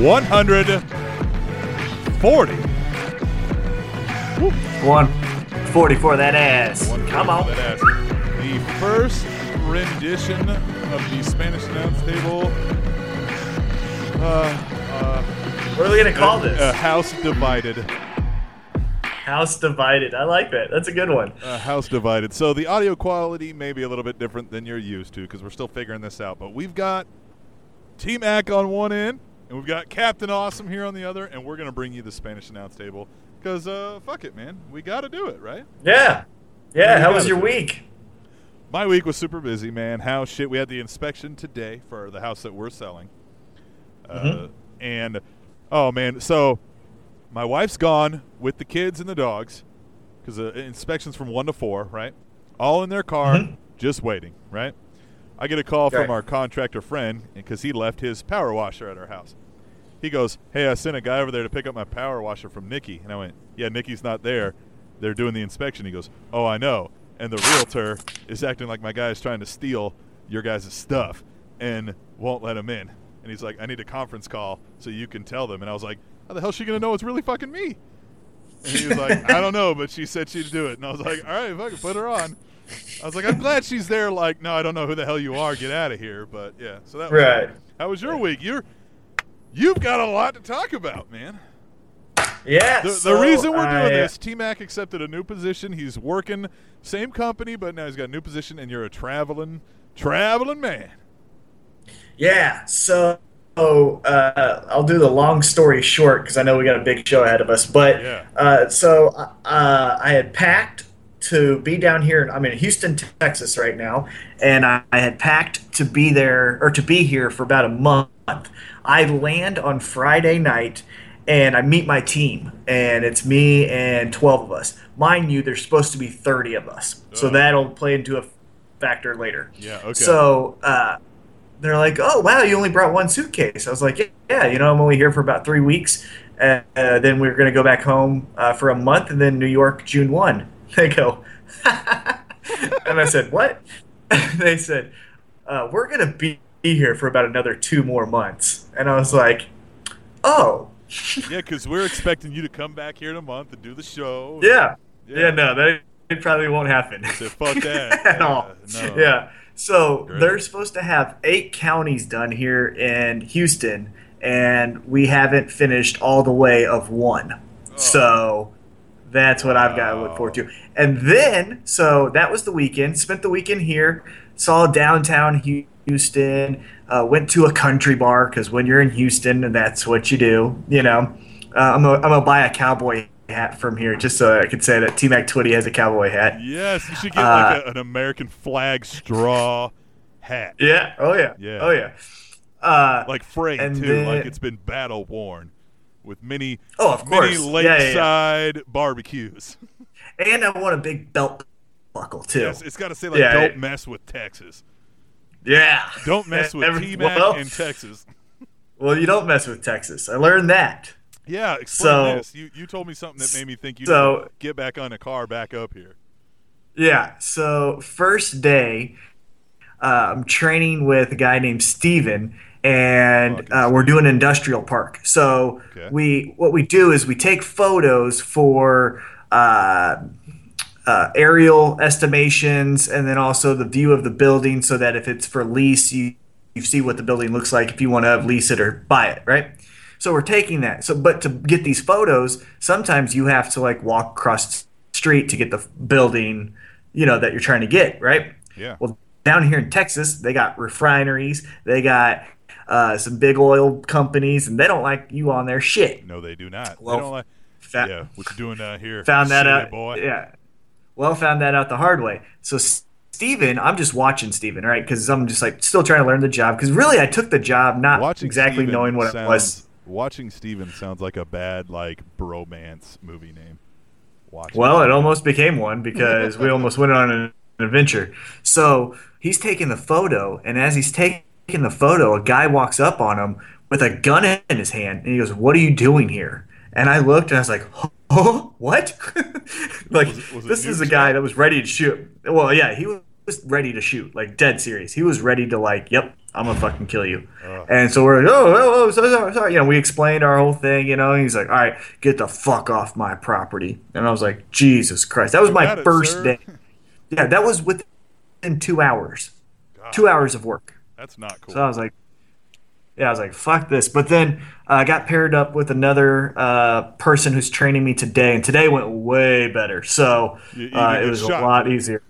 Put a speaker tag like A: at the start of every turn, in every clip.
A: One hundred forty.
B: One forty for that ass. Come on.
A: Ass. The first rendition of the Spanish announce table. Uh, uh,
B: What are we gonna call this?
A: a house divided.
B: House divided. I like that. That's a good one.
A: A house divided. So the audio quality may be a little bit different than you're used to because we're still figuring this out. But we've got T Mac on one end, and we've got Captain Awesome here on the other, and we're gonna bring you the Spanish announce table because uh, fuck it, man, we got to do it, right?
B: Yeah.
A: Yeah, you
B: How was your
A: it.
B: week?
A: My week was super busy, man. How shit. We had the inspection today for the house that we're selling. Uh, and, oh, man. So, my wife's gone with the kids and the dogs because the inspection's from 1 to 4, right? All in their car, just waiting, right? I get a call from our contractor friend because he left his power washer at our house. He goes, Hey, I sent a guy over there to pick up my power washer from Nikki. And I went, Yeah, Nikki's not there. They're doing the inspection. He goes, Oh, I know. And the realtor is acting like my guy is trying to steal your guys' stuff and won't let him in. And he's like, I need a conference call so you can tell them. And I was like, How the hell's she going to know it's really fucking me? And he was like, I don't know, but she said she'd do it. And I was like, All right, fuck it, put her on. I was like, I'm glad she's there. Like, no, I don't know who the hell you are. Get out of here. But yeah, so that was
B: Right.
A: How was your week? You're you've got a lot to talk about, man.
B: Yeah.
A: The, the reason we're
B: I-
A: doing this, T Mac accepted a new position. He's working same company, but now he's got a new position, and you're a traveling traveling man.
B: Yeah. So uh, I'll do the long story short because I know we got a big show ahead of us. But
A: Yeah.
B: uh, so uh, I had packed to be down here. I'm in Houston, Texas right now, and I, I had packed to be there or to be here for about a month. I land on Friday night. And I meet my team, and it's me and 12 of us. Mind you, there's supposed to be 30 of us. So
A: Oh.
B: that'll play into a factor later.
A: Yeah, okay.
B: So uh, they're like, "Oh wow, you only brought one suitcase." I was like, "Yeah, you know, I'm only here for about three weeks, uh, uh, then we're gonna go back home uh, for a month, and then New York June one." They go, and I said, "What?" they said, uh, "We're gonna be here for about another two more months," and I was like, "Oh,
A: Yeah, because we're expecting you to come back here in a month and do the show.
B: yeah,
A: Yeah.
B: yeah, no, that it probably won't happen."
A: Said, fuck that.
B: at
A: Yeah,
B: all.
A: no.
B: Yeah. So
A: Great.
B: they're supposed to have eight counties done here in Houston, and we haven't finished all the way of one. So that's what I've got to look forward to. And then, so that was the weekend. Spent the weekend here. Saw downtown Houston. Uh, went to a country bar because when you're in Houston, and that's what you do. You know, uh, I'm gonna I'm gonna buy a cowboy hat from here just so I could say that T Mac Twitty has a cowboy hat.
A: Yes, you should get
B: Uh,
A: like a, an American flag straw hat.
B: Yeah. Oh yeah.
A: Yeah.
B: Oh yeah. Uh,
A: Like frayed too,
B: then-
A: like it's been battle worn. With many
B: Oh, of
A: many
B: course. Yeah, yeah, yeah.
A: lakeside barbecues.
B: and I want a big belt buckle too.
A: Yes, it's got to say like don't mess with Texas.
B: yeah.
A: Don't mess with
B: Every-
A: T Mac
B: well,
A: in Texas.
B: well, you don't mess with Texas. I learned that.
A: Yeah, explain
B: So-
A: this. You you told me something that made me think you
B: So-
A: get back on a car back up here.
B: Yeah. So first day, uh, I'm training with a guy named Steven and uh, we're doing industrial park. So
A: Okay.
B: we what we do is we take photos for uh, uh, aerial estimations and then also the view of the building, so that if it's for lease, you you see what the building looks like if you want to lease it or buy it, right? So we're taking that. So, but to get these photos, sometimes you have to like walk across the street to get the building, you know, that you're trying to get, right?
A: Yeah.
B: Well, down here in Texas, they got refineries, they got uh, some big oil companies, and they don't like you on their shit.
A: No, they do not.
B: Well,
A: they don't like.
B: Fa-
A: yeah, what you doing down here?
B: found that out.
A: boy.
B: Yeah. Well, found that out the hard way. So Steven, I'm just watching Steven, right? Because I'm just like still trying to learn the job. Because really, I took the job not
A: Watching
B: exactly
A: Steven
B: knowing what
A: sounds,
B: it was.
A: Watching Steven sounds like a bad like bromance movie name. Watching
B: Well, it almost became one because we almost went on an adventure. So he's taking the photo, and as he's taking the photo, a guy walks up on him with a gun in his hand, and he goes, "What are you doing here?" And I looked, and I was like, "Oh, what?" like
A: Was it- was it
B: this is a guy
A: Shot?
B: that was ready to shoot. Well, yeah, he was ready to shoot, like dead serious. He was ready to like, "Yep, I'm gonna fucking kill you."
A: Ugh.
B: And so we're like, "Oh, oh, oh, so sorry, sorry." You know, we explained our whole thing. You know, and he's like, "All right, get the fuck off my property." And I was like, "Jesus Christ!" That was my
A: it,
B: first day. Yeah, that was within two hours.
A: God,
B: Two hours of work.
A: That's not cool.
B: So I was like, yeah, I was like, fuck this. But then uh, I got paired up with another uh, person who's training me today, and today went way better. So uh, it was
A: shot
B: a lot easier.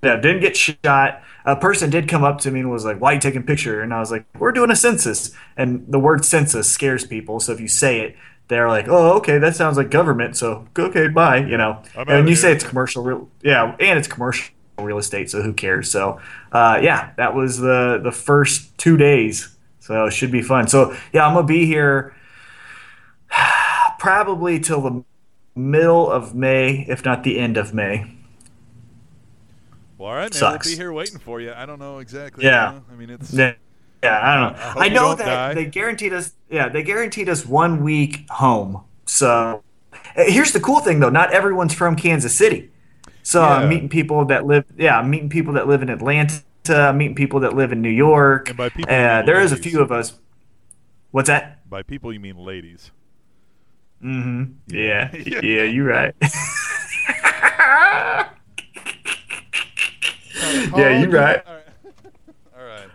B: Yeah, didn't get shot. A person did come up to me and was like, "Why are you taking a picture?" And I was like, "We're doing a census." And the word census scares people, so if you say it, they're like, "Oh, okay, that sounds like government." So okay, bye. You know. And when you
A: here.
B: say it's commercial real, yeah, and it's commercial real estate, so who cares? So uh, yeah, that was the the first two days. So it should be fun. So yeah, I'm gonna be here probably till the middle of May, if not the end of May.
A: well, all right, man.
B: sucks.
A: We'll be here waiting for you. I don't know exactly.
B: Yeah.
A: you know, I mean, it's
B: Yeah, yeah, I don't know.
A: I
B: I, know that
A: die.
B: they guaranteed us. Yeah, they guaranteed us one week home. So eh, here's the cool thing, though. Not everyone's from Kansas City. So
A: Yeah.
B: I'm meeting people that live. Yeah, I'm meeting people that live in Atlanta. Meeting people that live in New York.
A: And by people, you
B: uh,
A: mean
B: there is a few of us. What's that?
A: by people you mean ladies.
B: Mm-hmm.
A: Yeah.
B: Yeah. yeah, you're right. Yeah, you're right.
A: All right. All right.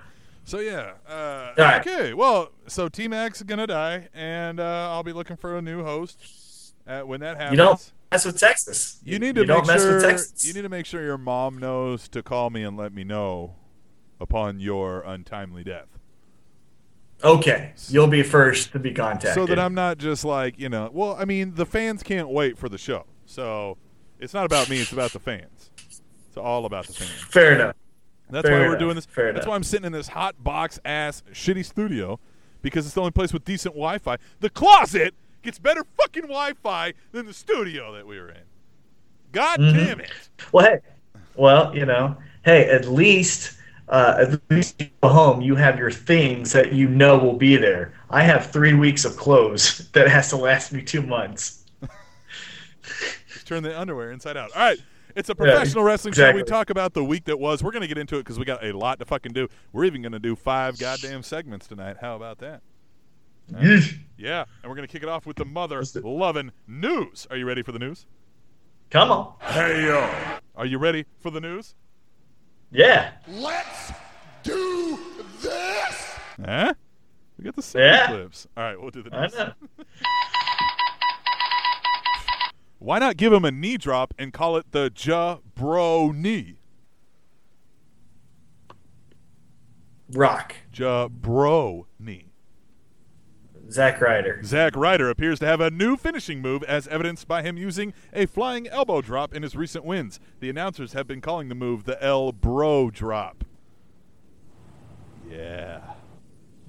A: So yeah. Uh,
B: All right.
A: Okay. Well, so T Mac's gonna die, and uh, I'll be looking for a new host uh, when that happens.
B: you don't mess with Texas.
A: You need to
B: you
A: make sure
B: with Texas.
A: you need to make sure your mom knows to call me and let me know upon your untimely death,
B: okay, you'll be first to be contacted.
A: so that I'm not just like you know. Well, I mean, the fans can't wait for the show, so it's not about me; it's about the fans. It's all about the fans.
B: fair enough.
A: That's
B: Fair
A: why we're doing this.
B: Fair
A: That's
B: enough.
A: why I'm sitting in this hot box ass shitty studio because it's the only place with decent Wi-Fi. The closet gets better fucking Wi-Fi than the studio that we were in. God
B: Mhm.
A: damn it!
B: Well, hey, well, you know, hey, at least, uh, at least you go home, you have your things that you know will be there. I have three weeks of clothes that has to last me two months.
A: Just turn the underwear inside out. All right. It's a professional wrestling show. We talk about the week that was. We're going to get into it because we got a lot to fucking do. We're even going to do five goddamn segments tonight. How about that?
B: Yeesh.
A: Yeah. And we're going to kick it off with the mother loving news. Are you ready for the news?
B: Come on,
C: Hey yo,
A: Are you ready for the news?
B: yeah,
C: let's do this.
A: Huh? We got the sound
B: Yeah.
A: clips. All right, we'll do the
B: I
A: news. Why not give him a knee drop and call it the Ja Bro knee?
B: Rock,
A: Ja Bro knee.
B: Zack Ryder.
A: Zack Ryder appears to have a new finishing move, as evidenced by him using a flying elbow drop in his recent wins. The announcers have been calling the move the El Bro drop. Yeah.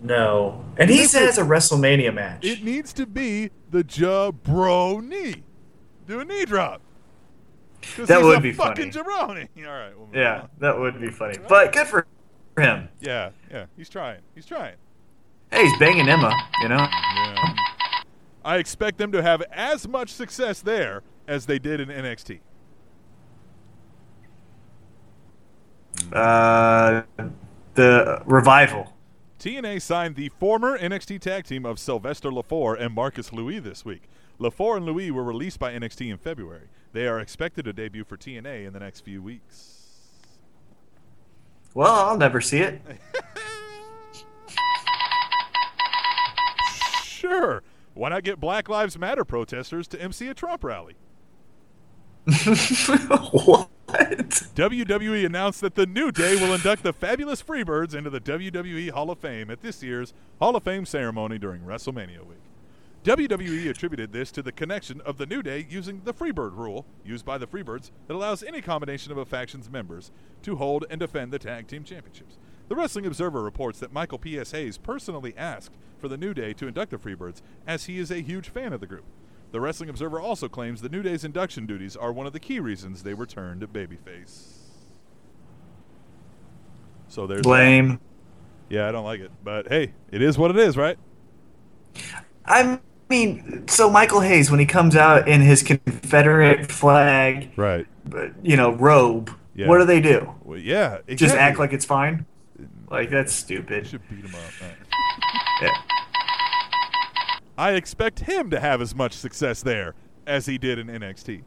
B: No, and he says a WrestleMania match.
A: It needs to be the Ja Bro knee. Do a knee drop.
B: That would be
A: fucking
B: funny.
A: jabroni. All right. We'll
B: yeah,
A: on.
B: that would be funny, but good for him.
A: Yeah. Yeah. He's trying. He's trying.
B: Hey, he's banging Emma, you know.
A: Yeah. I expect them to have as much success there as they did in NXT.
B: Uh, the revival.
A: TNA signed the former NXT tag team of Sylvester Lefort and Marcus Louis this week. Lefort and Louis were released by NXT in February. They are expected to debut for TNA in the next few weeks.
B: Well, I'll never see it.
A: Sure. Why not get Black Lives Matter protesters to MC a Trump rally?
B: what?
A: WWE announced that the New Day will induct the fabulous Freebirds into the WWE Hall of Fame at this year's Hall of Fame ceremony during WrestleMania week. WWE attributed this to the connection of the New Day using the Freebird rule, used by the Freebirds, that allows any combination of a faction's members to hold and defend the tag team championships. The Wrestling Observer reports that Michael P.S. Hayes personally asked for the New Day to induct the Freebirds, as he is a huge fan of the group. The Wrestling Observer also claims the New Day's induction duties are one of the key reasons they returned to babyface. So there's.
B: Blame.
A: Yeah, I don't like it, but hey, it is what it is, right?
B: I mean, so Michael Hayes, when he comes out in his Confederate flag,
A: Right.
B: But you know, robe,
A: Yeah.
B: what do they do?
A: Well, yeah. Exactly.
B: Just act like it's fine? Like, that's stupid.
A: should beat him up.
B: Yeah.
A: I expect him to have as much success there as he did in NXT.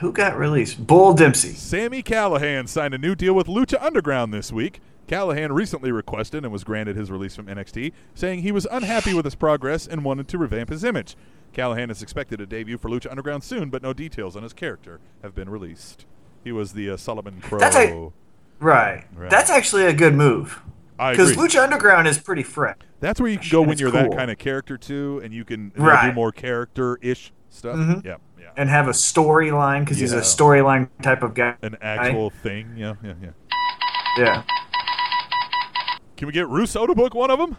B: Who got released? Bull Dempsey.
A: Sami Callihan signed a new deal with Lucha Underground this week. Callihan recently requested and was granted his release from NXT, saying he was unhappy with his progress and wanted to revamp his image. Callihan is expected to debut for Lucha Underground soon, but no details on his character have been released. He was the uh, Solomon Crowe.
B: That's a- Right.
A: Right.
B: That's actually a good move.
A: I
B: Because. Lucha Underground is pretty fresh.
A: That's where you can go when you're that kind of character too, and you can they'll do more character-ish stuff.
B: Mhm.
A: Yeah, yeah.
B: And have a storyline because he's a storyline type of guy.
A: An actual thing. Yeah, yeah, yeah.
B: Yeah.
A: Can we get Russo to book one of them?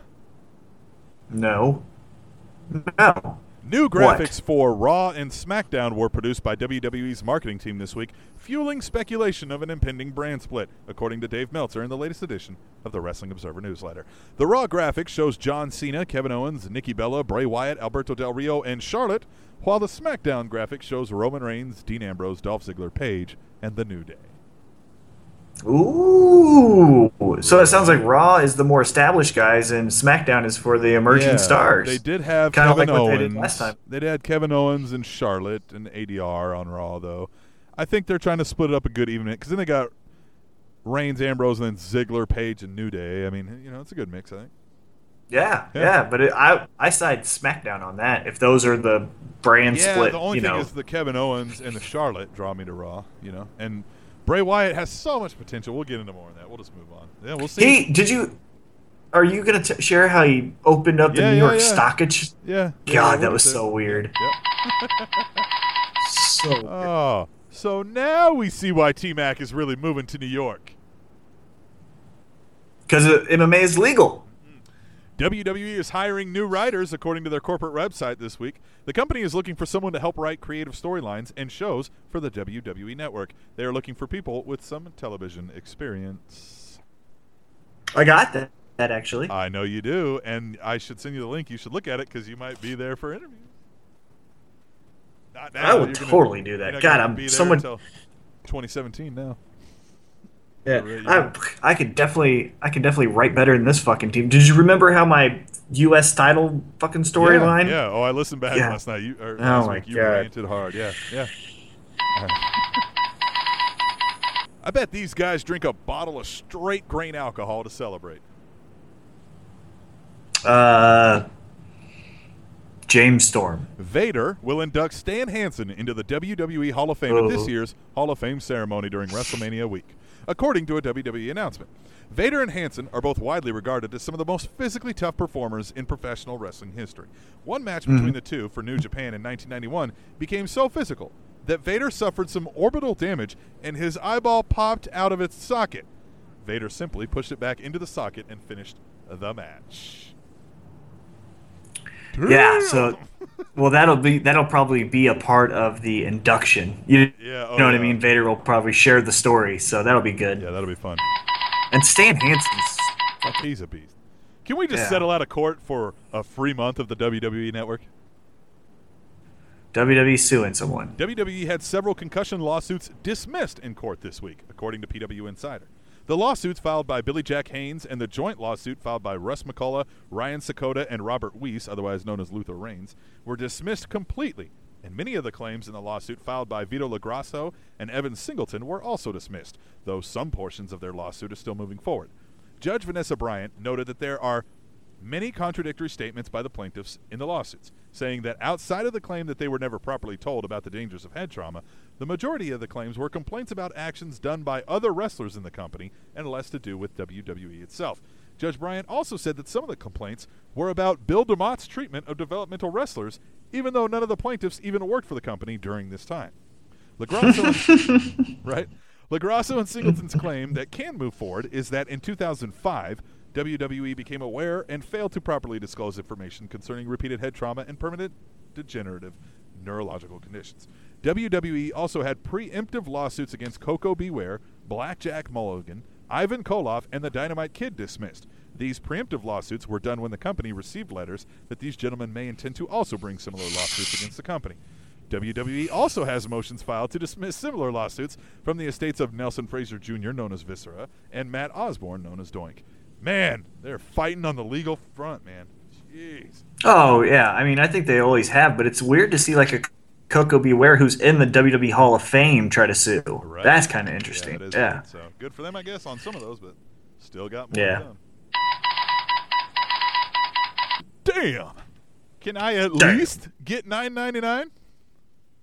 B: No. No.
A: New
B: What?
A: graphics for Raw and SmackDown were produced by WWE's marketing team this week, fueling speculation of an impending brand split, according to Dave Meltzer in the latest edition of the Wrestling Observer newsletter. The Raw graphics shows John Cena, Kevin Owens, Nikki Bella, Bray Wyatt, Alberto Del Rio, and Charlotte, while the SmackDown graphics shows Roman Reigns, Dean Ambrose, Dolph Ziggler, Paige, and The New Day.
B: Ooh. So it sounds like Raw is the more established guys and SmackDown is for the emerging
A: Yeah,
B: stars.
A: They did have
B: Kinda
A: Kevin
B: like what they
A: Owens.
B: did last time.
A: They'd had Kevin Owens and Charlotte and ADR on Raw though. I think they're trying to split it up a good even because then they got Reigns, Ambrose, and then Ziggler, Paige, and New Day. I mean, you know, it's a good mix. I think.
B: Yeah,
A: Yeah.
B: yeah, but it, I I side SmackDown on that. If those are the brand
A: yeah,
B: split,
A: the only
B: you
A: thing
B: know,
A: is the Kevin Owens and the Charlotte draw me to Raw. You know, and Bray Wyatt has so much potential. We'll get into more of that. We'll just move on. Yeah, we'll see.
B: he did you? Are you gonna t- share how he opened up the
A: Yeah,
B: New
A: yeah,
B: York
A: yeah.
B: Stock Exchange? God,
A: yeah. yeah,
B: that was so weird.
A: Yep.
B: So weird.
A: Oh, so now we see why T Mac is really moving to New York.
B: because MMA is legal.
A: WWE is hiring new writers, according to their corporate website this week. The company is looking for someone to help write creative storylines and shows for the WWE network. They are looking for people with some television experience.
B: I got that. That actually.
A: I know you do, and I should send you the link. You should look at it because you might be there for interviews. Not now.
B: I would
A: You're gonna-
B: totally do that. God, I'm someone-
A: until 2017 now.
B: Yeah, I, I could definitely, I could definitely write better than this fucking team. Did you remember how my U.S. title fucking storyline?
A: Yeah, yeah. Oh, I listened back
B: Yeah.
A: last night. You, or
B: Oh
A: last
B: my
A: week. You
B: God.
A: ranted hard. Yeah, yeah. I bet these guys drink a bottle of straight grain alcohol to celebrate.
B: Uh, James Storm.
A: Vader will induct Stan Hansen into the WWE Hall of Fame at this
B: Oh.
A: year's Hall of Fame ceremony during WrestleMania week, according to a WWE announcement. Vader and Hansen are both widely regarded as some of the most physically tough performers in professional wrestling history. One match mm-hmm. between the two for New Japan in 1991 became so physical that Vader suffered some orbital damage and his eyeball popped out of its socket. Vader simply pushed it back into the socket and finished the match.
B: Yeah, so well that'll be that'll probably be a part of the induction. You,
A: Yeah, oh,
B: you know what I mean? Vader will probably share the story, so that'll be good.
A: Yeah, that'll be fun.
B: And Stan Hansen's
A: He's a beast. Can we just
B: Yeah.
A: settle out of court for a free month of the WWE network?
B: WWE suing someone.
A: WWE had several concussion lawsuits dismissed in court this week, according to PW Insider. The lawsuits filed by Billy Jack Haynes and the joint lawsuit filed by Russ McCullough, Ryan Sakoda, and Robert Weiss, otherwise known as Luther Reigns, were dismissed completely, and many of the claims in the lawsuit filed by Vito LoGrasso and Evan Singleton were also dismissed, though some portions of their lawsuit are still moving forward. Judge Vanessa Bryant noted that there are many contradictory statements by the plaintiffs in the lawsuits, saying that outside of the claim that they were never properly told about the dangers of head trauma, the majority of the claims were complaints about actions done by other wrestlers in the company and less to do with WWE itself. Judge Bryant also said that some of the complaints were about Bill DeMott's treatment of developmental wrestlers, even though none of the plaintiffs even worked for the company during this time. LoGrasso, right? LoGrasso and Singleton's claim that can move forward is that in 2005, WWE became aware and failed to properly disclose information concerning repeated head trauma and permanent degenerative neurological conditions. WWE also had preemptive lawsuits against Koko B. Ware, Blackjack Mulligan, Ivan Koloff, and the Dynamite Kid dismissed. These preemptive lawsuits were done when the company received letters that these gentlemen may intend to also bring similar lawsuits against the company. WWE also has motions filed to dismiss similar lawsuits from the estates of Nelson Frazier Jr., known as Viscera, and Matt Osborne, known as Doink. Man, they're fighting on the legal front, man. Jeez.
B: Oh yeah, I mean I think they always have, but it's weird to see like a Koko B. Ware who's in the WWE Hall of Fame try to sue.
A: Right.
B: That's kind of interesting. Yeah.
A: weird. So good for them, I guess, on some of those, but still got more
B: Yeah.
A: Damn. Can I at
B: Damn.
A: least get nine ninety nine?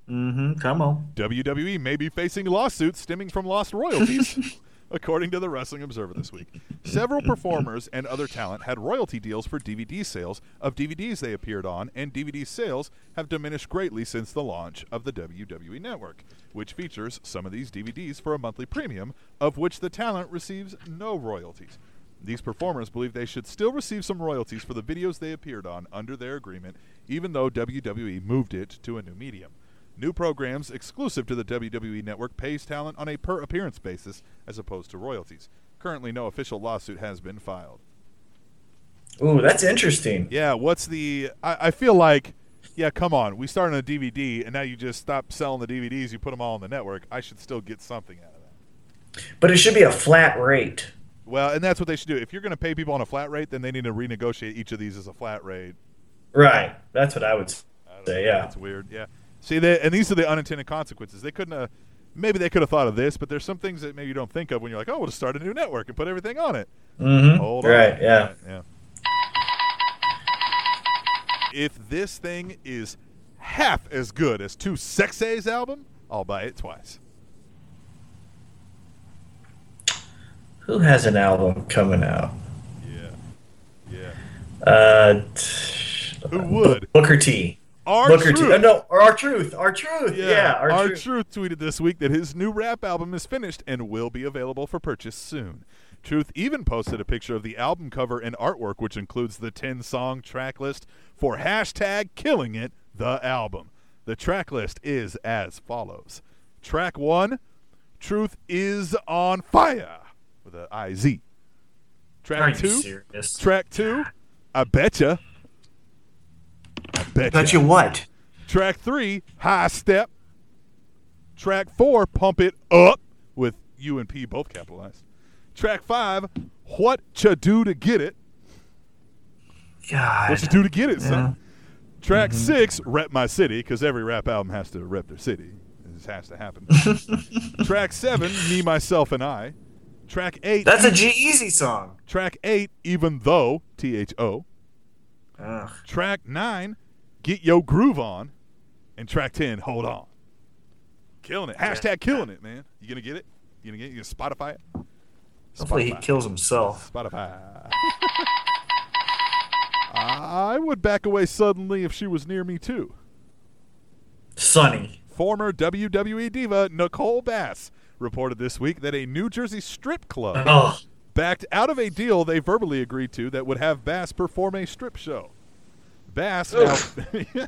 B: Mm-hmm. Come on.
A: WWE may be facing lawsuits stemming from lost royalties, according to the Wrestling Observer this week. Several performers and other talent had royalty deals for DVD sales of DVDs they appeared on, and DVD sales have diminished greatly since the launch of the WWE Network, which features some of these DVDs for a monthly premium, of which the talent receives no royalties. These performers believe they should still receive some royalties for the videos they appeared on under their agreement, even though WWE moved it to a new medium. New programs exclusive to the WWE network pays talent on a per appearance basis as opposed to royalties. Currently, no official lawsuit has been filed.
B: Ooh, that's interesting.
A: Yeah, what's the. I, I feel like, yeah, come on. We started on a DVD, and now you just stop selling the DVDs, you put them all on the network. I should still get something out of that.
B: But it should be a flat rate.
A: Well, and that's what they should do. If you're going to pay people on a flat rate, then they need to renegotiate each of these as a flat rate.
B: Right. That's what I would
A: I
B: say.
A: know.
B: Yeah.
A: That's weird. Yeah. See, they, and these are the unintended consequences. They couldn't have. Maybe they could have thought of this, but there's some things that maybe you don't think of when you're like, oh, we'll just start a new network and put everything on it.
B: Mm-hmm.
A: Hold on.
B: Right. Yeah.
A: Right, yeah. If this thing is half as good as Two Sexay's album, I'll buy it twice.
B: Who has an album coming out?
A: Yeah. Yeah.
B: Uh, t-
A: Who would?
B: Booker T.
A: Our
B: Booker T.
A: Truth.
B: Oh, no, R-Truth. Our truth. Yeah. our,
A: R-Truth.
B: Truth
A: tweeted this week that his new rap album is finished and will be available for purchase soon. Truth even posted a picture of the album cover and artwork, which includes the 10 song track list for hashtag killing it, the album. The track list is as follows Track 1 Truth is on fire with a I Z. Track
B: Are you
A: 2
B: serious?
A: Track 2 I betcha. I betcha.
B: Bet you what?
A: Track three, High Step. Track four, Pump It Up, with U and P both capitalized. Track five, What Ya Do to Get It.
B: God.
A: What you do to get it,
B: Yeah.
A: son. Track mm-hmm. six, Rep My City, because every rap album has to rep their city. This has to happen. Track seven, Me, Myself, and I. Track eight,
B: That's a G-Eazy song.
A: track eight, Even Though, T H O. Track nine, Get Yo Groove On. And track 10, Hold On. Killing it. Hashtag killing it, man. You gonna get it? You gonna get it? You gonna Spotify it?
B: Hopefully he kills himself.
A: Spotify. I would back away suddenly if she was near me too.
B: Sonny.
A: Former WWE diva Nicole Bass reported this week that a New Jersey strip club
B: Oh.
A: backed out of a deal they verbally agreed to that would have Bass perform a strip show. Bass now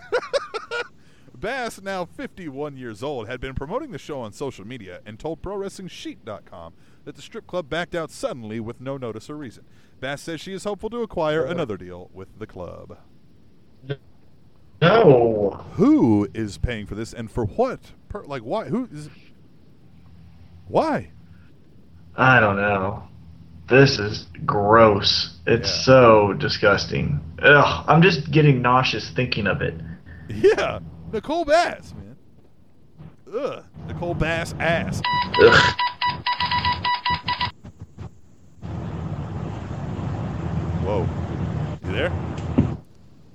A: Bass, now 51 years old, had been promoting the show on social media and told ProWrestlingSheet.com that the strip club backed out suddenly with no notice or reason. Bass says she is hopeful to acquire another deal with the club.
B: No.
A: Who is paying for this and for what? Per, like, why? Who is. Why?
D: I don't know. This is gross. It's
A: Yeah.
D: so disgusting. Ugh, I'm just getting nauseous thinking of it.
A: Yeah, Nicole Bass, man. Ugh, Nicole Bass ass.
D: Ugh.
A: Whoa. You there?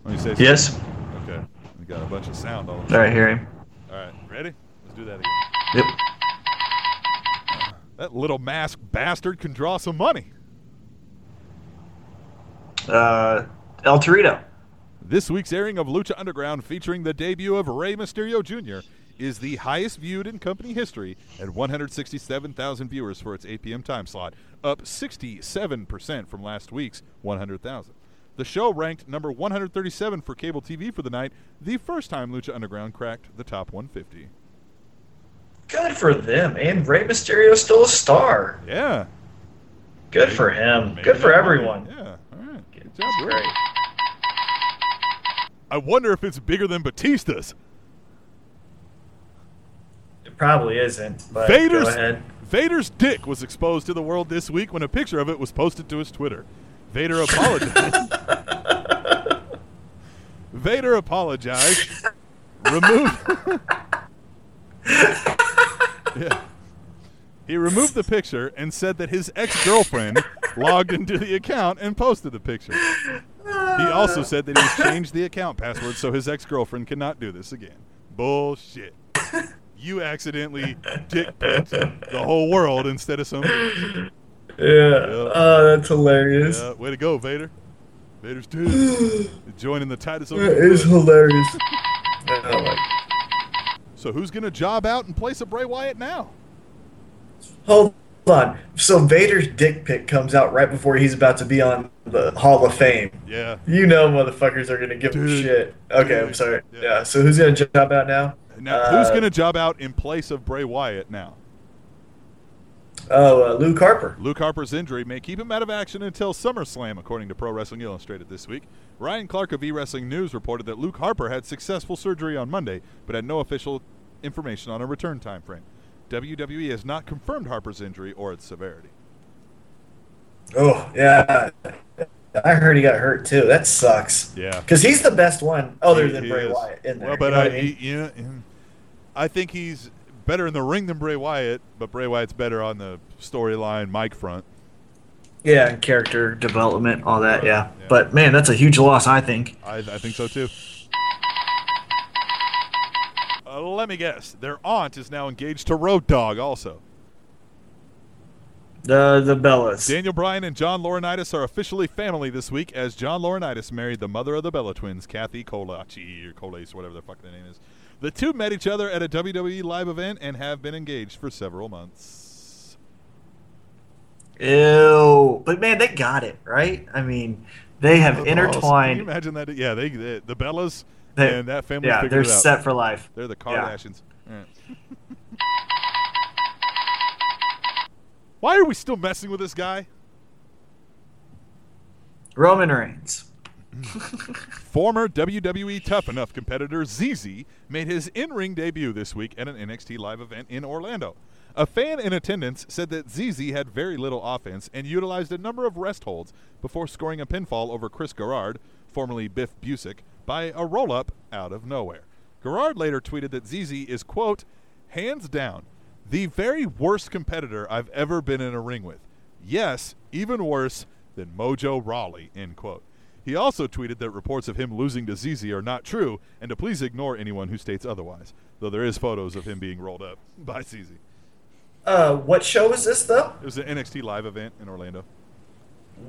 A: this?
D: Yes.
A: Okay. We got a bunch of sound all.
D: All right, hear him.
A: All right. Ready? Let's do that again.
D: Yep.
A: That little masked bastard can draw some money.
D: Uh, El Torito.
A: This week's airing of Lucha Underground, featuring the debut of Rey Mysterio Jr., is the highest viewed in company history at 167,000 viewers for its 8 p.m. time slot, up 67% from last week's 100,000. The show ranked number 137 for cable TV for the night, the first time Lucha Underground cracked the top 150.
D: Good for them. And Rey Mysterio's still a star.
A: Yeah.
D: Good for him. Good for
A: money.
D: everyone.
A: Yeah. All right. Good job,
D: That's great.
A: I wonder if it's bigger than Batista's.
D: It probably isn't. But
A: Vader's
D: go ahead.
A: Vader's dick was exposed to the world this week when a picture of it was posted to his Twitter. Vader apologized. Vader apologized. Removed. yeah. He removed the picture and said that his ex-girlfriend logged into the account and posted the picture. He also said that he's changed the account password so his ex-girlfriend cannot do this again. Bullshit. You accidentally dick picked the whole world instead of some.
D: Yeah.
A: Yeah.
D: Oh, that's hilarious.
A: Yeah, way to go, Vader. Vader's dude. Joining the Titus
D: It is hilarious. Oh my-
A: So who's gonna job out in place of Bray Wyatt now?
B: Hold on. So Vader's dick pic comes out right before he's about to be on the Hall of Fame.
A: Yeah.
B: You know, motherfuckers are gonna give him shit. Okay,
A: Dude.
B: I'm sorry.
A: Yeah.
B: Yeah. So who's gonna job out now?
A: Now who's
B: Uh,
A: gonna job out in place of Bray Wyatt now?
B: Oh, uh, Luke Harper.
A: Luke Harper's injury may keep him out of action until SummerSlam, according to Pro Wrestling Illustrated this week. Ryan Clark of E Wrestling News reported that Luke Harper had successful surgery on Monday, but had no official information on a return time frame. WWE has not confirmed Harper's injury or its severity.
B: Oh yeah. I heard he got hurt too. That sucks.
A: Yeah.
B: Because he's the best one other
A: He-
B: than
A: he
B: Bray
A: is.
B: Wyatt in there.
A: Well, but
B: you know
A: I,
B: I mean?
A: he- you know, I think he's better in the ring than Bray Wyatt, but Bray Wyatt's better on the storyline mic front.
B: Yeah, and character development, all that. Yeah.
A: Yeah.
B: But man, that's a huge loss. I think.
A: I, I think so too. Uh, let me guess. Their aunt is now engaged to Road Dog, also.
B: The the Bellas.
A: Daniel Bryan and John Laurinaitis are officially family this week as John Laurinaitis married the mother of the Bella twins, Kathy Colaci or Colace, whatever the fuck their name is. The two met each other at a WWE live event and have been engaged for several months.
B: Ew. But man, they got it right. I mean, they have intertwined.
A: Can you imagine that? Yeah, they, they the Bellas
B: They-
A: and that family
B: yeah, they're set for life.
A: They're the
B: Yeah.
A: Kardashians. Right. Why are we still messing with this guy?
B: Roman Reigns.
A: Former WWE Tough Enough competitor ZZ made his in-ring debut this week at an NXT live event in Orlando. A fan in attendance said that ZZ had very little offense and utilized a number of rest holds before scoring a pinfall over Chris Garrard, formerly Biff Busick, by a roll-up out of nowhere. Garrard later tweeted that ZZ is, quote, hands down, the very worst competitor I've ever been in a ring with. Yes, even worse than Mojo Rawley, end quote. He also tweeted that reports of him losing to ZZ are not true and to please ignore anyone who states otherwise, though there is photos of him being rolled up by ZZ.
B: Uh, what show is this though?
A: It was an NXT live event in Orlando.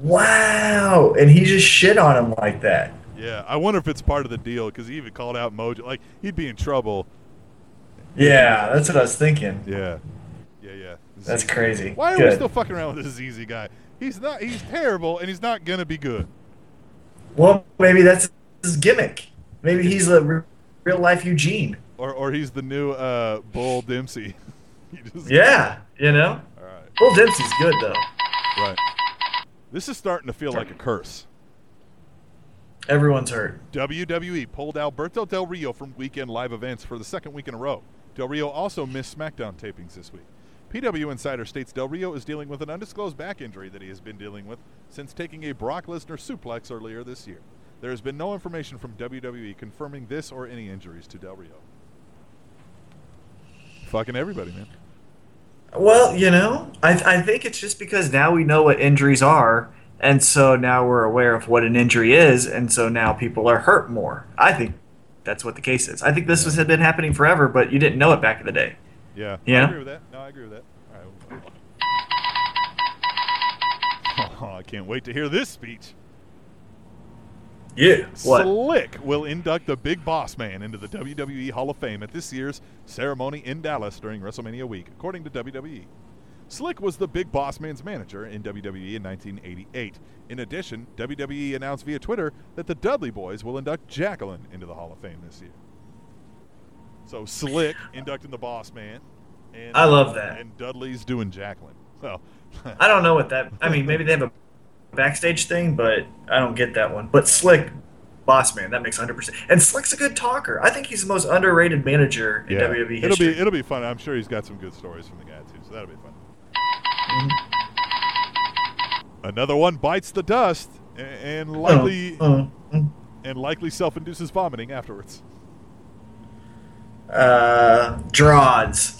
B: Wow, and he just shit on him like that.
A: Yeah, I wonder if it's part of the deal because he even called out Mojo. Like, he'd be in trouble.
B: Yeah, that's what I was thinking.
A: Yeah. Yeah, yeah.
B: That's crazy.
A: Why are
B: Good.
A: we still fucking around with this ZZ guy? He's not. He's terrible, and he's not gonna be good.
B: Well, maybe that's his gimmick. Maybe he's a real life Eugene.
A: Or, or he's the new uh, Bull Dempsey.
B: Yeah, you know.
A: All right.
B: Bull Dempsey's good though.
A: Right. This is starting to feel like a curse.
B: Everyone's hurt.
A: WWE pulled Alberto Del Rio from weekend live events for the second week in a row. Del Rio also missed SmackDown tapings this week. PW Insider states Del Rio is dealing with an undisclosed back injury that he has been dealing with since taking a Brock Lesnar suplex earlier this year. There has been no information from WWE confirming this or any injuries to Del Rio. Fucking everybody, man.
B: Well, you know, I I think it's just because now we know what injuries are, and so now we're aware of what an injury is, and so now people are hurt more. I think that's what the case is. I think this was, had been happening forever, but you didn't know it back in the day.
A: Yeah.
B: Yeah?
A: I agree with that. I agree with that. All right. we'll move on. Oh, I can't wait to hear this speech.
B: Yeah. What?
A: Slick will induct the Big Boss Man into the WWE Hall of Fame at this year's ceremony in Dallas during WrestleMania week, according to WWE. Slick was the Big Boss Man's manager in WWE in 1988. In addition, WWE announced via Twitter that the Dudley Boys will induct Jacqueline into the Hall of Fame this year. So Slick inducting the Boss Man, and
B: I love that.
A: And Dudley's doing Jacqueline. So
B: I don't know what that. I mean, maybe they have a backstage thing, but I don't get that one. But Slick, boss man, that makes 100. percent And Slick's a good talker. I think he's the most underrated manager in WWE history.
A: it'll be it'll be fun. I'm sure he's got some good stories from the guy too, so that'll be fun. Another one bites the dust and likely
B: Uh, uh,
A: and likely self-induces vomiting afterwards.
B: Uh, Drods.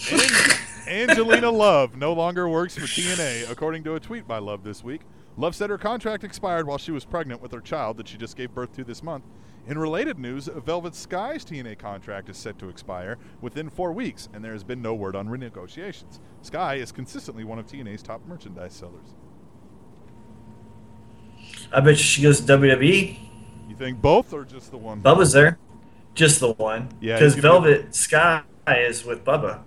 A: Angelina Love no longer works for TNA, according to a tweet by Love this week. Love said her contract expired while she was pregnant with her child that she just gave birth to this month. In related news, Velvet Sky's TNA contract is set to expire within four weeks, and there has been no word on renegotiations. Sky is consistently one of TNA's top merchandise sellers.
B: I bet you she goes to WWE.
A: You think both or just the one?
B: Bubba's there. Just the one.
A: Yeah,
B: Because
A: gonna be-
B: Velvet Sky is with Bubba.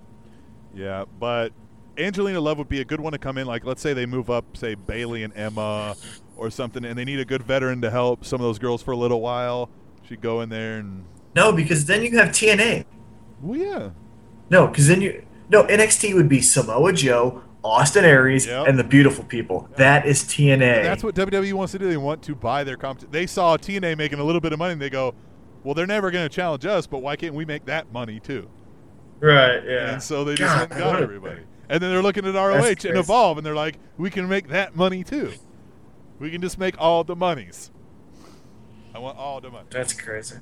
A: Yeah, but Angelina Love would be a good one to come in. Like, let's say they move up, say Bayley and Emma or something, and they need a good veteran to help some of those girls for a little while. She'd go in there and,
B: No, because then you have TNA.
A: well, yeah,
B: No, because then you. No, NXT would be Samoa Joe, Austin Aries,
A: Yep.
B: and the beautiful people. That is TNA.
A: that's what WWE wants to do. They want to buy their comp. They saw TNA making a little bit of money, and they go, "Well, they're never going to challenge us, but why can't we make that money too?"
B: Right, yeah.
A: And so they just
B: God,
A: went and got everybody. And then they're looking at ROH and. Evolve, and they're like, "We can make that money too. We can just make all the monies. I want all the money."
B: That's crazy.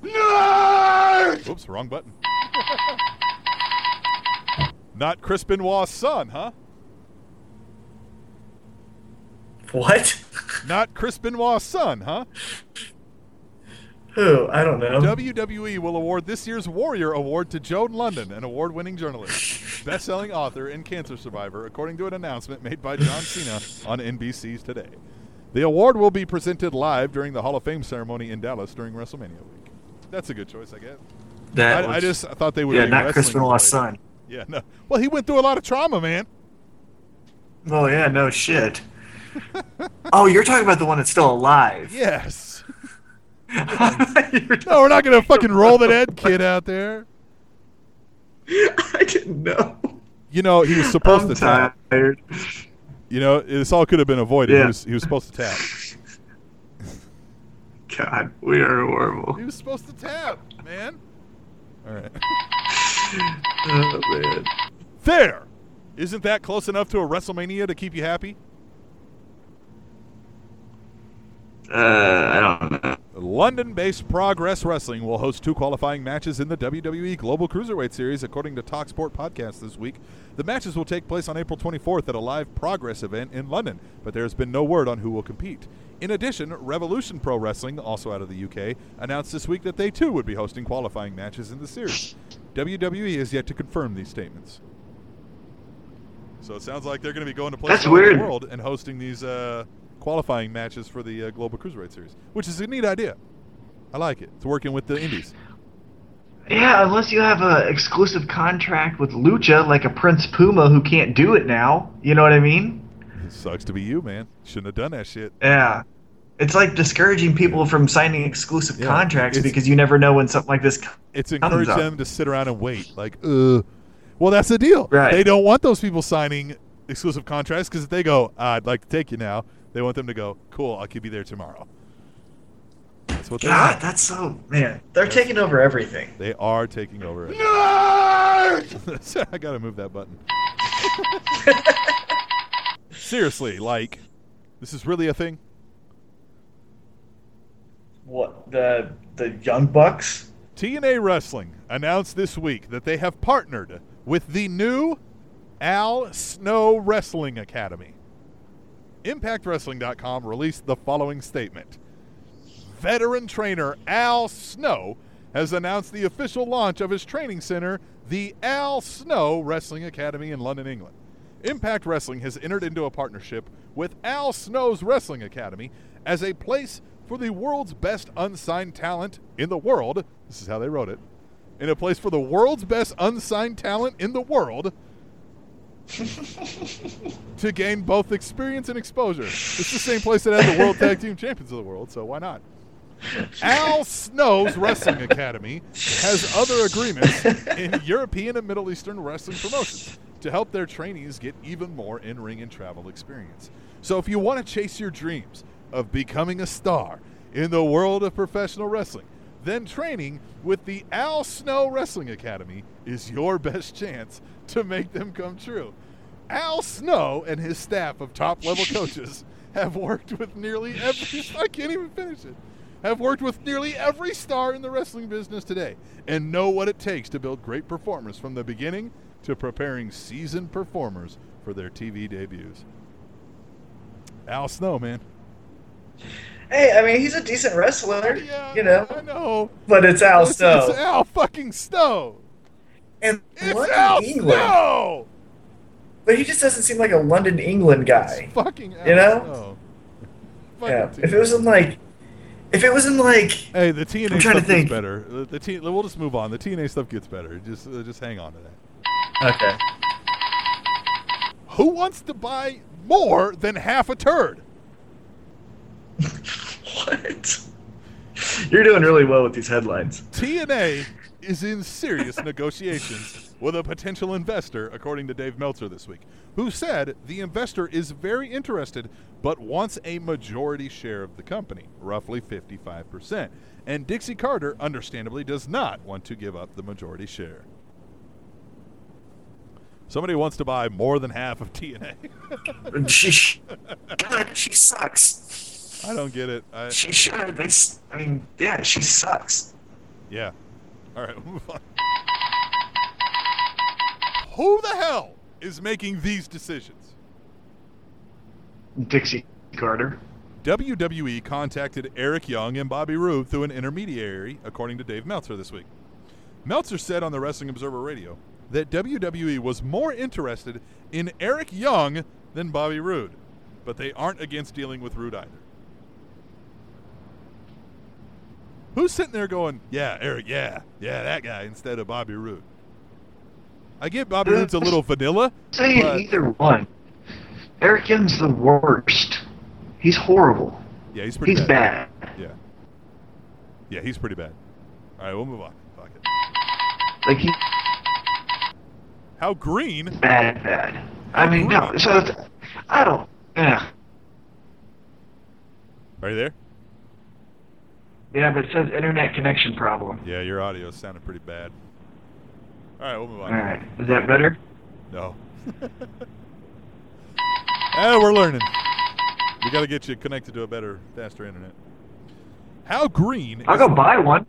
A: Oops, wrong button. Not Chris Benoit's son, huh?
B: What?
A: Not Chris Benoit's son, huh?
B: Who? I don't know.
A: WWE will award this year's Warrior Award to Joan Lunden, an award winning journalist, best selling author, and cancer survivor, according to an announcement made by John Cena on NBC's Today. The award will be presented live during the Hall of Fame ceremony in Dallas during WrestleMania week. That's a good choice, I guess.
B: that
A: I, I
B: was-
A: just thought they would
B: yeah,
A: be
B: not Chris
A: wrestling
B: Benoit's son.
A: Yeah, no. Well, he went through a lot of trauma, man.
B: Oh yeah, no shit. oh, you're talking about the one that's still alive.
A: Yes. No, we're not going to fucking roll that Ed kid out there.
B: I didn't know.
A: You know, he was supposed
B: I'm
A: to tap.
B: tired.
A: You know, this all could have been avoided. He,
B: Yeah.
A: was, he was supposed to tap.
B: God, we are horrible.
A: He was supposed to tap, man. All right.
B: Oh man.
A: There! Isn't that close enough to a WrestleMania to keep you happy?
D: Uh, I don't know.
A: London based Progress Wrestling will host two qualifying matches in the WWE Global Cruiserweight Series, according to Talksport Podcast this week. The matches will take place on April 24th at a live Progress event in London, but there has been no word on who will compete. In addition, Revolution Pro Wrestling, also out of the UK, announced this week that they too would be hosting qualifying matches in the series. WWE has yet to confirm these statements. So it sounds like they're going to be going to places
D: That's
A: all over
D: weird.
A: the world and hosting these uh, qualifying matches for the uh, Global Cruiserweight Series, which is a neat idea. I like it. It's working with the indies.
D: Yeah, unless you have an exclusive contract with Lucha, like a Prince Puma who can't do it now. You know what I mean?
A: It sucks to be you, man. Shouldn't have done that shit.
B: Yeah. It's like discouraging people from signing exclusive
A: Yeah,
B: contracts because you never know when something like this.
A: It's encourage
B: up.
A: them to sit around and wait. Like, uh, well, that's the deal.
B: Right.
A: They don't want those people signing exclusive contracts because if they go, I'd like to take you now, they want them to go, cool, I could be there tomorrow. That's what
B: God,
A: want.
B: that's so man. They're taking over everything.
A: They are taking over. it. I gotta move that button. Seriously, like, this is really a thing.
B: What the the Young Bucks?
A: TNA Wrestling announced this week that they have partnered with the new Al Snow Wrestling Academy. ImpactWrestling.com released the following statement Veteran trainer Al Snow has announced the official launch of his training center, the Al Snow Wrestling Academy in London, England. Impact Wrestling has entered into a partnership with Al Snow's Wrestling Academy as a place for the world's best unsigned talent in the world. This is how they wrote it. In a place for the world's best unsigned talent in the world to gain both experience and exposure. It's the same place that had the World Tag Team Champions of the world, so why not? Al Snow's Wrestling Academy has other agreements in European and Middle Eastern wrestling promotions to help their trainees get even more in ring and travel experience. So if you want to chase your dreams of becoming a star in the world of professional wrestling, then training with the Al Snow Wrestling Academy is your best chance to make them come true. Al Snow and his staff of top level coaches have worked with nearly every I can't even finish it. Have worked with nearly every star in the wrestling business today and know what it takes to build great performers from the beginning to preparing seasoned performers for their TV debuts. Al Snow, man.
B: Hey, I mean, he's a decent wrestler,
A: Yeah,
B: you know,
A: I know.
B: but it's Al
A: It's,
B: Snow.
A: it's Al fucking Snow.
B: And
A: It's
B: London,
A: Al
B: England.
A: Snow.
B: But he just doesn't seem like a London, England guy.
A: Fucking Al
B: You know?
A: Snow. Fucking
B: Yeah. If it was in like, if it was in like,
A: Hey, the TNA
B: I'm trying to
A: stuff
B: think.
A: gets better. The, the T, we'll just move on. The TNA stuff gets better. Just uh, just hang on to that.
B: okay,
A: Who wants to buy more than half a turd?
B: what? You're doing really well with these headlines.
A: TNA is in serious negotiations with a potential investor, according to Dave Meltzer this week, who said the investor is very interested but wants a majority share of the company, roughly 55%. And Dixie Carter, understandably, does not want to give up the majority share. Somebody wants to buy more than half of TNA.
B: She, God, she sucks.
A: I don't get it. I,
B: She should. I mean, yeah, she sucks.
A: Yeah. All right, we'll move on. Who the hell is making these decisions?
D: Dixie Carter.
A: WWE contacted Eric Young and Bobby Roode through an intermediary, according to Dave Meltzer this week. Meltzer said on the Wrestling Observer Radio that WWE was more interested in Eric Young than Bobby Roode, but they aren't against dealing with Roode either. Who's sitting there going, yeah, Eric, yeah, yeah, that guy instead of Bobby Roode? I get Bobby Roode's a little vanilla.
D: Say
A: but-
D: either one. Eric Young's the worst. He's horrible.
A: Yeah, he's pretty
D: He's bad.
A: Yeah. Yeah, he's pretty bad. All right, we'll move on. Fuck it.
D: Like he's
A: How green?
D: bad, bad. I mean, no. So I don't. Yeah.
A: Are you there?
D: Yeah, but it says internet connection problem.
A: Yeah, your audio is sounded pretty bad. All right, we'll move on.
D: All right. Is that better?
A: No. Eh, we're learning. We got to get you connected to a better, faster internet. How green?
D: I'll go buy one.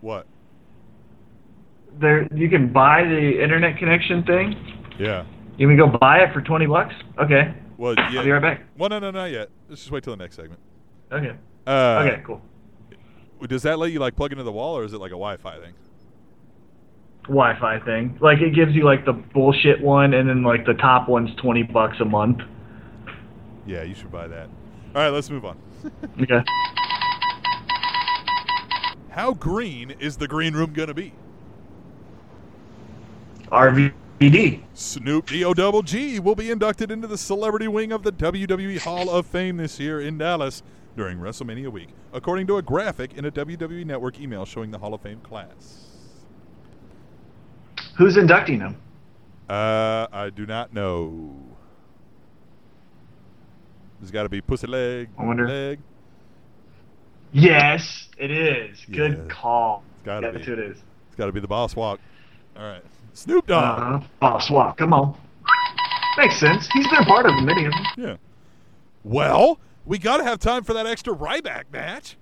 A: What?
D: There, you can buy the internet connection thing.
A: Yeah.
D: You can go buy it for twenty bucks. Okay.
A: Well, yeah.
D: I'll be right back.
A: Well, no, no, not yet. Let's just wait till the next segment.
D: Okay.
A: Uh,
D: okay. Cool.
A: Does that let you like plug into the wall, or is it like a Wi-Fi thing?
D: Wi-Fi thing. Like it gives you like the bullshit one, and then like the top one's twenty bucks a month.
A: Yeah, you should buy that. All right, let's move on.
D: Okay.
A: How green is the green room gonna be?
D: RVD.
A: Snoop D-O double G will be inducted into the celebrity wing of the WWE Hall of Fame this year in Dallas during WrestleMania week, according to a graphic in a WWE Network email showing the Hall of Fame class.
D: Who's inducting him?
A: Uh, I do not know. There's got to be Pussy Leg.
D: I wonder-
A: Leg.
D: Yes, it is. Good
A: Yeah.
D: call.
A: It's gotta
D: yeah,
A: be.
D: That's who it is.
A: It's got to be the Boss Walk. All right, Snoop Dogg.
D: Uh-huh. Boss walk. Come on. Makes sense. He's been a part of many of them.
A: Yeah. Well, we got to have time for that extra Ryback match.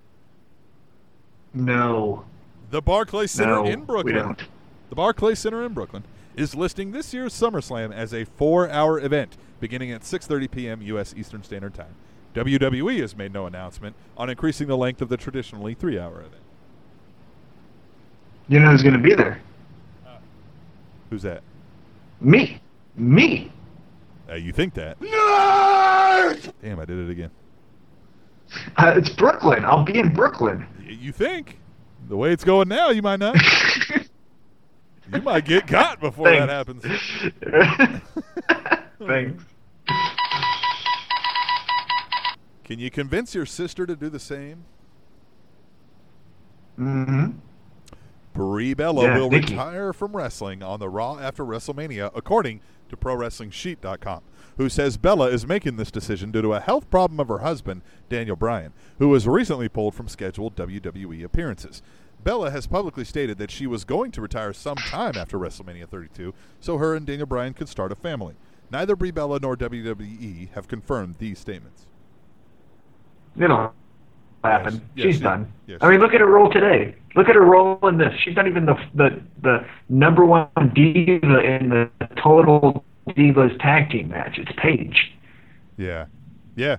D: No.
A: The Barclays Center
D: no,
A: in Brooklyn.
D: we don't.
A: The Barclays Center in Brooklyn is listing this year's SummerSlam as a four hour event beginning at 6:30 p.m. U.S. Eastern Standard Time. WWE has made no announcement on increasing the length of the traditionally three-hour event.
B: You know who's going to be there?
A: Who's that?
B: Me. Me.
A: Uh, you think that? Damn, I did it again.
B: Uh, it's Brooklyn. I'll be in Brooklyn.
A: You think? The way it's going now, you might not. you might get caught before that happens.
B: Thanks.
A: Can you convince your sister to do the same?
B: Mm-hmm.
A: Brie Bella
B: Yeah,
A: will retire from wrestling on the Raw after WrestleMania, according to ProWrestlingSheet.com, who says Bella is making this decision due to a health problem of her husband, Daniel Bryan, who was recently pulled from scheduled WWE appearances. Bella has publicly stated that she was going to retire sometime after WrestleMania 32 so her and Daniel Bryan could start a family. Neither Brie Bella nor WWE have confirmed these statements.
B: It'll happen.
A: Yes, yes,
B: She's
A: she-
B: done.
A: yes.
B: I mean, look at her role today. Look at her role in this. She's not even the the the number one diva in the total divas tag team match. It's Paige.
A: Yeah. Yeah.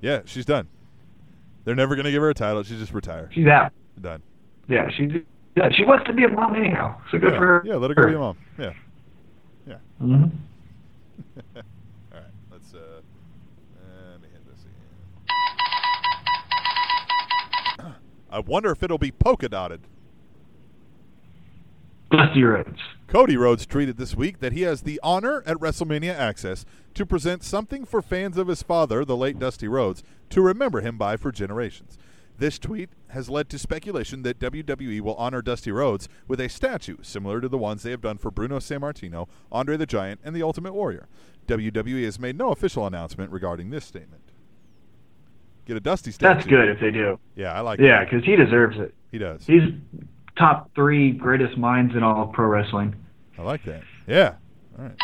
A: Yeah, she's done. They're never going to give her a title. She's just retired.
B: She's out.
A: Done.
B: Yeah, she's yeah. She wants to be a mom anyhow. So good
A: yeah.
B: for her.
A: Yeah, let her go be a mom. Yeah. Yeah.
B: hmm
A: All right. Let's uh let me hit this again. I wonder if it'll be polka dotted.
B: Dusty Rhodes.
A: Cody Rhodes tweeted this week that he has the honor at WrestleMania Access to present something for fans of his father, the late Dusty Rhodes, to remember him by for generations. This tweet has led to speculation that WWE will honor Dusty Rhodes with a statue similar to the ones they have done for Bruno Sammartino, Andre the Giant, and the Ultimate Warrior. WWE has made no official announcement regarding this statement. Get a Dusty statue.
B: That's good if they do.
A: Yeah, I like
B: Yeah, because he deserves it.
A: He does.
B: He's top three greatest minds in all of pro wrestling.
A: I like that. Yeah. All right.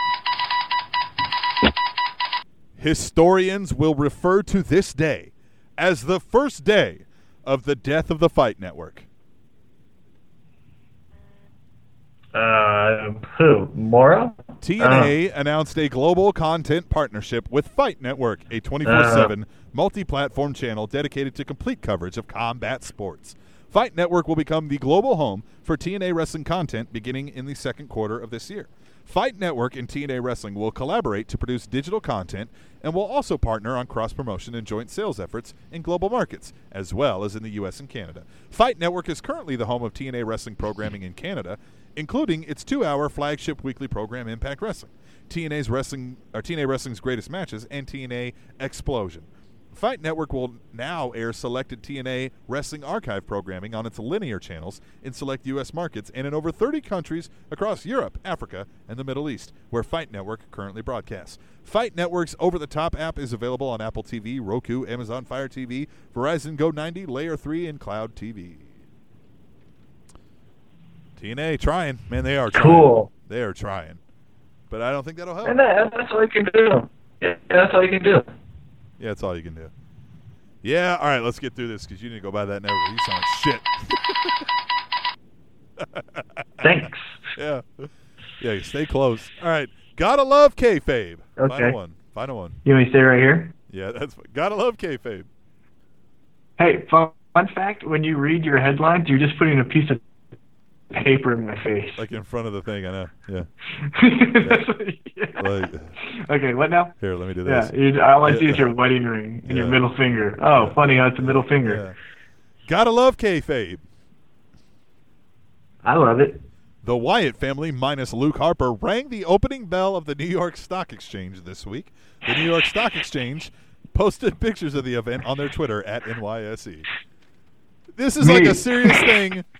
A: Historians will refer to this day as the first day of the death of the Fight Network.
B: Uh, who? Mora?
A: TNA announced a global content partnership with Fight Network, a 24 7 multi platform channel dedicated to complete coverage of combat sports. Fight Network will become the global home for TNA wrestling content beginning in the second quarter of this year. Fight Network and TNA Wrestling will collaborate to produce digital content and will also partner on cross promotion and joint sales efforts in global markets, as well as in the U.S. and Canada. Fight Network is currently the home of TNA Wrestling programming in Canada, including its two-hour flagship weekly program Impact Wrestling, TNA's wrestling or TNA Wrestling's greatest matches, and TNA Explosion. Fight Network will now air selected TNA Wrestling Archive programming on its linear channels in select U.S. markets and in over 30 countries across Europe, Africa, and the Middle East, where Fight Network currently broadcasts. Fight Network's over the top app is available on Apple TV, Roku, Amazon Fire TV, Verizon Go 90, Layer 3, and Cloud TV. TNA trying. Man, they are trying.
B: Cool.
A: They are trying. But I don't think that'll help.
B: And that, that's all you can do. Yeah, that's all you can do.
A: Yeah, that's all you can do. Yeah, all right, let's get through this because you need to go buy that network. You sound like shit.
B: Thanks.
A: yeah. Yeah, stay close. All right. Gotta love kayfabe.
B: Okay.
A: Final one. Final one.
B: You want me to stay right here?
A: Yeah, that's gotta love kayfabe.
B: Hey, fun, fun fact: when you read your headlines, you're just putting a piece of paper in my face.
A: Like in front of the thing, I know. Yeah.
B: What- yeah.
A: Like-
B: okay, what now?
A: Here, let me do
B: Yeah,
A: this.
B: you, all I see
A: Yeah.
B: is your wedding ring and your middle finger. Oh,
A: Yeah.
B: funny how it's a middle finger.
A: Yeah. Gotta love kayfabe.
B: I love it.
A: The Wyatt family, minus Luke Harper, rang the opening bell of the New York Stock Exchange this week. The New York Stock Exchange posted pictures of the event on their Twitter at NYSE. This is like a serious thing.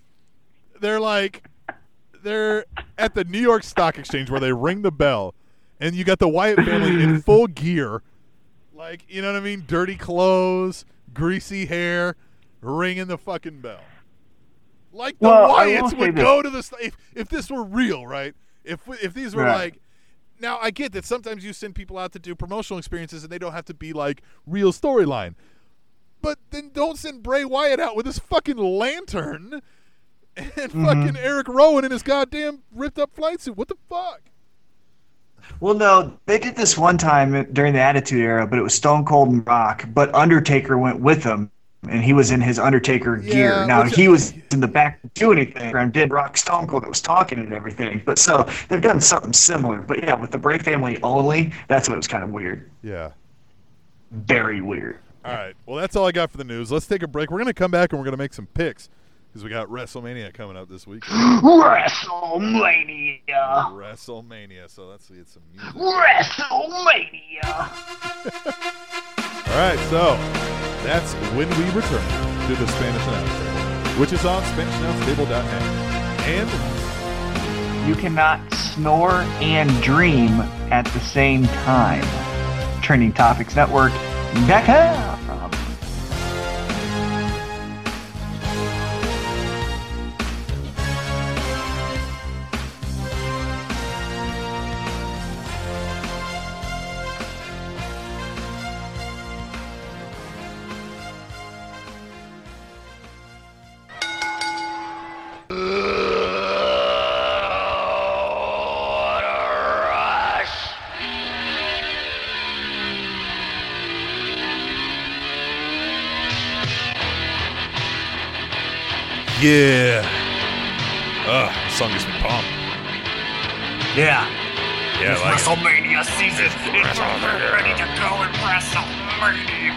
A: They're like, they're at the New York Stock Exchange where they ring the bell, and you got the Wyatt family in full gear. Like, you know what I mean? Dirty clothes, greasy hair, ringing the fucking bell. Like the
B: Well,
A: Wyatts would go to the if if this were real, right? If if these were
B: Right.
A: like now I get that sometimes you send people out to do promotional experiences and they don't have to be like real storyline. But then don't send Bray Wyatt out with his fucking lantern and
B: Mm-hmm.
A: fucking Eric Rowan in his goddamn ripped up flight suit. What the fuck?
B: Well, no, they did this one time during the Attitude Era, but it was Stone Cold and Rock. But Undertaker went with them, and he was in his Undertaker
A: Yeah,
B: gear. Now
A: which-
B: he was in the back doing anything, and did Rock Stone Cold that was talking and everything. But so they've done something similar. But yeah, with the Bray family only, that's what was kind of weird.
A: Yeah.
B: Very weird.
A: All right. Well, that's all I got for the news. Let's take a break. We're going to come back and we're going to make some picks because we got WrestleMania coming up this week.
D: WrestleMania.
A: WrestleMania. So let's see. It's some music.
D: WrestleMania.
A: All right. So that's when we return to the Spanish Announce Table, which is on SpanishAnnounceTable.net. And
D: You cannot snore and dream at the same time. Trending
A: yeah. Ugh, this song gets me pumped.
B: Yeah.
A: Yeah, I like it.
E: WrestleMania season. It's ready to go in WrestleMania.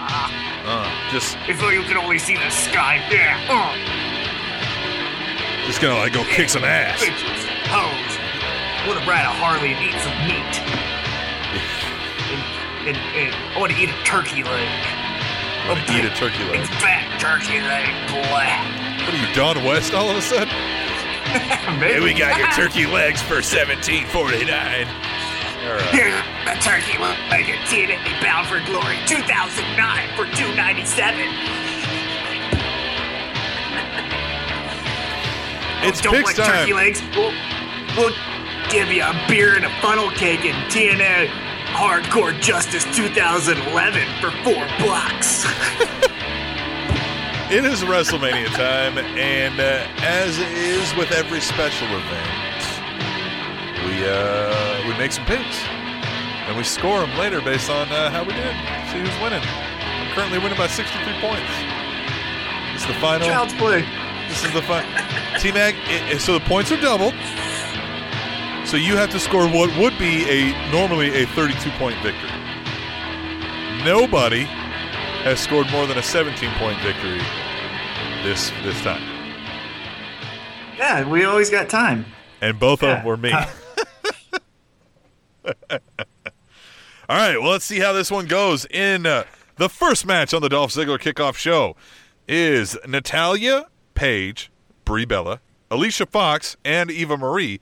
A: Uh, just,
E: If you can only see the sky. Yeah. Uh,
A: just gonna like go kick some ass.
E: bitches, hoes. Want to ride a Harley and eat some meat. And, and, and I want to eat a turkey leg.
A: I'm gonna eat a turkey leg.
E: It's fat turkey leg, boy.
A: What are you, Don West, all of a sudden?
E: Maybe.
A: we got your turkey legs for seventeen forty nine. All right.
E: Here's the turkey leg at TNA Bound for Glory 2009 for 297.
A: It's
E: Don't
A: picks
E: like turkey legs. We'll, we'll give you a beer and a funnel cake in TNA Hardcore Justice 2011 for four bucks.
A: It is WrestleMania time, and uh, as is with every special event, we uh, we make some picks, and we score them later based on uh, how we did. See who's winning. I'm currently winning by 63 points. This is the final.
B: Child's play.
A: This is the fun. T Mac. So the points are doubled. So you have to score what would be a normally a 32 point victory. Nobody has scored more than a 17 point victory this this time,
B: Yeah, we always got time.
A: and both of them were me. All right, well let's see how this one goes. In uh, the first match on the Dolph Ziggler kickoff show is Natalya Paige, Brie Bella, Alicia Fox, and Eva Marie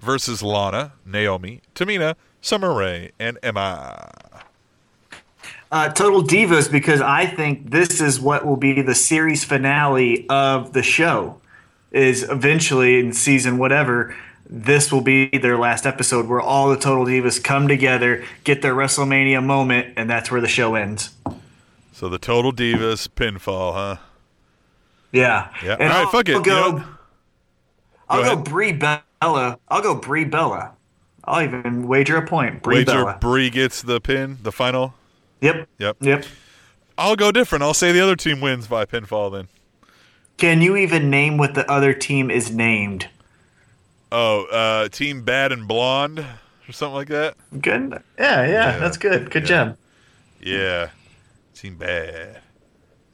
A: versus Lana, Naomi, Tamina, Summer Rae, and Emma.
B: Uh, Total Divas because I think this is what will be the series finale of the show. Is eventually in season whatever, this will be their last episode where all the Total Divas come together, get their WrestleMania moment, and that's where the show ends.
A: So the Total Divas pinfall, huh?
B: Yeah.
A: Yeah.
B: And
A: All right, fuck it.
B: I'll
A: You
B: go.
A: know-
B: I'll
A: Go
B: go. Brie Bella. I'll go Brie Bella. I'll even wager a point. Brie
A: Wager
B: Bella.
A: Brie gets the pin, the final.
B: Yep.
A: Yep.
B: Yep.
A: I'll go different. I'll say the other team wins by pinfall then.
B: Can you even name what the other team is named?
A: Oh, uh, Team Bad and Blonde or something like that.
B: Good. Yeah, yeah,
A: Yeah,
B: that's good. Good
A: yeah.
B: job.
A: Yeah, Team Bad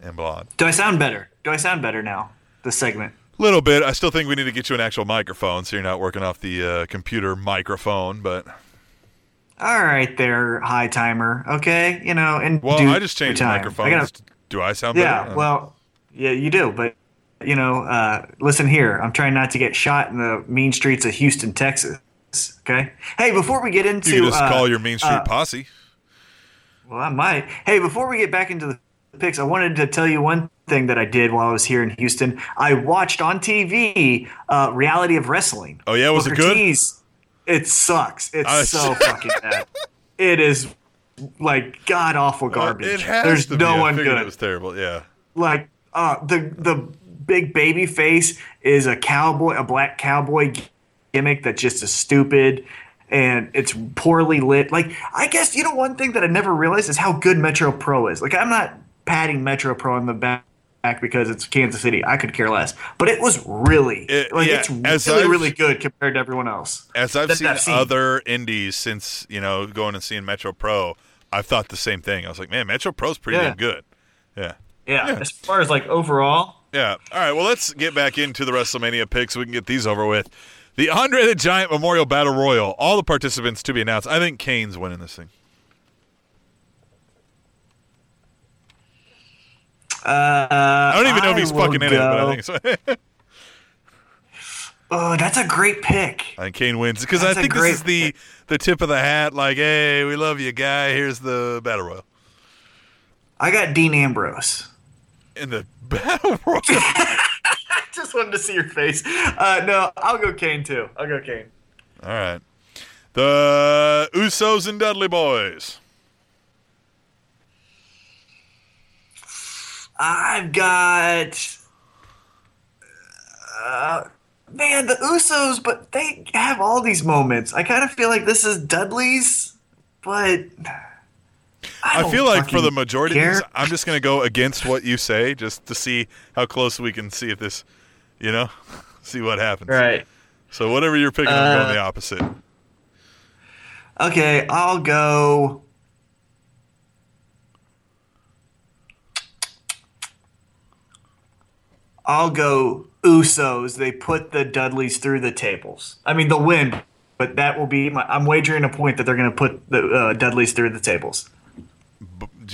A: and Blonde.
B: Do I sound better? Do I sound better now? This segment.
A: A little bit. I still think we need to get you an actual microphone, so you're not working off the uh, computer microphone. But
B: All right, there, high timer. Okay, you know, and
A: well,
B: do
A: I just changed the microphones.
B: I gotta-
A: Do I sound
B: yeah,
A: better?
B: Well, yeah, you do, but you know, uh, listen here. I'm trying not to get shot in the mean streets of Houston, Texas. Okay. Hey, before we get into,
A: you just
B: uh,
A: call your Main Street
B: uh,
A: posse.
B: Well, I might. Hey, before we get back into the picks, I wanted to tell you one thing that I did while I was here in Houston. I watched on TV uh, Reality of Wrestling.
A: Oh, yeah? Was it good?
B: T's- it sucks. It's
A: I-
B: so fucking bad. It is like god awful garbage.
A: It has
B: There's no one good
A: It was terrible. Yeah.
B: like uh the the big baby face is a cowboy a black cowboy gimmick that just is stupid and it's poorly lit. Like I guess you know one thing that I never realized is how good Metro Pro is. Like I'm not patting Metro Pro on the back because it's Kansas City. I could care less. But it was really
A: It-
B: like
A: yeah,
B: it's really
A: I've-
B: really good compared to everyone else.
A: As I've seen,
B: I've seen.
A: other indies since you know going and seeing Metro Pro, I've thought the same thing. I was like, man, Metro Pro's pretty
B: Yeah.
A: damn good. Yeah.
B: Yeah,
A: Yeah.
B: as far as like overall,
A: Yeah. All right. Well, let's get back into the WrestleMania picks. So we can get these over with. The Andre the Giant Memorial Battle Royal. All the participants to be announced. I think Kane's winning this thing.
B: Uh,
A: I don't even know if he's fucking in it, but I think so.
B: Oh, that's a great pick.
A: I think Kane wins because I think this is the the tip of the hat. Like, hey, we love you, guy. Here's the Battle Royal.
B: I got Dean Ambrose.
A: In the Battle Royal.
B: Just wanted to see your face. Uh, no, I'll go Kane too. I'll go Kane.
A: All right. The Usos and Dudley Boyz.
B: I've got. Uh, man, the Usos, but they have all these moments. I kind of feel like this is Dudley's, but. I,
A: I
B: don't
A: feel like for the majority
B: care.
A: of these, I'm just going to go against what you say just to see how close we can see if this, you know, see what happens.
B: Right.
A: So whatever you're picking, I'm going
B: Uh,
A: the opposite.
B: Okay, I'll go. I'll go Usos. They put the Dudleys through the tables. I mean, they'll win, but that will be my. I'm wagering a point that they're going to put the uh, Dudleys through the tables.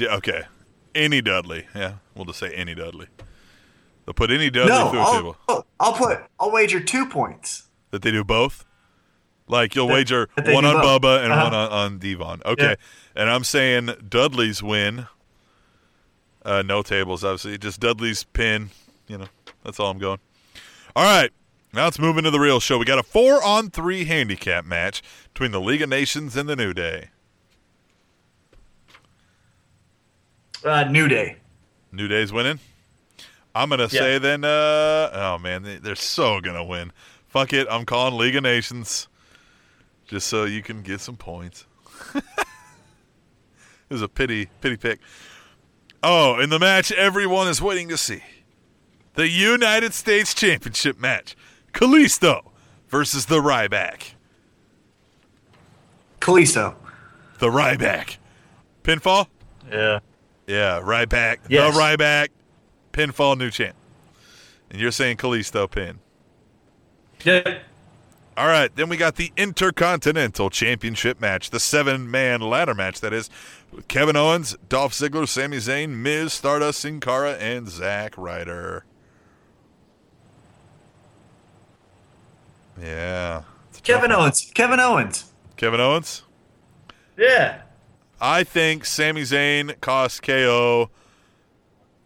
A: Okay. Any Dudley. Yeah, we'll just say any Dudley. They'll put any Dudley
B: no,
A: through a table.
B: I'll, I'll put. I'll wager two points.
A: That they do both? Like you'll wager
B: that
A: one on
B: both.
A: Bubba and
B: Uh-huh.
A: one on, on D-Von. Okay.
B: Yeah.
A: And I'm saying Dudley's win. Uh, no tables, obviously. Just Dudley's pin. You know, that's all I'm going. All right. Now let's move into the real show. We got a four on three handicap match between the League of Nations and the New Day.
B: Uh, New Day.
A: New Day's winning. I'm gonna say then. Uh, oh man, they, they're so gonna win. Fuck it, I'm calling League of Nations, just so you can get some points. it was a pity, pity pick. Oh, in the match everyone is waiting to see, the United States Championship match: Kalisto versus the Ryback.
B: Kalisto.
A: The Ryback. Pinfall.
B: Yeah.
A: Yeah, Ryback.
B: Yes.
A: The Ryback. Pinfall new champ. And you're saying Kalisto pin.
B: Yeah.
A: All right, then we got the Intercontinental Championship match, the seven man ladder match, that is, with Kevin Owens, Dolph Ziggler, Sami Zayn, Miz, Stardust, Sin Cara, and Zack Ryder. Yeah. It's a tough
B: Kevin. Owens. Kevin Owens.
A: Kevin Owens?
B: Yeah.
A: I think Sami Zayn costs KO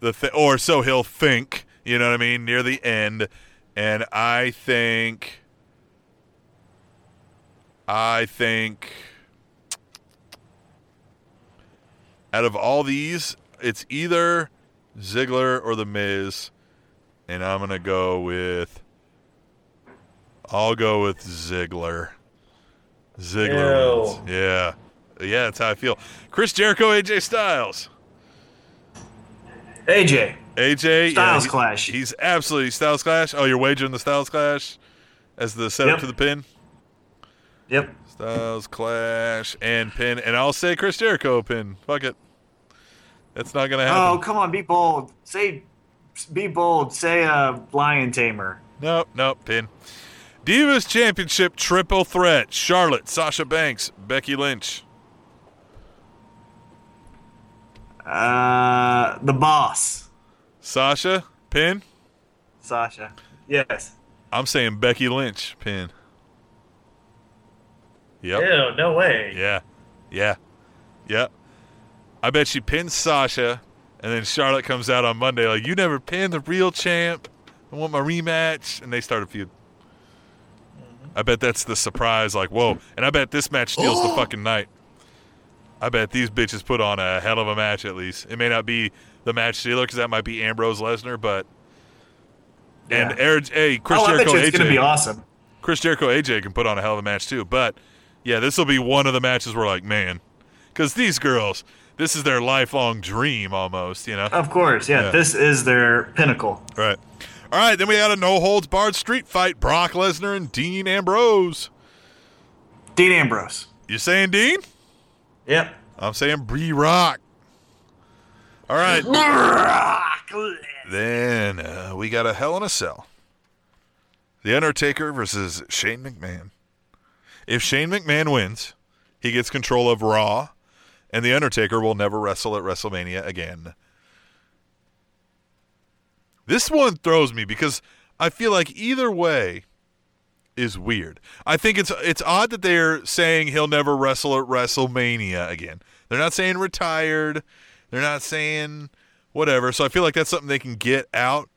A: the th- or so he'll think, you know what I mean, near the end. And I think I think out of all these, it's either Ziggler or the Miz, and I'm gonna go with I'll go with Ziggler. Ziggler
B: Ew.
A: wins. Yeah. Yeah, that's how I feel. Chris Jericho, AJ Styles.
B: AJ.
A: AJ,
B: Styles
A: he-
B: Clash.
A: He's absolutely Styles Clash. Oh, you're wagering the Styles Clash as the setup
B: Yep.
A: to the pin.
B: Yep.
A: Styles Clash and pin, and I'll say Chris Jericho pin. Fuck it. That's not gonna happen.
B: Oh, come on, be bold. Say, be bold. Say, uh, lion tamer.
A: Nope, nope, pin. Divas Championship triple threat: Charlotte, Sasha Banks, Becky Lynch.
B: Uh, the boss,
A: Sasha pin.
B: Sasha. Yes.
A: I'm saying Becky Lynch pin. Yep.
B: Ew, no way.
A: Yeah. Yeah. Yep. I bet she pins Sasha, and then Charlotte comes out on Monday like, "You never pinned the real champ. I want my rematch," and they start a feud. I bet that's the surprise. Like, whoa! And I bet this match steals the fucking night. I bet these bitches put on a hell of a match. At least it may not be the match stealer because that might be Ambrose Lesnar, but and
B: Yeah.
A: Hey, Chris
B: oh,
A: Jericho,
B: it's
A: AJ,
B: gonna be awesome.
A: Chris Jericho AJ can put on a hell of a match too, but Yeah, this will be one of the matches where like, man, because these girls, this is their lifelong dream almost, you know.
B: Of course, yeah,
A: Yeah.
B: This is their pinnacle.
A: Right. All right, then we got a no holds barred street fight: Brock Lesnar and Dean Ambrose.
B: Dean Ambrose.
A: You saying Dean?
B: Yep.
A: I'm saying Bree Rock. All right. Then uh, we got a Hell in a Cell. The Undertaker versus Shane McMahon. If Shane McMahon wins, he gets control of Raw, and The Undertaker will never wrestle at WrestleMania again. This one throws me because I feel like either way is weird. I think it's it's odd that they're saying he'll never wrestle at WrestleMania again. They're not saying retired. They're not saying whatever. So I feel like that's something they can get out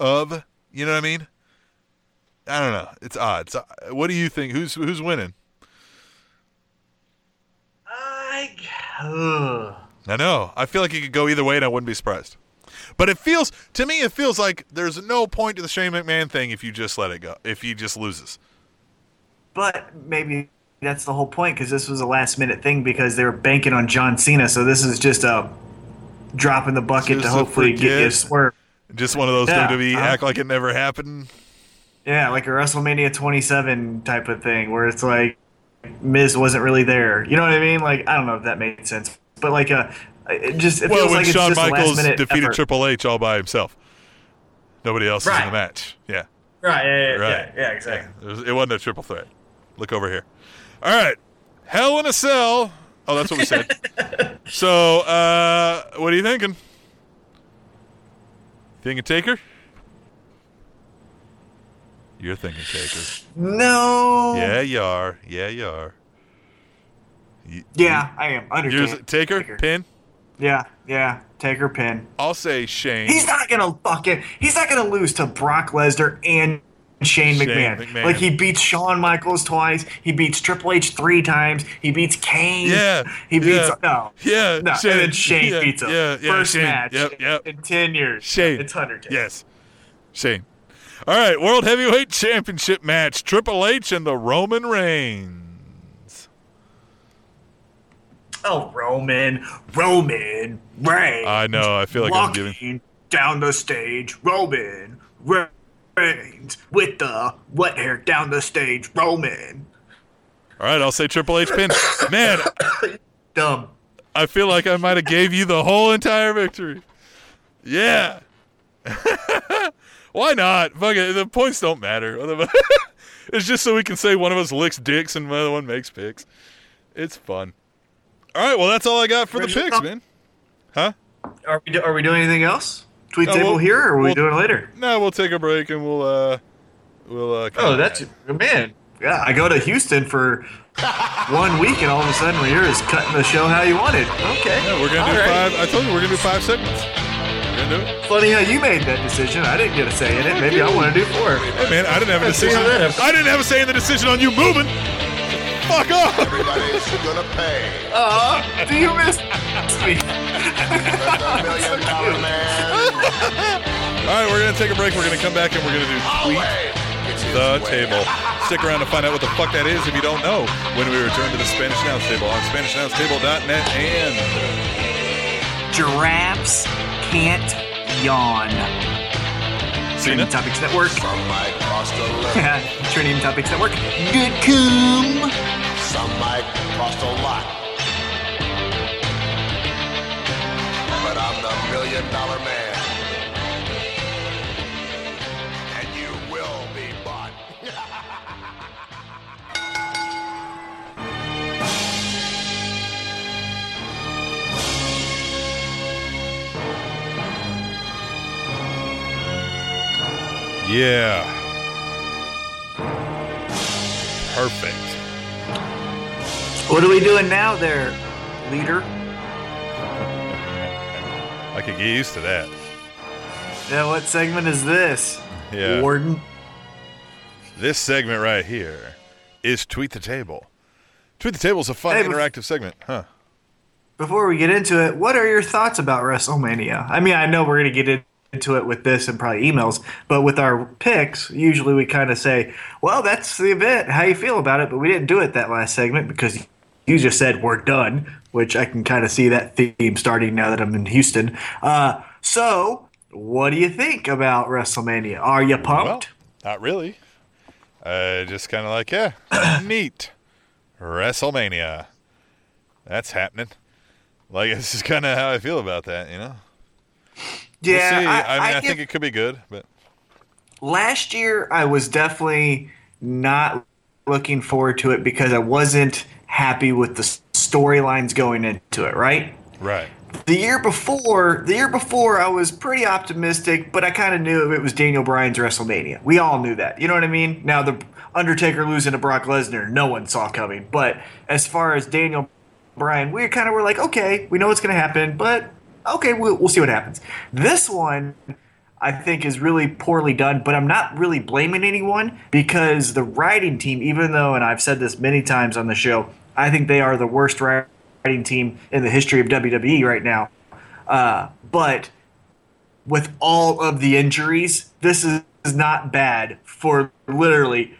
A: of. You know what I mean? I don't know. It's odd. So, what do you think? Who's who's winning?
B: I. Ugh.
A: I know. I feel like it could go either way, and I wouldn't be surprised. But it feels to me, it feels like there's no point to the Shane McMahon thing if you just let it go. If he just loses.
B: But maybe that's the whole point because this was a last minute thing because they were banking on John Cena. So this is just a drop in the bucket
A: Just
B: to hopefully get you a swerve.
A: Just one of those
B: Yeah,
A: WWE
B: uh-huh.
A: act like it never happened.
B: Yeah, like a WrestleMania 27 type of thing where it's like Miz wasn't really there. You know what I mean? Like I don't know if that made sense, but like uh, it just it
A: well,
B: feels
A: when
B: like it's
A: Shawn Michaels defeated
B: effort.
A: Triple H all by himself, nobody else is in the match. Yeah,
B: Right? Yeah, yeah,
A: right.
B: yeah, yeah, exactly.
A: It, was, it wasn't a triple threat. Look over here. All right, Hell in a Cell. Oh, that's what we said. so, uh, what are you thinking? Thinking Taker? You're thinking Taker.
B: No.
A: Yeah, you are. Yeah, you are. You-
B: Yeah, I am.
A: You're
B: Undertaker.
A: Taker?
B: Taker.
A: Pin?
B: Yeah, yeah. Taker pin.
A: I'll say Shane.
B: He's not gonna fucking. He's not gonna lose to Brock Lesnar and Shane
A: Shane
B: McMahon.
A: McMahon.
B: Like he beats Shawn Michaels twice. He beats Triple H three times. He beats Kane.
A: Yeah,
B: He beats
A: yeah.
B: no.
A: Yeah,
B: No,
A: Shane.
B: and then Shane
A: Yeah,
B: beats him.
A: yeah, yeah,
B: First
A: Shane.
B: match
A: Yep, yep.
B: in ten years.
A: Shane.
B: It's Undertaker.
A: Yes. Shane. All right, World Heavyweight Championship match Triple H and the Roman Reigns.
B: Oh, Roman, Roman Reigns.
A: I know, I feel like I'm giving.
B: down the stage. Roman Reigns with the wet hair down the stage. Roman.
A: All right, I'll say Triple H pin. Man,
B: Dumb.
A: I feel like I might have gave you the whole entire victory. Yeah. Why not? Fuck it. The points don't matter. it's just so we can say one of us licks dicks and the other one makes picks. It's fun. All right, well that's all I got for the picks, man. Huh?
B: Are we, do, are we doing anything else? Tweet
A: No,
B: table
A: we'll-
B: here, or are we
A: we'll-
B: doing it later?
A: No, we'll take a break and we'll uh we'll uh
B: Oh, that's man. Yeah, I go to Houston for one week, and all of a sudden we're here is cutting the show how you want it. Okay.
A: Yeah, we're gonna do
B: right.
A: five I told you we're gonna do five segments. We're gonna do it.
B: Funny how you made that decision. I didn't get a say in it. Maybe I want to do four.
A: Hey man, I didn't have a decision.
B: that.
A: I didn't have a say in the decision on you moving. Fuck off!
F: Everybody's gonna pay.
B: Uh, do you miss me?
F: Million dollar man.
A: All right, we're gonna take a break. We're gonna come back and we're gonna do tweet
F: Always gets his
A: the
F: way.
A: table. Stick around to find out what the fuck that is if you don't know. When we return to the Spanish Announce Table on SpanishAnnounceTable.net and
B: Giraffes can't yawn. Trending Topics Network.
F: Some might cost a little.
B: Trending Topics Network. Good coom.
F: Some might cost a lot. But I'm the million dollar man.
A: Yeah. Perfect.
B: What are we doing now, there, leader?
A: I could get used to that.
B: Yeah, what segment is this?
A: Yeah.
B: Warden.
A: This segment right here is Tweet the Table. Tweet the Table is a fun,
B: Hey, bef-
A: interactive segment, huh?
B: Before we get into it, what are your thoughts about WrestleMania? I mean, I know we're going to get into it with this and probably emails, but with our picks, usually we kind of say, "Well, that's the event. How you feel about it?" But we didn't do it that last segment because you just said we're done, which I can kind of see that theme starting now that I'm in Houston. Uh, so, what do you think about WrestleMania? Are you
A: Well,
B: pumped?
A: not really. Uh, just kind of like, yeah, neat. WrestleMania. That's happening. Like, this is kind of how I feel about that, you know? We'll
B: yeah,
A: see. I, mean, I,
B: give-
A: think it could be good, but
B: last year I was definitely not looking forward to it because I wasn't happy with the storylines going into it, right?
A: right.
B: The year before, the year before I was pretty optimistic, but I kind of knew it was Daniel Bryan's WrestleMania. We all knew that. You know what I mean? Now the Undertaker losing to Brock Lesnar, no one saw coming, but as far as Daniel Bryan, we kind of were like, okay, we know what's going to happen, but okay, we'll, we'll see what happens. This one, I think, is really poorly done, but I'm not really blaming anyone because the writing team, even though, and I've said this many times on the show, I think they are the worst writing team in the history of WWE right now. Uh, but with all of the injuries, this is, not bad for literally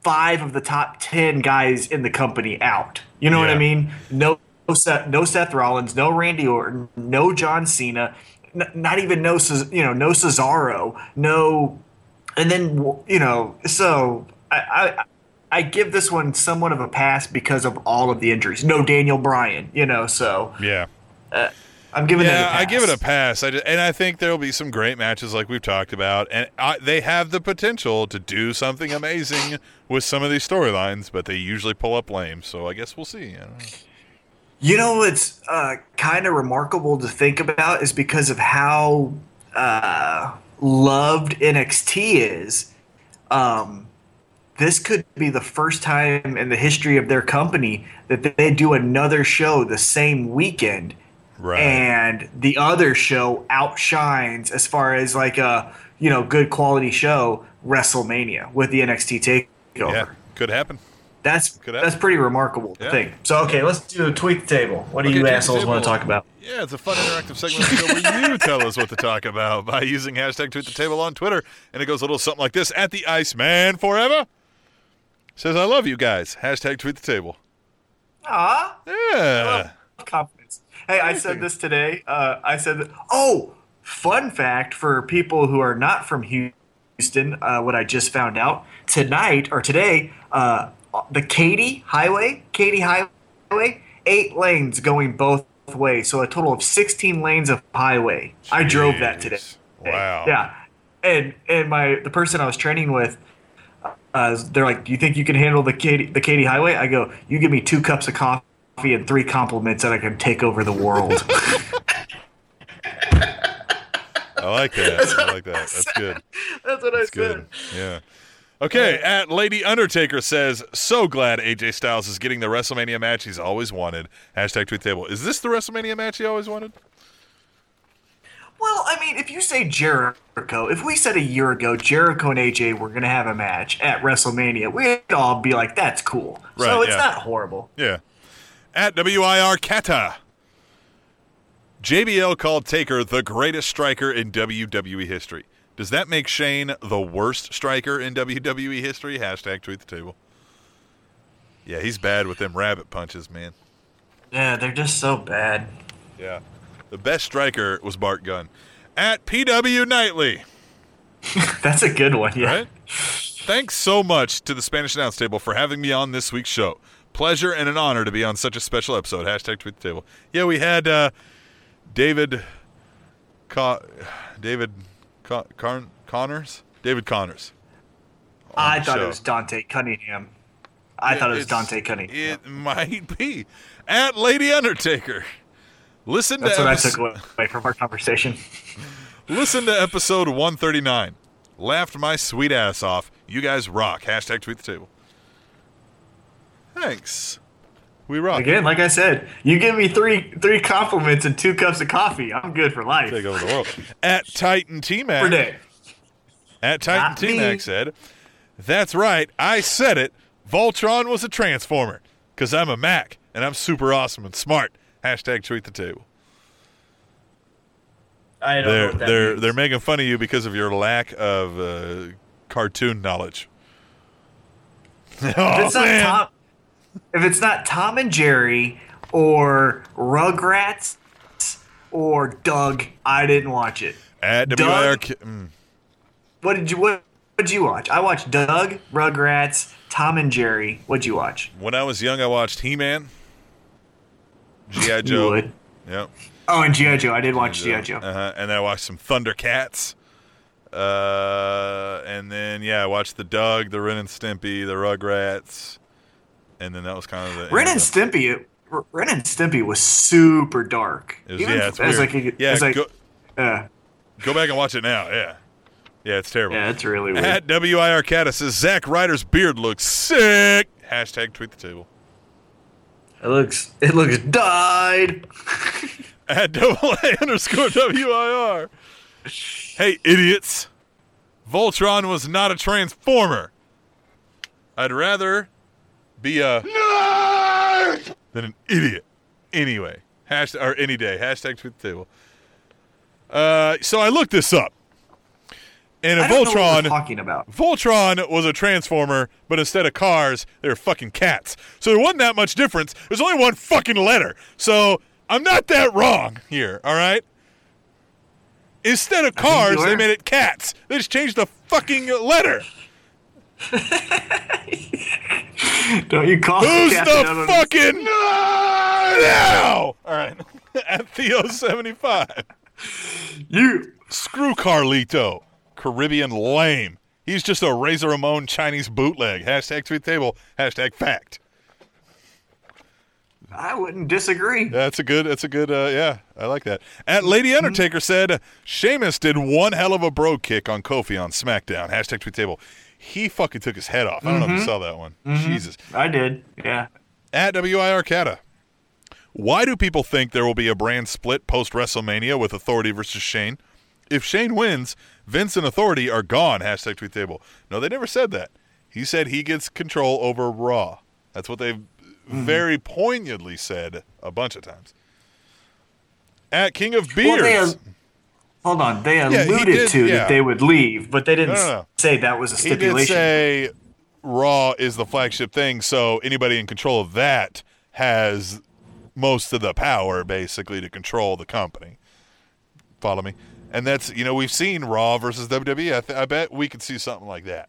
B: five of the top ten guys in the company out. You know what I mean? No, no Seth, no Seth Rollins, no Randy Orton, no John Cena, n- not even no, you know, no Cesaro, no, and then you know, so I, I I give this one somewhat of a pass because of all of the injuries. No Daniel Bryan, you know, so
A: Yeah.
B: Uh, I'm giving it. A
A: Yeah,
B: pass.
A: I give it a pass. I just, and I think there will be some great matches like we've talked about, and I, they have the potential to do something amazing with some of these storylines, but they usually pull up lame. So I guess we'll see. I don't know.
B: You know what's uh, kind of remarkable to think about is because of how uh, loved NXT is. Um, this could be the first time in the history of their company that they do another show the same weekend,
A: Right.
B: and the other show outshines as far as like a you know good quality show WrestleMania with the NXT takeover.
A: yeah, could happen.
B: That's that's pretty remarkable to
A: Yeah.
B: think. So okay, let's do a tweet the table. What do
A: Okay,
B: you assholes want to talk about?
A: Yeah, it's a fun interactive segment where you tell us what to talk about by using hashtag tweet the table on Twitter. And it goes a little something like this at the Iceman Forever. Says, I love you guys. Hashtag tweet the table.
B: Ah,
A: Yeah.
B: confidence. Hey, I said this today. Uh, I said, oh, fun fact for people who are not from Houston, uh, what I just found out tonight or today, uh, the Katy Highway, Katy Highway, eight lanes going both ways, so a total of 16 lanes of highway. I drove that today.
A: Wow.
B: Yeah, and and my the person I was training with, uh, they're like, "Do you think you can handle the Katy the Katy Highway?" I go, "You give me two cups of coffee and three compliments, and I can take over the world."
A: I like that. I like that. That's good.
B: That's what
A: That's
B: I said.
A: good. Yeah. Okay, at Lady Undertaker says, so glad AJ Styles is getting the WrestleMania match he's always wanted. Hashtag tweet table. Is this the WrestleMania match he always wanted?
B: Well, I mean, if you say Jericho, if we said a year ago Jericho and AJ were going to have a match at WrestleMania, we'd all be like, "That's cool." so it's
A: yeah.
B: not horrible.
A: Yeah. At WIR Kata. JBL called Taker the greatest striker in WWE history. Does that make Shane the worst striker in WWE history? Hashtag tweet the table. Yeah, he's bad with them rabbit punches, man.
B: Yeah, they're just so bad.
A: Yeah. The best striker was Bart Gunn. At PW Knightley.
B: That's a good one. Yeah.
A: right? Thanks so much to the Spanish Announce Table for having me on this week's show. Pleasure and an honor to be on such a special episode. Hashtag tweet the table. Yeah, we had uh, David, Co- David Co- Carn- Connors, David Connors.
B: I thought
A: show.
B: it was Dante Cunningham. I thought it was Dante Cunningham.
A: It might be at Lady Undertaker. Listen
B: That's
A: to
B: what I
A: episode-
B: took away from our conversation.
A: Listen to episode 139. Laughed my sweet ass off. You guys rock. Hashtag tweet the table. Thanks. We rock.
B: Again, like I said, you give me three three compliments and two cups of coffee. I'm good for life.
A: Take over the world. At Titan T
B: Per
A: Mac.
B: day.
A: At Titan T Mac said, That's right. I said it. Voltron was a transformer. Because I'm a Mac and I'm super awesome and smart. Hashtag tweet the table.
B: I don't know
A: They're
B: what that
A: they're
B: means.
A: they're making fun of you because of your lack of uh, cartoon knowledge. oh,
B: it's not
A: man.
B: Tom, if it's not Tom and Jerry or Rugrats or Doug, I didn't watch it.
A: At
B: Doug?
A: Mm.
B: What did you what did you watch? I watched Doug, Rugrats, Tom and Jerry. What'd you watch?
A: When I was young, I watched He Man, G.I. Joe.
B: would.
A: Yep.
B: Oh, and GI Joe. I did watch GI Joe.
A: Uh-huh. And then I watched some Thundercats. Uh, and then yeah, I watched the Doug, the Ren and Stimpy, the Rugrats, and then that was kind of the
B: Ren and Stimpy. Ren and Stimpy was super dark.
A: It was,
B: Even
A: yeah, it's weird.
B: like a,
A: yeah,
B: like,
A: go,
B: uh,
A: go back and watch it now. Yeah, yeah, it's terrible.
B: yeah, it's really weird.
A: At WIR Cata says Zack Ryder's beard looks sick. Hashtag tweet the table.
B: it looks it looks dyed.
A: At double A underscore WIR. Hey, idiots. Voltron was not a transformer. I'd rather be a than an idiot. Anyway, hashtag or any day. Hashtag tweet the table. Uh, so I looked this up, and a
B: I don't know what
A: Voltron.
B: talking about.
A: Voltron was a transformer, but instead of cars, they were fucking cats. So there wasn't that much difference. There's only one fucking letter. So I'm not that wrong here, all right? Instead of cars, they made it cats. They just changed the fucking letter.
B: Don't you call
A: Who's the
B: on-
A: fucking now? All right, at Theo75.
B: you?
A: Screw Carlito. Caribbean lame. He's just a Razor Ramon Chinese bootleg. Hashtag tweet table. Hashtag fact.
B: I wouldn't disagree.
A: That's a good. That's a good. Uh, yeah, I like that. At Lady. Undertaker said, Sheamus did one hell of a bro kick on Kofi on SmackDown. Hashtag tweet table. He fucking took his head off. I don't know
B: Mm-hmm.
A: if you saw that one. Jesus.
B: I did. Yeah.
A: At WIR Cata. Why do people think there will be a brand split post WrestleMania with Authority versus Shane? If Shane wins, Vince and Authority are gone. Hashtag tweet table. No, they never said that. He said he gets control over Raw. That's what they've
B: Mm-hmm.
A: very poignantly said a bunch of times. At King of
B: Well, they, uh, hold on. They
A: he
B: alluded
A: did-
B: to
A: yeah.
B: that they would leave, but they didn't
A: No, no, no.
B: say that was a stipulation.
A: he did say Raw is the flagship thing, so anybody in control of that has most of the power, basically, to control the company. Follow me? And that's you know we've seen Raw versus WWE. I, th- I bet we could see something like that.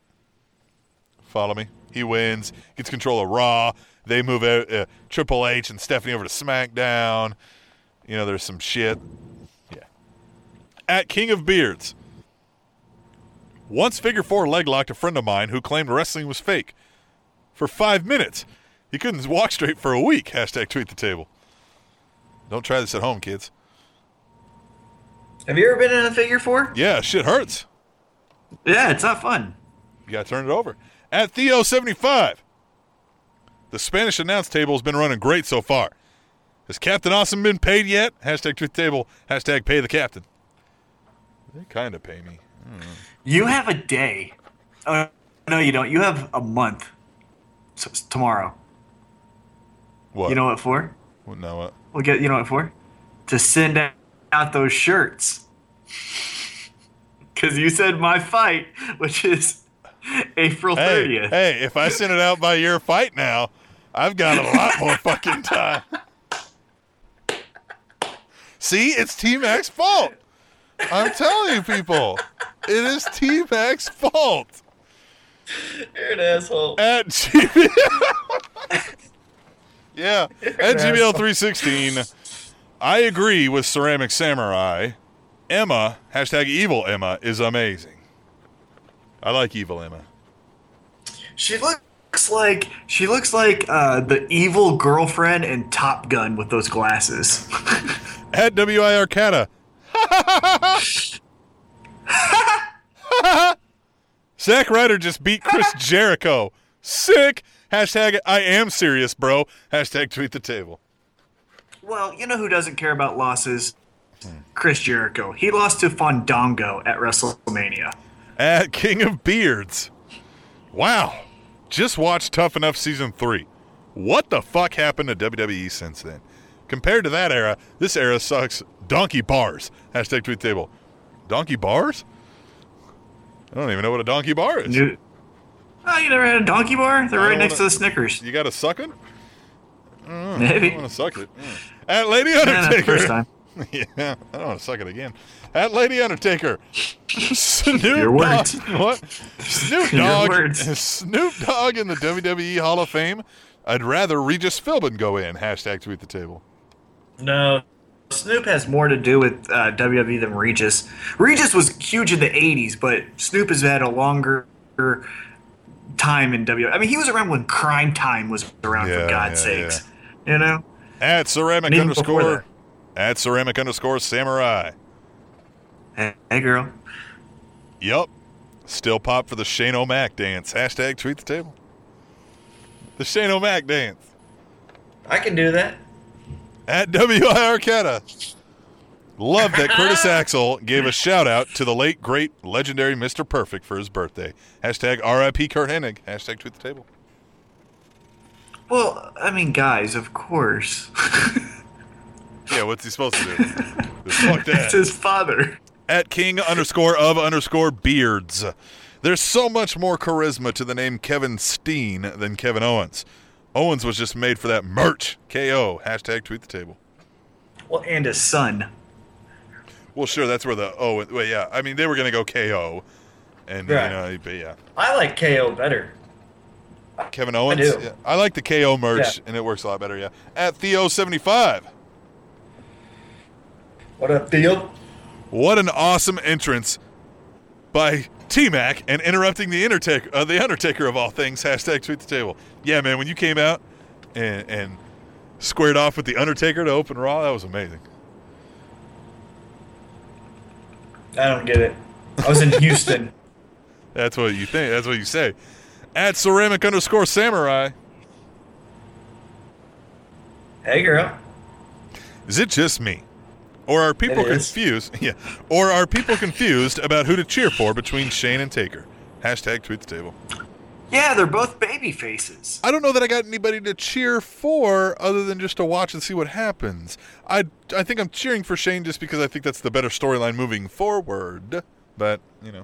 A: Follow me? He wins, gets control of Raw. They move out, uh, Triple H and Stephanie over to SmackDown. You know, there's some shit. At King of Beards. Once figure four leg locked a friend of mine who claimed wrestling was fake for five minutes. He couldn't walk straight for a week. Hashtag tweet the table. Don't try this at home, kids.
B: Have you ever been in a figure four?
A: Yeah, shit hurts.
B: Yeah, it's not fun.
A: You got to turn it over. At Theo75, the Spanish announce table has been running great so far. Has Captain Awesome been paid yet? Hashtag tweet the table. Hashtag pay the captain. They kind of pay me.
B: You have a day. Oh, no, you don't. You have a month. So it's tomorrow.
A: What?
B: You know what for?
A: What? No, what?
B: We'll get. You know what for? To send out those shirts. Because you said my fight, which is April
A: Hey,
B: thirtieth.
A: hey, if I send it out by your fight now, I've got a lot more fucking time. See, it's T Mac's fault. I'm telling you, people, it is T Mac's fault.
B: You're an asshole.
A: At GBL, yeah, at GBL 316, I agree with Ceramic Samurai. Emma hashtag Evil Emma is amazing. I like Evil Emma.
B: She looks like she looks like uh, the evil girlfriend in Top Gun with those glasses.
A: At WIR Cata. Zack Ryder just beat Chris Jericho. Sick. Hashtag I am serious, bro. Hashtag tweet the table.
B: well, you know who doesn't care about losses? Chris Jericho. He lost to Fandango at WrestleMania.
A: At King of Beards. Wow. Just watched Tough Enough Season 3. What the fuck happened to WWE since then? Compared to that era, this era sucks donkey bars. Hashtag tweet table. Donkey bars? I don't even know what a donkey bar is.
B: New- Oh, you never had a donkey bar? They're right next
A: wanna-
B: to the Snickers.
A: You got a sucking?
B: Maybe.
A: I want to suck it. Mm, mm. At Lady
B: Yeah,
A: Undertaker.
B: first time.
A: yeah, I don't want to suck it again. At Lady Undertaker. Snoop
B: Your words.
A: Dogg. What? Snoop Dogg.
B: Your words.
A: Snoop Dogg in the WWE Hall of Fame. I'd rather Regis Philbin go in. Hashtag tweet the table.
B: No. Snoop has more to do with uh, WWE than Regis. Regis was huge in the 80s, but Snoop has had a longer time in WWE. I mean, he was around when Crime Time was around,
A: Yeah,
B: for God's
A: yeah,
B: sakes. You know?
A: At ceramic
B: And even before
A: underscore. At ceramic underscore samurai.
B: Hey, hey, girl.
A: Yup. Still pop for the Shane O'Mac dance. Hashtag tweet the table. The Shane O'Mac dance.
B: I can do that.
A: At WI Arcata. Love that Curtis Axel gave a shout out to the late, great, legendary Mr. Perfect for his birthday. Hashtag RIP Curt Hennig. Hashtag tweet the table.
B: Well, I mean, guys, of course.
A: Yeah, what's he supposed to do? Fuck that.
B: it's his father.
A: At King underscore of underscore beards. There's so much more charisma to the name Kevin Steen than Kevin Owens. Owens was just made for that merch. KO. Hashtag tweet the table.
B: Well, and his son.
A: Well, sure, that's where the oh, well, yeah. I mean, they were gonna go KO, and
B: Right.
A: you know, but yeah,
B: I like KO better.
A: Kevin Owens.
B: I do.
A: Yeah. I like the KO merch,
B: Yeah.
A: and it works a lot better. Yeah. At Theo seventy five.
B: What up, Theo?
A: What an awesome entrance by T Mac and interrupting the Undertaker, uh, the Undertaker of all things. Hashtag tweet the table. Yeah, man, when you came out and and squared off with the Undertaker to open Raw, that was amazing.
B: I don't get it. I was in Houston.
A: That's what you think. That's what you say. At ceramic underscore samurai.
B: hey, girl.
A: Is it just me? Or are people confused? Yeah. Or are people confused about who to cheer for between Shane and Taker? Hashtag tweet the table.
B: Yeah, they're both baby faces.
A: I don't know that I got anybody to cheer for other than just to watch and see what happens. I I think I'm cheering for Shane just because I think that's the better storyline moving forward. But, you know,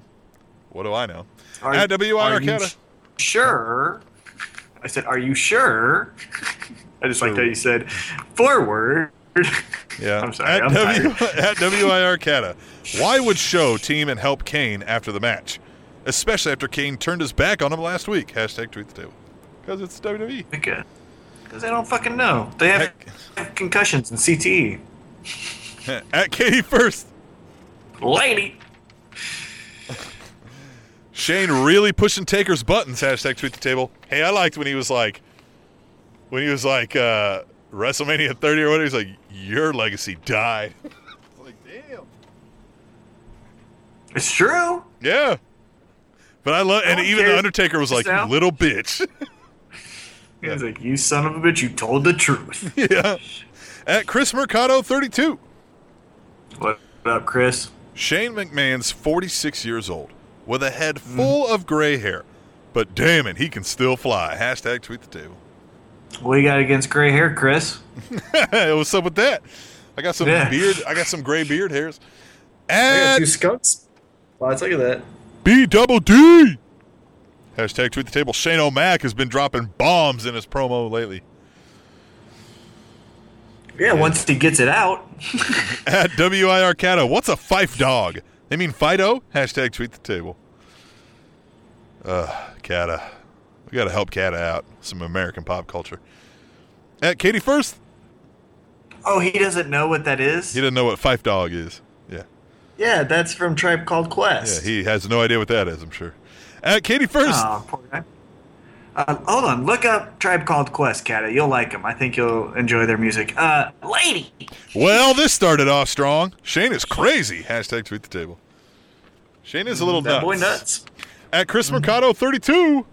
A: what do I know?
B: Are-
A: At WI Arcata.
B: Sure. I said, "Are you sure?" I just like that you said forward.
A: Yeah.
B: I'm sorry.
A: At,
B: I'm
A: w,
B: tired.
A: at WI Arcata. Why would Show team and help Kane after the match? Especially after Kane turned his back on him last week. Hashtag tweet the table. Because it's. WWE.
B: Because they don't fucking know. They have
A: Heck.
B: concussions and CTE.
A: At Katie first.
B: Lady.
A: Shane really pushing Taker's buttons. Hashtag tweet the table. Hey, I liked when he was like, when he was like, uh, WrestleMania 30 or whatever. He's like, your legacy died. like, damn.
B: It's true.
A: Yeah. But I love, and even
B: care.
A: the Undertaker was like, you little bitch.
B: He's like, "You son of a bitch! You told the truth."
A: yeah. At Chris Mercado 32.
B: what up, Chris?
A: Shane McMahon's 46 years old with a head mm. full of gray hair. But damn it, he can still fly. Hashtag tweet the table.
B: What you got against gray hair, Chris?
A: What's up with that? I got some
B: Yeah.
A: beard. I got some gray beard hairs.
B: I got two skunks. Well, let's look at that.
A: B double D. Hashtag tweet the table. Shane O'Mac has been dropping bombs in his promo lately.
B: Yeah, once he gets it out.
A: At WI Arcata, what's a fife dog? They mean Fido? Hashtag tweet the table. Uh, Cata. We got to help Cata out. Some American pop culture. At Katie First,
B: Oh, he doesn't know what that is.
A: he doesn't know what fife dog is. Yeah.
B: Yeah, that's from Tribe Called Quest.
A: Yeah, he has no idea what that is, I'm sure. At Katie First,
B: Aw, poor guy. Uh, hold on, look up Tribe Called Quest, Kata. You'll like them. I think you'll enjoy their music. Uh, lady.
A: well, this started off strong. Shane is crazy. Hashtag tweet the table. Shane is a little
B: That
A: nuts.
B: boy nuts.
A: At Chris Mercado 32,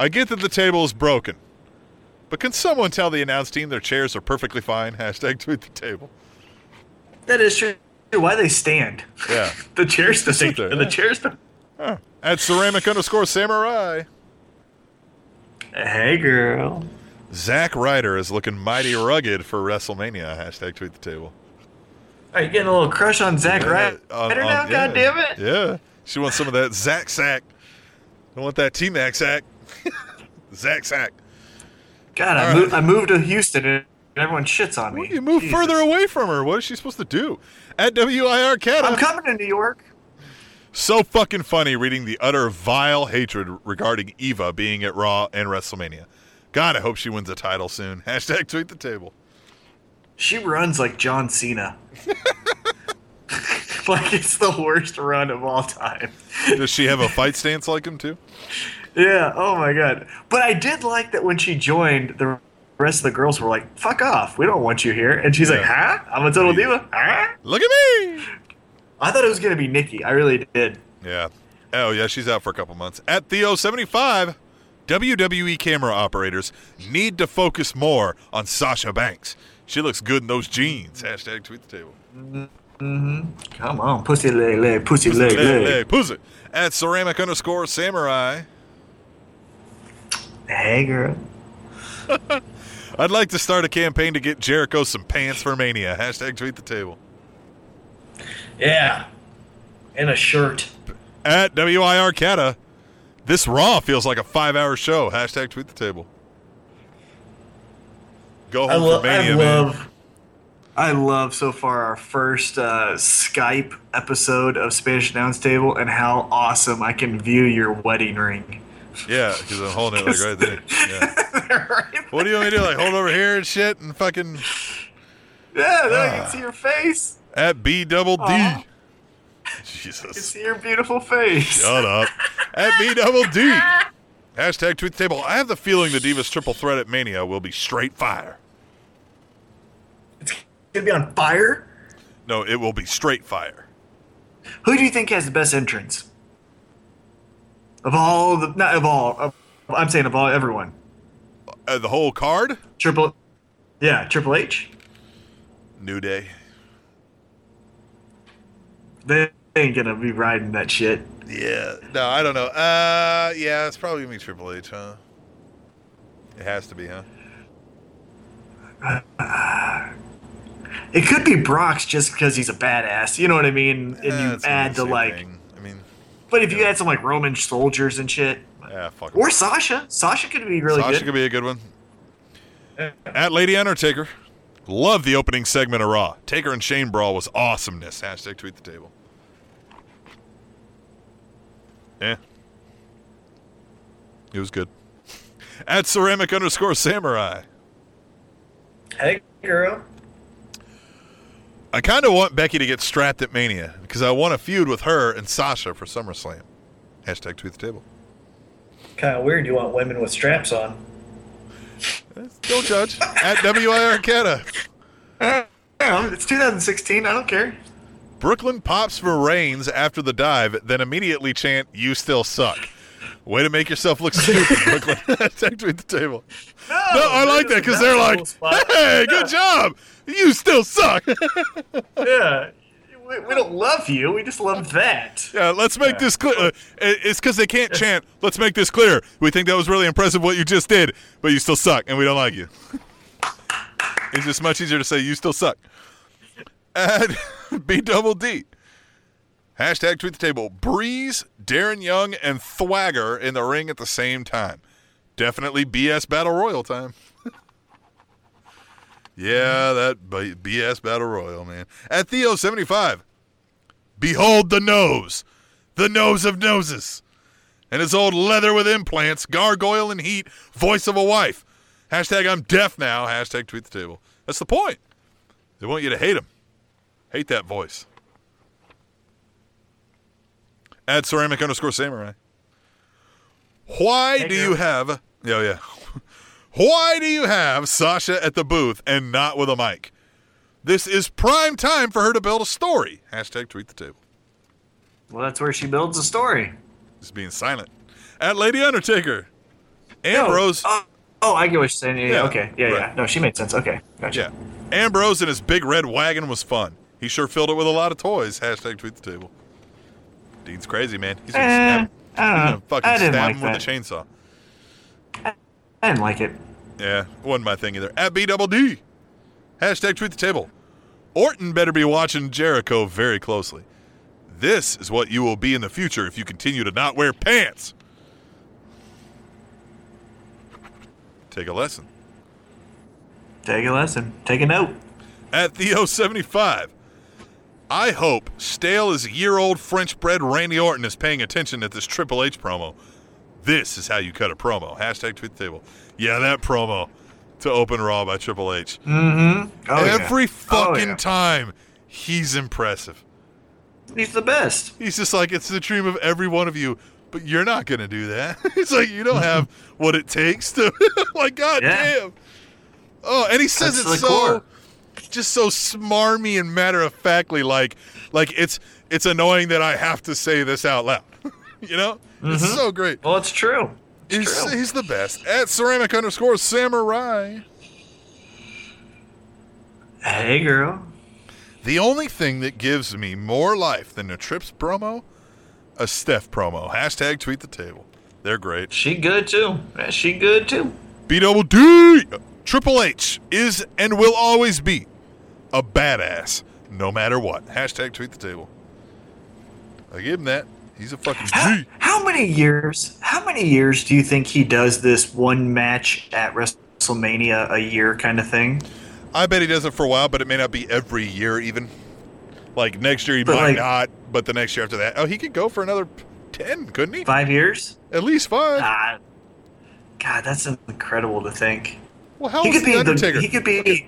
A: I get that the table is broken. But can someone tell the announce team their chairs are perfectly fine? Hashtag tweet the table.
B: That is true. Why they stand?
A: Yeah.
B: The chairs
A: sit there,
B: The chairs don't.
A: Huh. At ceramic underscore samurai.
B: Hey, girl.
A: Zack Ryder is looking mighty rugged for WrestleMania. Hashtag tweet the table.
B: Are you getting a little crush on Zack
A: Yeah,
B: Ryder
A: on-
B: now?
A: on-
B: God
A: yeah,
B: damn it!
A: Yeah. She wants some of that Zack sack. I want that T Mac sack. Zack sack.
B: God, I,
A: All
B: moved. I moved to Houston and everyone shits on me.
A: Well, you move
B: Jesus.
A: further away from her. What is she supposed to do? At WIR Cat.
B: I'm coming to New York.
A: So fucking funny reading the utter vile hatred regarding Eva being at Raw and WrestleMania. God, I hope she wins a title soon. Hashtag tweet the table.
B: She runs like John Cena. like it's the worst run of all time.
A: Does she have a fight stance like him too?
B: Yeah. Oh my god. But I did like that when she joined, the rest of the girls were like, "Fuck off, we don't want you here." And she's like,
A: Yeah.
B: "Huh? I'm a total diva." Huh?
A: Look at me.
B: I thought it was gonna be Nikki. I really did.
A: Yeah. Oh yeah, she's out for a couple months. At Theo seventy five, WWE camera operators need to focus more on Sasha Banks. She looks good in those jeans. Hashtag tweet the table. Mm-hmm.
B: Come on, pussy leg, leg, pussy leg,
A: Hey,
B: leg.
A: hey, pussy. At ceramic underscore samurai.
B: Hey, girl.
A: I'd like to start a campaign to get Jericho some pants for Mania. Hashtag tweet the table.
B: Yeah. And a shirt.
A: At WIR Cata, this Raw feels like a five hour show. Hashtag tweet the table. Go home
B: lo-
A: for Mania,
B: I
A: man.
B: love. I love so far our first uh, Skype episode of Spanish Announce Table and how awesome I can view your wedding ring.
A: Yeah, because I'm holding it like right there. Yeah.
B: right?
A: What do you want me to do? Like hold over here and shit and fucking
B: Yeah, then I
A: Ah.
B: can see your face.
A: at B double D.
B: Aw. I can see your beautiful face.
A: Shut up. At B double D. Hashtag tweet the table. I have the feeling the Divas triple threat at Mania will be straight fire.
B: It's gonna be on fire.
A: No, it will be straight fire.
B: Who do you think has the best entrance? Of all the, not of all. Of, I'm saying of all everyone.
A: Uh, the whole card?
B: Triple, yeah, Triple H.
A: New Day.
B: They ain't gonna be riding that shit.
A: Yeah. No, I don't know. Uh, yeah, it's probably gonna be Triple H, huh? It has to be, huh?
B: It could be Brock's just because he's a badass. You know what I mean? And
A: Eh,
B: you
A: it's gonna be
B: add
A: the
B: to like,
A: thing. I mean,
B: but if you had some like Roman soldiers and shit,
A: yeah, fuck.
B: or Sasha, Sasha could be really
A: Sasha
B: good.
A: Sasha could be a good one. At Lady Undertaker. Love the opening segment of Raw. Taker and Shane Brawl was awesomeness. Hashtag tweet the table. Yeah. It was good. At ceramic underscore samurai.
B: hey, girl.
A: I kind of want Becky to get strapped at Mania because I want a feud with her and Sasha for SummerSlam. Hashtag tweet the table.
B: Kind of weird. You want women with straps on?
A: Eh, don't judge. At WIR Arcata.
B: Yeah, it's 2016. I don't care.
A: Brooklyn pops for Reigns after the dive, then immediately chant, You still suck. Way to make yourself look stupid, Brooklyn. Hashtag tweet the table. No, I like that because they're like, Hey, good job. You still suck.
B: Yeah. We, we don't love you. We just love that.
A: yeah, let's make this clear. Uh, it's because they can't chant. Let's make this clear. We think that was really impressive what you just did, but you still suck, and we don't like you. it's just much easier to say you still suck. At B double D. Hashtag tweet the table. Breeze, Darren Young, and Thwagger in the ring at the same time. Definitely BS Battle Royal time. yeah, that BS Battle Royal, man. At Theo75. Behold the nose, the nose of noses, and his old leather with implants, gargoyle and heat, voice of a wife. Hashtag I'm deaf now. Hashtag tweet the table. That's the point. They want you to hate him. Hate that voice. At ceramic underscore samurai. Why
B: Hey,
A: do
B: girl.
A: you have? Yeah, yeah. Why do you have Sasha at the booth and not with a mic? This is prime time for her to build a story. Hashtag tweet the table.
B: Well, that's where she builds a story.
A: Just being silent. At Lady Undertaker. Ambrose.
B: Oh, oh, I get what you're saying. Yeah,
A: Yeah,
B: okay. Yeah,
A: right.
B: yeah. No, she made sense. Okay. Gotcha.
A: Yeah. Ambrose and his big red wagon was fun. He sure filled it with a lot of toys. Hashtag tweet the table. Dean's crazy, man. He's gonna,
B: Eh,
A: stab,
B: I
A: he's gonna fucking stab
B: like
A: him
B: that.
A: with a chainsaw.
B: I didn't like it.
A: Yeah, wasn't my thing either. At B double D. Hashtag tweet the table. Orton better be watching Jericho very closely. This is what you will be in the future if you continue to not wear pants. Take a lesson.
B: Take a lesson. Take a note.
A: At Theo75. I hope stale as a year old French bred Randy Orton is paying attention at this Triple H promo. This is how you cut a promo. Hashtag tweet the table. Yeah, that promo to open Raw by Triple H.
B: Mm-hmm. Oh,
A: Every
B: yeah.
A: fucking
B: Oh, yeah.
A: time, he's impressive.
B: He's the best.
A: He's just like, it's the dream of every one of you, but you're not going to do that. it's like, you don't have what it takes to, like, god
B: Yeah.
A: damn. Oh, and he says
B: That's
A: it so,
B: core.
A: Just so smarmy and matter of factly, like, like it's it's annoying that I have to say this out loud. you know, it's mm-hmm. so great.
B: Well, it's true. It's
A: He's,
B: true.
A: he's the best. At ceramic underscore samurai.
B: Hey, girl.
A: The only thing that gives me more life than a Trips promo, a Steph promo. Hashtag tweet the table. They're great.
B: She good too. She good too.
A: B double D. Triple H is and will always be a badass, no matter what. Hashtag tweet the table. I give him that. He's a fucking
B: How,
A: G.
B: how many years? How many years do you think he does this one match at WrestleMania a year kind of thing?
A: I bet he does it for a while, but it may not be every year even. Like next year he
B: But,
A: might
B: like-
A: not, but the next year after that, oh, he could go for another ten, couldn't he?
B: Five years?
A: At least five.
B: Ah, God, that's incredible to think.
A: well, how
B: He could
A: the Undertaker?
B: the. He could be.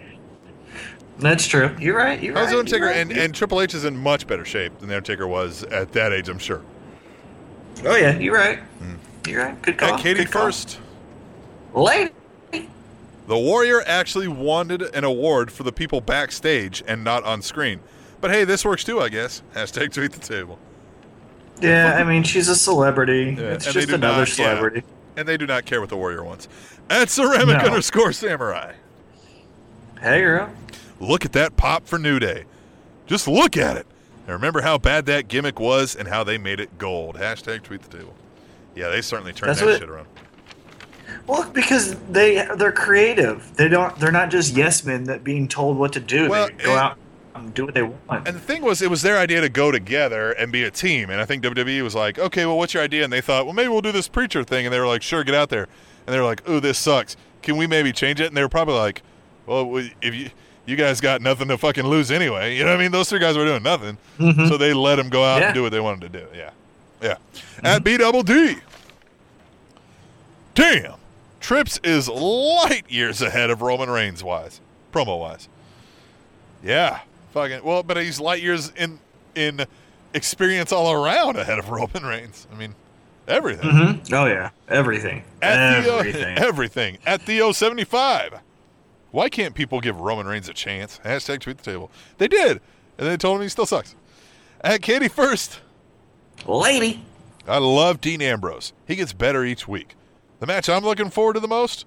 B: That's true. You're right. You're
A: How's
B: right.
A: Undertaker?
B: right,
A: And, and Triple H is in much better shape than the Undertaker was at that age, I'm sure.
B: oh yeah, you're right. Mm. You're right. Good call.
A: At Katie
B: good call.
A: first,
B: Lady.
A: the Warrior actually wanted an award for the people backstage and not on screen. But hey, this works too, I guess. Hashtag tweet the table.
B: Yeah, I mean she's a celebrity.
A: Yeah,
B: it's
A: and
B: just another
A: not- yeah.
B: celebrity.
A: And they do not care what the Warrior wants. At ceramic
B: No.
A: underscore samurai.
B: Hey girl.
A: Look at that pop for New Day. Just look at it. And remember how bad that gimmick was and how they made it gold. Hashtag tweet the table. Yeah, they certainly turned
B: That's
A: that
B: what-
A: shit around.
B: Well, because they they're creative. They don't. They're not just yes men that being told what to do.
A: Well,
B: they go
A: and-
B: out and do what they want.
A: And the thing was, it was their idea to go together and be a team. And I think WWE was like, okay, well, what's your idea? And they thought, well, maybe we'll do this preacher thing. And they were like, sure, get out there. And they were like, ooh, this sucks. Can we maybe change it? And they were probably like, well, if you you guys got nothing to fucking lose anyway, you know what I mean? Those three guys were doing nothing, mm-hmm. so they let them go out
B: Yeah.
A: and do what they wanted to do. Yeah, yeah. At mm-hmm. B double D. Damn, Trips is light years ahead of Roman Reigns wise, promo wise. Yeah, fucking well, but he's light years in in experience all around ahead of Roman Reigns. I mean, everything.
B: Mhm. Oh yeah, everything.
A: At Theo, uh,
B: everything.
A: everything. At Theo seventy five. Why can't people give Roman Reigns a chance? Hashtag tweet the table. They did, and they told him he still sucks. At Katie first.
B: Lady.
A: I love Dean Ambrose. He gets better each week. The match I'm looking forward to the most.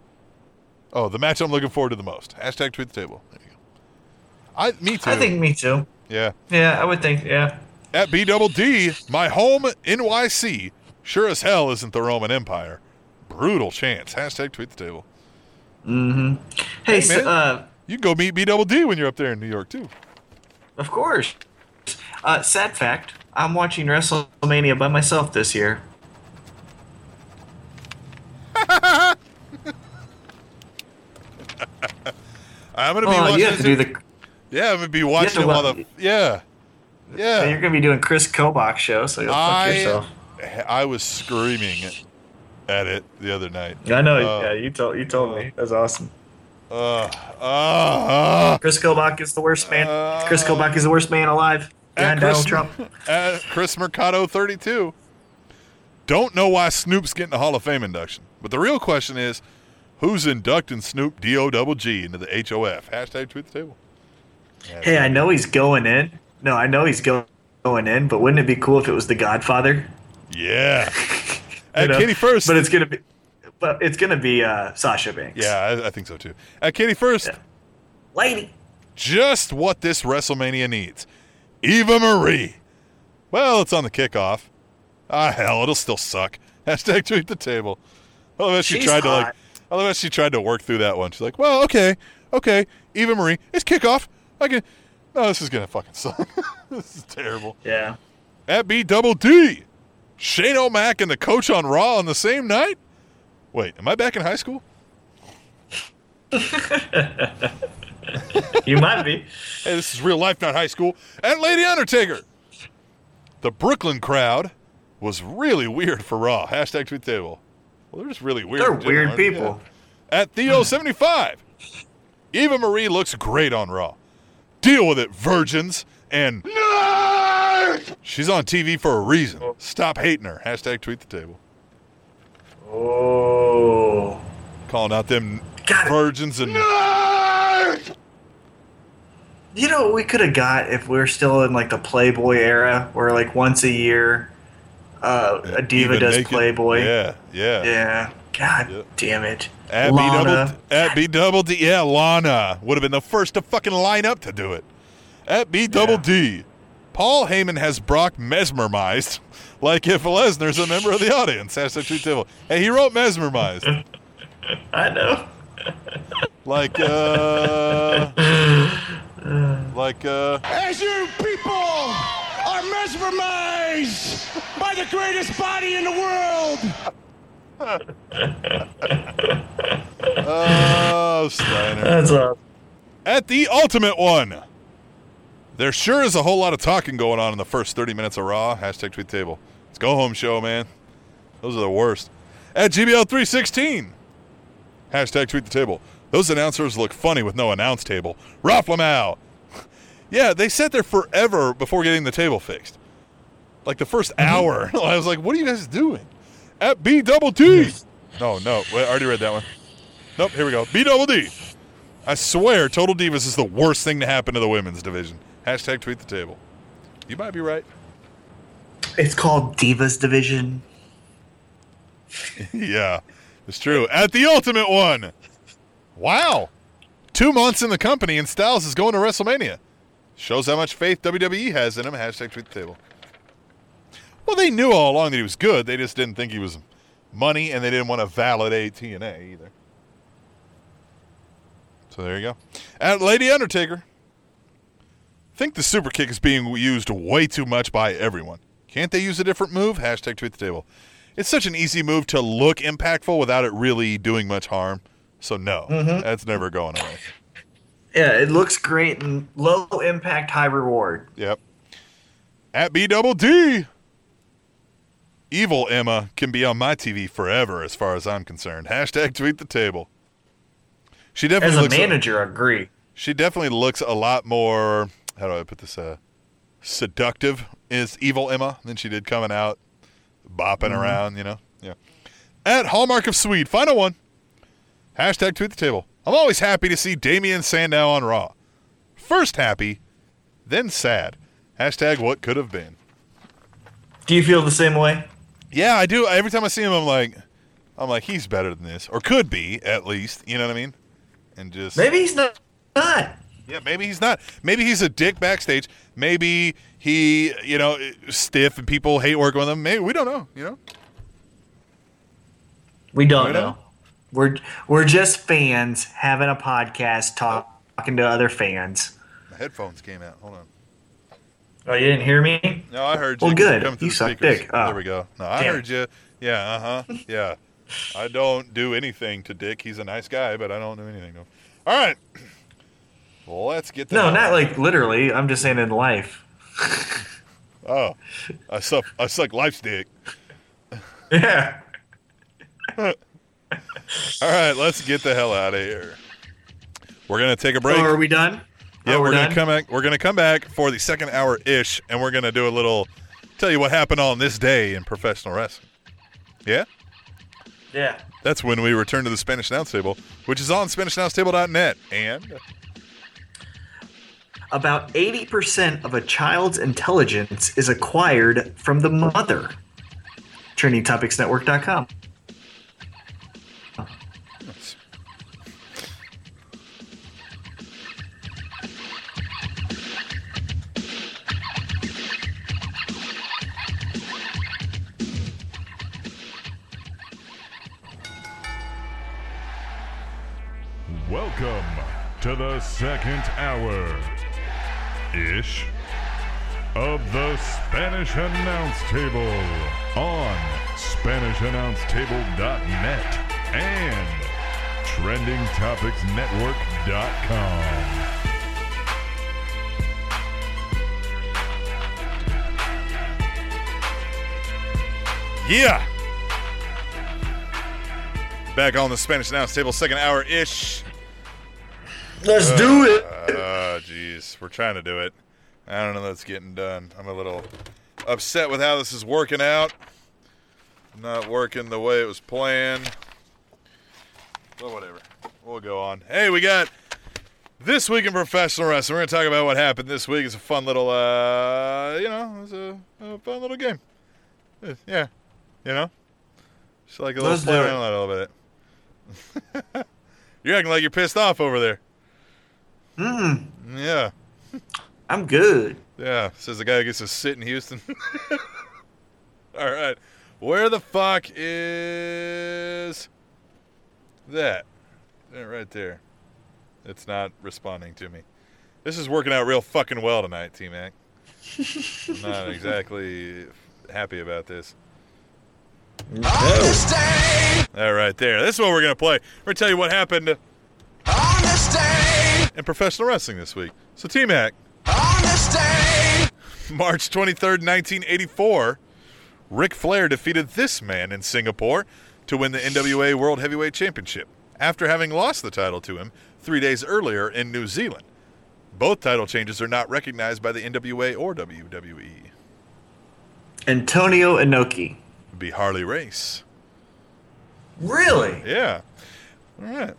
A: Oh, the match I'm looking forward to the most. Hashtag tweet the table. There you go. I me too.
B: I think me too.
A: yeah.
B: Yeah, I would think. Yeah.
A: At B double D, my home NYC sure as hell isn't the Roman Empire. Brutal chance. Hashtag tweet the table.
B: Hey,
A: Hey,
B: so, uh,
A: You can go meet B double D when you're up there in New York too.
B: of course. Uh, sad fact: I'm watching WrestleMania by myself this year.
A: I'm gonna be
B: Oh,
A: watching.
B: you have to do the.
A: yeah, I'm gonna be watching it while the yeah, yeah.
B: You're gonna be doing Chris Kobach show, so you'll fuck yourself.
A: I was screaming at it the other night.
B: I know.
A: Uh,
B: yeah, you told you told me. That's awesome.
A: Uh, uh, uh,
B: Chris Kobach is the worst man. Chris Kobach is the worst man alive. Behind
A: Chris,
B: Donald Trump.
A: at Chris Mercado 32. Don't know why Snoop's getting a Hall of Fame induction, but the real question is, who's inducting Snoop D O double G into the HOF? Hashtag tweet the table.
B: Hey, I know he's going in. No, I know he's go- going in, but wouldn't it be cool if it was The Godfather?
A: Yeah. At
B: know?
A: Katie first.
B: But it's gonna be, but it's gonna be uh, Sasha Banks.
A: yeah, I, I think so too. At Katie first.
B: Yeah. lady.
A: just what this WrestleMania needs. Eva Marie. Well, it's on the kickoff. Ah, hell, it'll still suck. Hashtag tweet the table. Oh, I bet she
B: She's
A: tried to like.
B: hot.
A: I love how she tried to work through that one. She's like, well, okay, okay, Eva Marie, it's kickoff. I can. No, this is gonna fucking suck. this is terrible.
B: Yeah.
A: At B Double D, Shane O'Mac and the coach on Raw on the same night. Wait, am I back in high school?
B: You might be.
A: Hey, this is real life, not high school. And Lady Undertaker. The Brooklyn crowd was really weird for Raw. Hashtag tweet table. Well, they're just really weird.
B: They're
A: general,
B: weird
A: aren't they?
B: people.
A: Yeah. At Theo75, hmm. Eva Marie looks great on Raw. Deal with it, virgins. And she's on TV for a reason. Stop hating her. Hashtag tweet the table.
B: Oh.
A: Calling out them
B: Got
A: virgins and
B: You know what we could have got if we are still in like the Playboy era, where like once a year, uh, a diva
A: even
B: does
A: naked.
B: Playboy.
A: Yeah, yeah.
B: Yeah. God damn it.
A: At B double
B: Lana.
A: at B double D, yeah, Lana would have been the first to fucking line up to do it. At B double
B: Yeah.
A: D, Paul Heyman has Brock mesmerized, like if Lesnar's a member of the audience. Hashtag tweet table. Hey, he wrote mesmerized,
B: I know.
A: like uh, like uh.
G: As you people are mesmerized by the greatest body in the world.
A: Oh, Steiner.
B: That's awesome.
A: At the ultimate one. There sure is a whole lot of talking going on in the first 30 minutes of Raw. Hashtag tweet table. It's go home show, man. Those are the worst. At GBL316. Hashtag tweet the table. Those announcers look funny with no announce table. Rafflamau. yeah, they sat there forever before getting the table fixed. Like the first mm-hmm. hour. I was like, what are you guys doing? At B double T. No, no. I already read that one. Nope, here we go. B double D. I swear, Total Divas is the worst thing to happen to the women's division. Hashtag tweet the table. You might be right.
B: It's called Divas Division.
A: yeah, it's true. At the ultimate one. Wow. Two months in the company and Styles is going to WrestleMania. Shows how much faith WWE has in him. Hashtag tweet the table. Well, they knew all along that he was good. They just didn't think he was money, and they didn't want to validate TNA either. So there you go. At Lady Undertaker. Think the super kick is being used way too much by everyone. Can't they use a different move? Hashtag tweet the table. It's such an easy move to look impactful without it really doing much harm. So no, mm-hmm. that's never going away.
B: Yeah, it looks great and low impact, high reward.
A: Yep. At B double D. Evil Emma can be on my TV forever, as far as I'm concerned. Hashtag tweet the table. She definitely
B: As a
A: looks.
B: manager, agree.
A: she definitely looks a lot more. How do I put this? Uh, seductive is Evil Emma than she did coming out, bopping around. You know. Yeah. At Hallmark of Swede, final one. Hashtag tweet the table. I'm always happy to see Damien Sandow on Raw. First happy, then sad. Hashtag what could have been.
B: Do you feel the same way?
A: Yeah, I do. Every time I see him, I'm like, I'm like, he's better than this, or could be at least. You know what I mean? And just
B: Maybe he's not. not.
A: Yeah, maybe he's not. Maybe he's a dick backstage. Maybe he, you know, stiff and people hate working with him. Maybe we don't know. You know?
B: We don't
A: We
B: know.
A: don't?
B: We're we're just fans having a podcast talk, talking to other fans.
A: My headphones came out. Hold on.
B: Oh, you didn't hear me?
A: No, I heard you.
B: Well, good. You suck
A: speakers.
B: dick. Oh.
A: There we go. No, I
B: Damn
A: heard you. Yeah. Uh huh. Yeah. I don't do anything to Dick. He's a nice guy, but I don't do anything to him. All right. Well, let's get.
B: No,
A: hell
B: not
A: out.
B: like literally. I'm just saying in life.
A: Oh, I suck. I suck life's dick.
B: Yeah.
A: All right, let's get the hell out of here. We're gonna take a break.
B: Oh, are we done?
A: yeah,
B: Oh,
A: we're,
B: we're
A: gonna come back. We're gonna come back for the second hour ish, and we're gonna do a little. Tell you what happened on this day in professional wrestling. Yeah,
B: Yeah.
A: that's when we return to the Spanish Announce Table, which is on SpanishAnnounceTable.net. And
B: About 80% of a child's intelligence is acquired from the mother. TrendingTopicsNetwork.com.
C: Welcome to the second hour ish of the Spanish Announce Table on SpanishAnnounceTable.net and TrendingTopicsNetwork.com.
A: Yeah. Back on the Spanish Announce Table, second hour ish.
B: Let's do it.
A: Oh, jeez. We're trying to do it. I don't know that's getting done. I'm a little upset with how this is working out. Not working the way it was planned. But whatever. We'll go on. Hey, we got this week in professional wrestling. We're going to talk about what happened this week. It's a fun little, uh, you know, it's a, a fun little game. Uh, Yeah. You know? Just like a little
B: Let's
A: play
B: do it.
A: around a little bit. you're acting like you're pissed off over there.
B: Mm,
A: Yeah.
B: I'm good.
A: Yeah, says the guy who gets to sit in Houston. All right. Where the fuck is that? There, right there. It's not responding to me. This is working out real fucking well tonight, T Mac. not exactly happy about this. All right, there. This is what we're going to play. We're going to tell you what happened in professional wrestling this week. So, T Mac. March 23rd, 1984, Ric Flair defeated this man in Singapore to win the NWA World Heavyweight Championship after having lost the title to him three days earlier in New Zealand. Both title changes are not recognized by the NWA or WWE.
B: Antonio Inoki.
A: Be Harley Race.
B: Really?
A: Yeah. All right.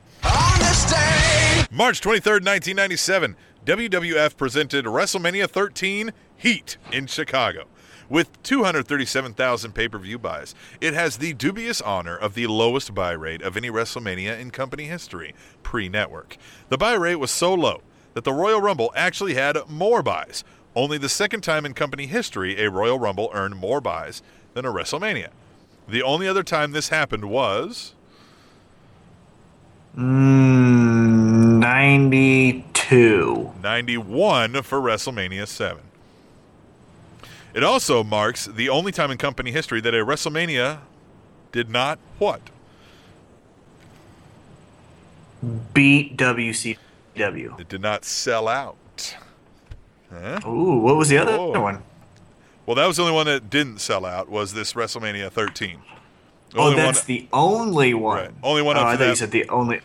A: March 23rd, 1997, WWF presented WrestleMania 13 Heat in Chicago. With 237,000 pay per view buys, it has the dubious honor of the lowest buy rate of any WrestleMania in company history, pre network. The buy rate was so low that the Royal Rumble actually had more buys, only the second time in company history a Royal Rumble earned more buys than a WrestleMania. The only other time this happened was.
B: Mm, 92.
A: 91 for WrestleMania 7. It also marks the only time in company history that a WrestleMania did not what?
B: Beat WCW.
A: It did not sell out. Huh?
B: Ooh, what was the other one?
A: Well, that was the only one that didn't sell out was this WrestleMania 13. The
B: Oh, that's
A: one,
B: the only one.
A: Right. Only one
B: Oh, I thought you said the only.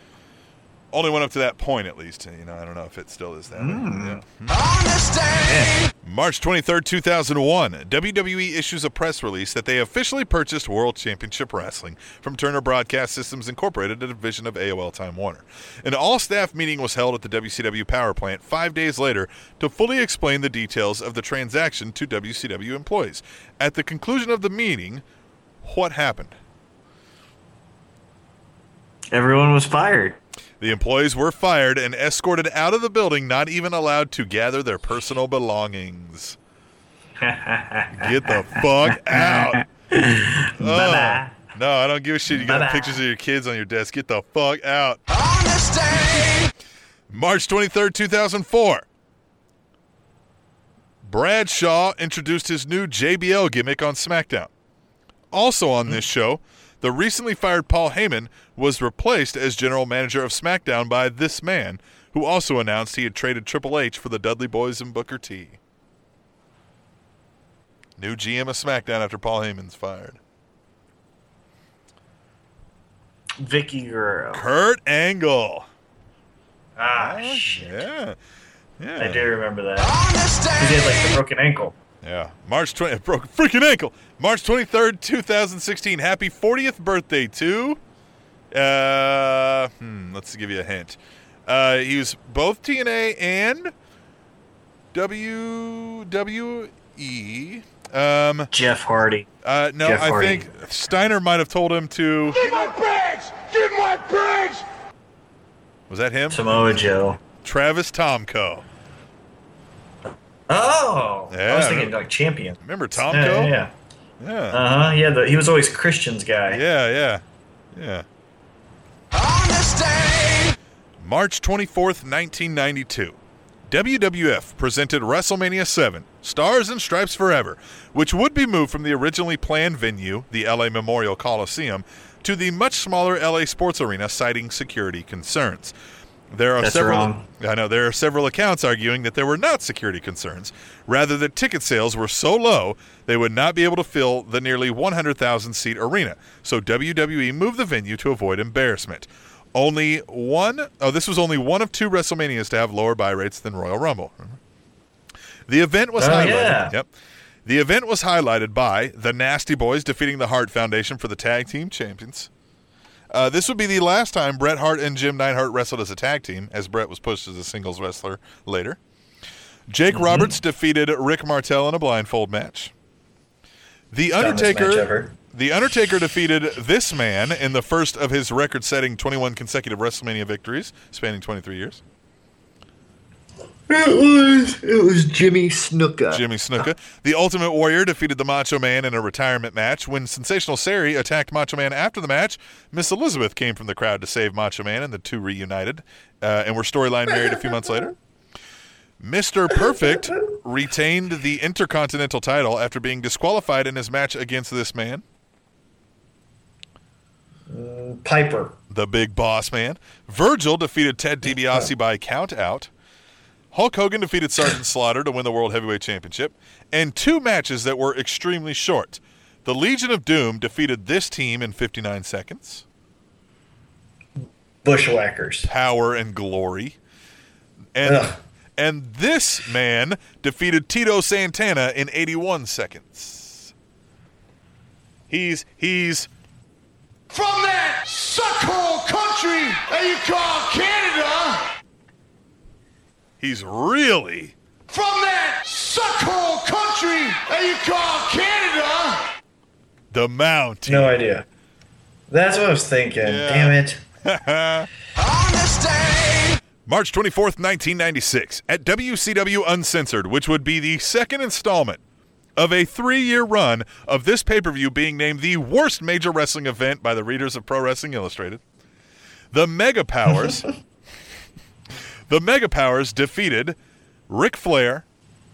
A: Only went up to that point at least. You know, I don't know if it still is that.
B: Hmm.
A: Yeah. March 23rd, 2001, WWE issues a press release that they officially purchased World Championship Wrestling from Turner Broadcast Systems Incorporated, a division of AOL Time Warner. An all staff meeting was held at the WCW power plant five days later to fully explain the details of the transaction to WCW employees. At the conclusion of the meeting, what happened?
B: Everyone was fired.
A: The employees were fired and escorted out of the building, not even allowed to gather their personal belongings. Get the fuck out. Oh, no, I don't give a shit. You got
B: Bye-bye.
A: pictures of your kids on your desk. Get the fuck out. March 23rd, 2004. Bradshaw introduced his new JBL gimmick on SmackDown. Also on this show, the recently fired Paul Heyman was replaced as general manager of SmackDown by this man, who also announced he had traded Triple H for the Dudley Boyz and Booker T. New GM of SmackDown after Paul Heyman's fired.
B: Vickie Guerrero.
A: Kurt Angle.
B: Ah,
A: Oh,
B: shit.
A: Yeah. Yeah.
B: I do remember that. Because he had like the broken ankle.
A: Yeah. March 20 broke freaking ankle. March 23rd, 2016. Happy 40th birthday to uh hmm, let's give you a hint. Uh he was both TNA and WWE. Um
B: Jeff Hardy.
A: uh no,
B: Jeff
A: I
B: Hardy.
A: think Steiner might have told him to
G: Give my bags! Give my bags!
A: Was that him?
B: Samoa Joe.
A: Travis Tomko.
B: Oh, I was thinking like champion.
A: Remember
B: Yeah,
A: Tomko?
B: yeah.
A: Yeah.
B: Uh huh. Yeah, the, he was always Christian's guy.
A: Yeah, yeah. Yeah. March 24th, 1992. WWF presented WrestleMania 7, Stars and Stripes Forever, which would be moved from the originally planned venue, the LA Memorial Coliseum, to the much smaller LA Sports Arena, citing security concerns. There are
B: That's
A: several
B: wrong.
A: I know there are several accounts arguing that there were not security concerns, rather that ticket sales were so low they would not be able to fill the nearly 100,000 seat arena. So WWE moved the venue to avoid embarrassment. Only one oh this was only one of two WrestleManias to have lower buy rates than Royal Rumble. Mm-hmm. The event was
B: Oh,
A: highlighted.
B: yeah.
A: Yep. The event was highlighted by the Nasty Boys defeating the Hart Foundation for the tag team champions. Uh, this would be the last time Bret Hart and Jim Neidhart wrestled as a tag team, as Bret was pushed as a singles wrestler later. Jake Roberts defeated Rick Martel in a blindfold match. The Undertaker,
B: match
A: the Undertaker defeated this man in the first of his record-setting 21 consecutive WrestleMania victories, spanning 23 years.
B: It was it was Jimmy Snuka.
A: Jimmy Snuka. The Ultimate Warrior defeated the Macho Man in a retirement match. When Sensational Sherri attacked Macho Man after the match, Miss Elizabeth came from the crowd to save Macho Man, and the two reunited uh, and were storyline married a few months later. Mr. Perfect retained the Intercontinental title after being disqualified in his match against this man,
B: Piper.
A: the Big Boss Man. Virgil defeated Ted DiBiase by count out. Hulk Hogan defeated Sergeant Slaughter to win the World Heavyweight Championship. And two matches that were extremely short. The Legion of Doom defeated this team in 59 seconds.
B: Bushwhackers.
A: Power and glory. And
B: Ugh.
A: and this man defeated Tito Santana in 81 seconds. He's he's
G: From that suckhole country that you call Canada.
A: He's really
G: From that suckhole country that you call Canada.
A: the Mountie.
B: No idea. That's what I was thinking.
A: Yeah.
B: Damn it.
A: March 24th, 1996, at WCW Uncensored, which would be the second installment of a three year run of this pay per view being named the worst major wrestling event by the readers of Pro Wrestling Illustrated. The Mega Powers. the Mega Powers defeated Ric Flair,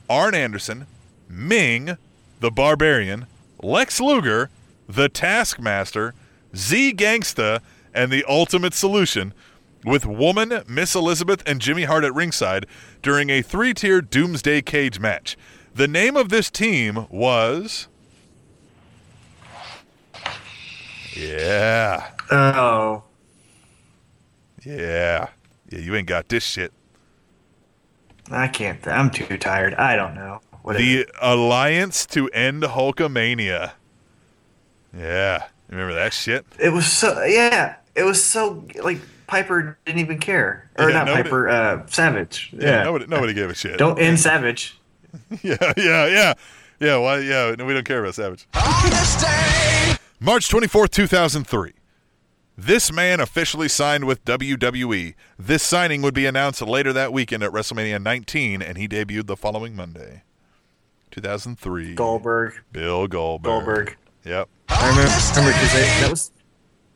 A: Arn Anderson, Meng, the Barbarian, Lex Luger, the Taskmaster, Z Gangsta, and the Ultimate Solution, with Woman, Miss Elizabeth, and Jimmy Hart at ringside during a three tier Doomsday Cage match. The name of this team was. Yeah.
B: Oh.
A: Yeah. Yeah, you ain't got this shit.
B: I can't. Th- I'm too tired. I don't know. What is
A: The? Alliance to End Hulkamania. Yeah. Remember that shit?
B: It was so. Yeah. It was so like Piper didn't even care, or
A: Yeah,
B: not
A: nobody-
B: Piper. Uh, Savage.
A: Yeah. Nobody, nobody gave a shit.
B: Don't end Savage.
A: Yeah, yeah, yeah. Yeah, why? Yeah, no, we don't care about Savage. March 24th, 2003. This man officially signed with WWE. This signing would be announced later that weekend at WrestleMania 19, and he debuted the following Monday. 2003.
B: Goldberg.
A: Bill Goldberg.
B: Goldberg.
A: Yep.
B: I remember remember because that was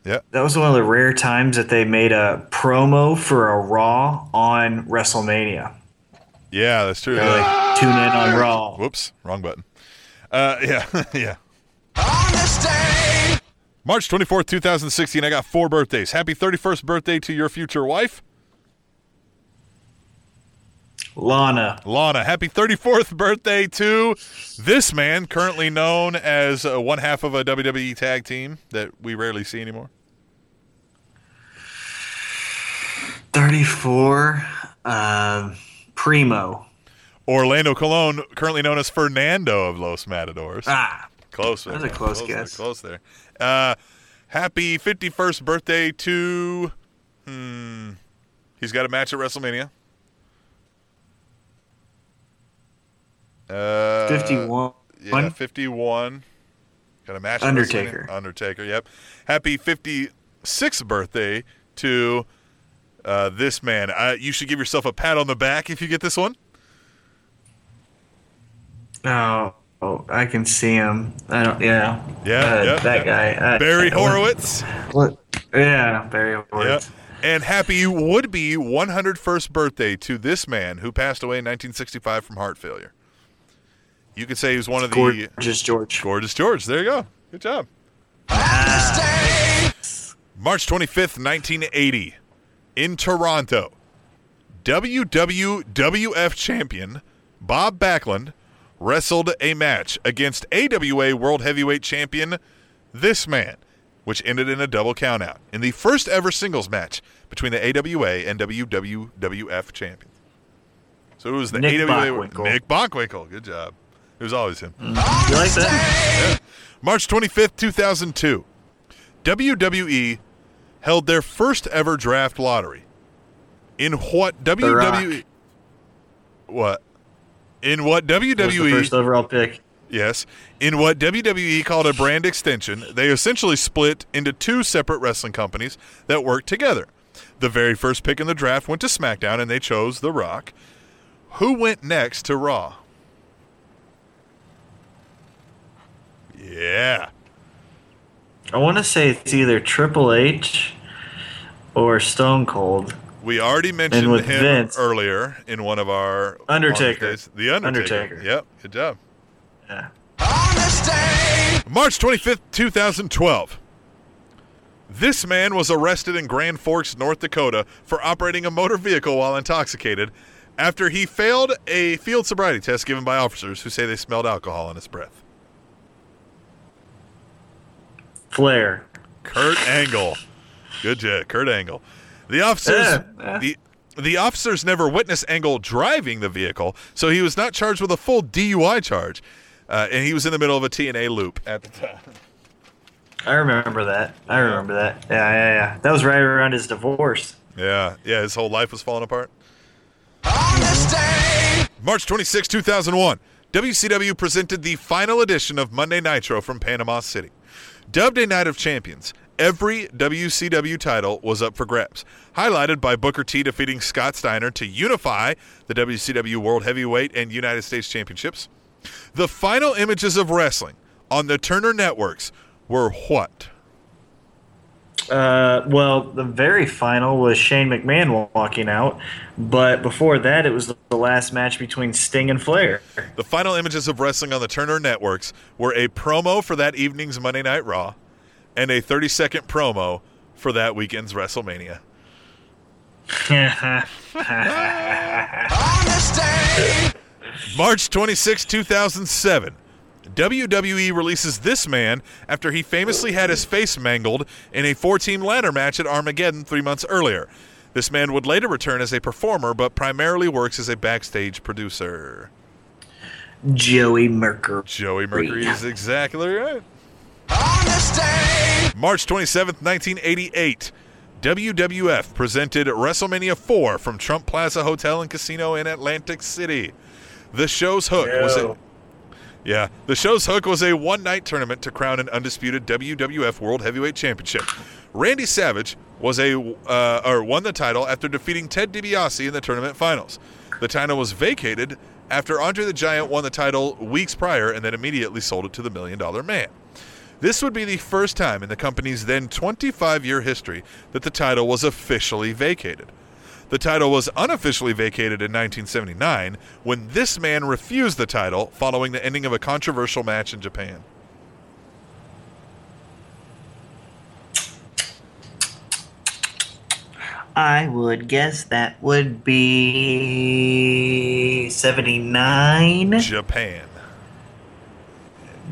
A: Yep.
B: that was one of the rare times that they made a promo for a Raw on WrestleMania.
A: Yeah, that's true.
B: They're
A: Yeah.
B: like, tune in on Raw.
A: Whoops, wrong button. Uh, yeah, yeah. March 24th, 2016. I got four birthdays. Happy 31st birthday to your future wife,
B: Lana.
A: Lana. Happy 34th birthday to this man, currently known as uh, one half of a WWE tag team that we rarely see anymore.
B: 34. Um, Primo.
A: Orlando Colon, currently known as Fernando of Los Matadors.
B: Ah.
A: Close.
B: That was
A: there,
B: a close
A: there,
B: guess.
A: Close there. Uh, happy 51st birthday to. Hmm. He's got a match at WrestleMania. Uh,
B: 51.
A: Yeah, 51. Got a match.
B: Undertaker.
A: Undertaker. Yep. Happy 56th birthday to uh, this man. Uh, you should give yourself a pat on the back if you get this one.
B: Oh, oh, I can see him. I don't. Yeah.
A: Yeah,
B: Uh,
A: yeah,
B: that
A: yeah.
B: guy. Uh,
A: Barry Horowitz.
B: What? Yeah, Barry Horowitz.
A: And happy would be 101st birthday to this man who passed away in 1965 from heart failure. You could say he was one of the
B: Gorgeous George.
A: Gorgeous George. There you go. Good job. March 25th, 1980, in Toronto, WWWF champion Bob Backlund wrestled a match against AWA World Heavyweight Champion this man, which ended in a double countout in the first ever singles match between the AWA and WWWF champions. So it was the
B: Nick
A: AWA
B: Bockwinkel.
A: Nick Bockwinkel. Good job. It was always him. Mm.
B: You like that?
A: March 25th, 2002. WWE held their first ever draft lottery. In what WWE What? In what
B: Was the
A: WWE
B: first overall pick.
A: Yes. In what WWE called a brand extension, they essentially split into two separate wrestling companies that worked together. The very first pick in the draft went to SmackDown and they chose The Rock. Who went next to Raw? Yeah.
B: I want to say it's either Triple H or Stone Cold.
A: We already mentioned
B: with
A: him
B: Vince-
A: earlier in one of our
B: Undertaker.
A: days. The Undertaker.
B: Undertaker.
A: Yep. Good job.
B: Yeah.
A: March 25th, 2012. This man was arrested in Grand Forks, North Dakota for operating a motor vehicle while intoxicated after he failed a field sobriety test given by officers who say they smelled alcohol on his breath.
B: Flair.
A: Kurt Angle. Good job, Kurt Angle. The officers
B: Yeah, yeah.
A: the the officers never witnessed Angle driving the vehicle, so he was not charged with a full DUI charge. Uh, and he was in the middle of a TNA loop at the time.
B: I remember that. I remember that. Yeah, yeah, yeah. That was right around his divorce.
A: Yeah, yeah, his whole life was falling apart. March 26, 2001, WCW presented the final edition of Monday Nitro from Panama City. Dubbed a Night of Champions, every WCW title was up for grabs, highlighted by Booker T defeating Scott Steiner to unify the WCW World Heavyweight and United States Championships. The final images of wrestling on the Turner Networks were what?
B: Uh, well, the very final was Shane McMahon walking out, but before that, it was the last match between Sting and Flair.
A: The final images of wrestling on the Turner Networks were a promo for that evening's Monday Night Raw and a 30 second promo for that weekend's WrestleMania. March 26, 2007. WWE releases this man after he famously had his face mangled in a four team ladder match at Armageddon three months earlier. This man would later return as a performer, but primarily works as a backstage producer.
B: Joey Mercury.
A: Joey Mercury is exactly right. March 27th, 1988. WWF presented WrestleMania 4 from Trump Plaza Hotel and Casino in Atlantic City. The show's hook was a, yeah, the show's hook was a one-night tournament to crown an undisputed WWF World Heavyweight Championship. Randy Savage was a uh, or won the title after defeating Ted DiBiase in the tournament finals. The title was vacated after Andre the Giant won the title weeks prior and then immediately sold it to the Million Dollar Man. This would be the first time in the company's then 25 year history that the title was officially vacated. The title was unofficially vacated in 1979 when this man refused the title following the ending of a controversial match in Japan.
B: I would guess that would be 79.
A: Japan.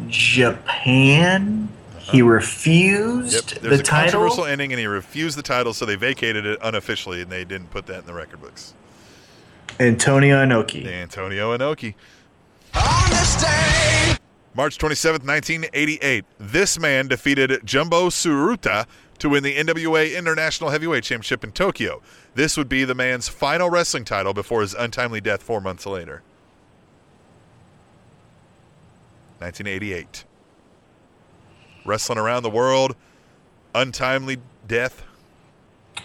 B: Japan. He uh-huh. refused
A: There's
B: the
A: a
B: title.
A: controversial ending and he refused the title, so they vacated it unofficially and they didn't put that in the record books.
B: Antonio Inoki.
A: Antonio Inoki. On this day, March 27th, 1988. This man defeated Jumbo Tsuruta to win the NWA International Heavyweight Championship in Tokyo. This would be the man's final wrestling title before his untimely death four months later. 1988. Wrestling around the world, untimely death.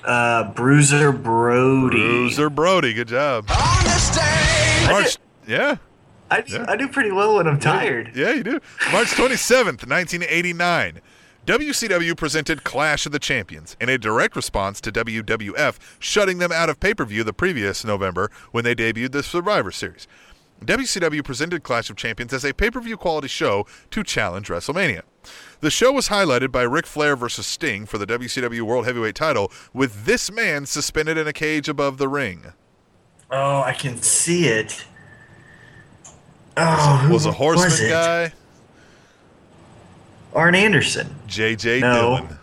B: Uh, Bruiser Brody.
A: Bruiser Brody, good job. March, yeah.
B: I do,
A: Yeah.
B: I do pretty well when I'm tired.
A: Yeah, you do. March 27th, 1989. WCW presented Clash of the Champions in a direct response to WWF shutting them out of pay per view the previous November when they debuted the Survivor Series. WCW presented Clash of Champions as a pay per view quality show to challenge WrestleMania. The show was highlighted by Ric Flair versus Sting for the WCW World Heavyweight title, with this man suspended in a cage above the ring.
B: Oh, I can see it. Oh, who
A: Was a horseman
B: was
A: guy,
B: Arn Anderson.
A: JJ
B: No.
A: Dillon.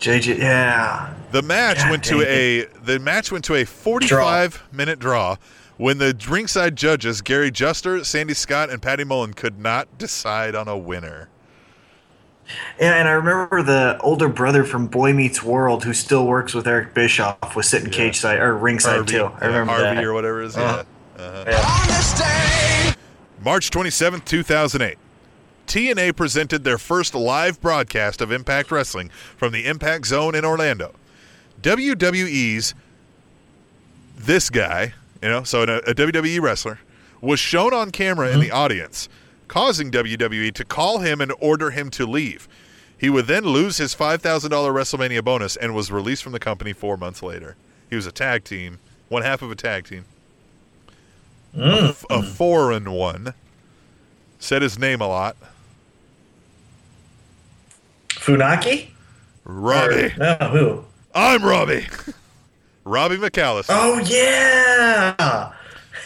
B: JJ, yeah.
A: The match
B: God
A: went to a the match went to a 45 minute draw when the ringside judges Gary Juster, Sandy Scott, and Patty Mullen could not decide on a winner.
B: Yeah, and I remember the older brother from Boy Meets World who still works with Eric Bischoff was sitting cage side or ringside
A: Harvey,
B: too. I
A: yeah,
B: remember
A: Harvey
B: that.
A: or whatever it is.
B: Uh-huh.
A: yeah. March 27th, 2008. TNA presented their first live broadcast of Impact Wrestling from the Impact Zone in Orlando. WWE's this guy, you know, so a, a WWE wrestler, was shown on camera in the mm-hmm. audience, causing WWE to call him and order him to leave. He would then lose his $5,000 WrestleMania bonus and was released from the company four months later. He was a tag team, one half of a tag team. A, f- a foreign one. Said his name a lot.
B: Funaki?
A: Robbie.
B: No, who?
A: I'm Robbie. Robbie McAllister.
B: Oh yeah.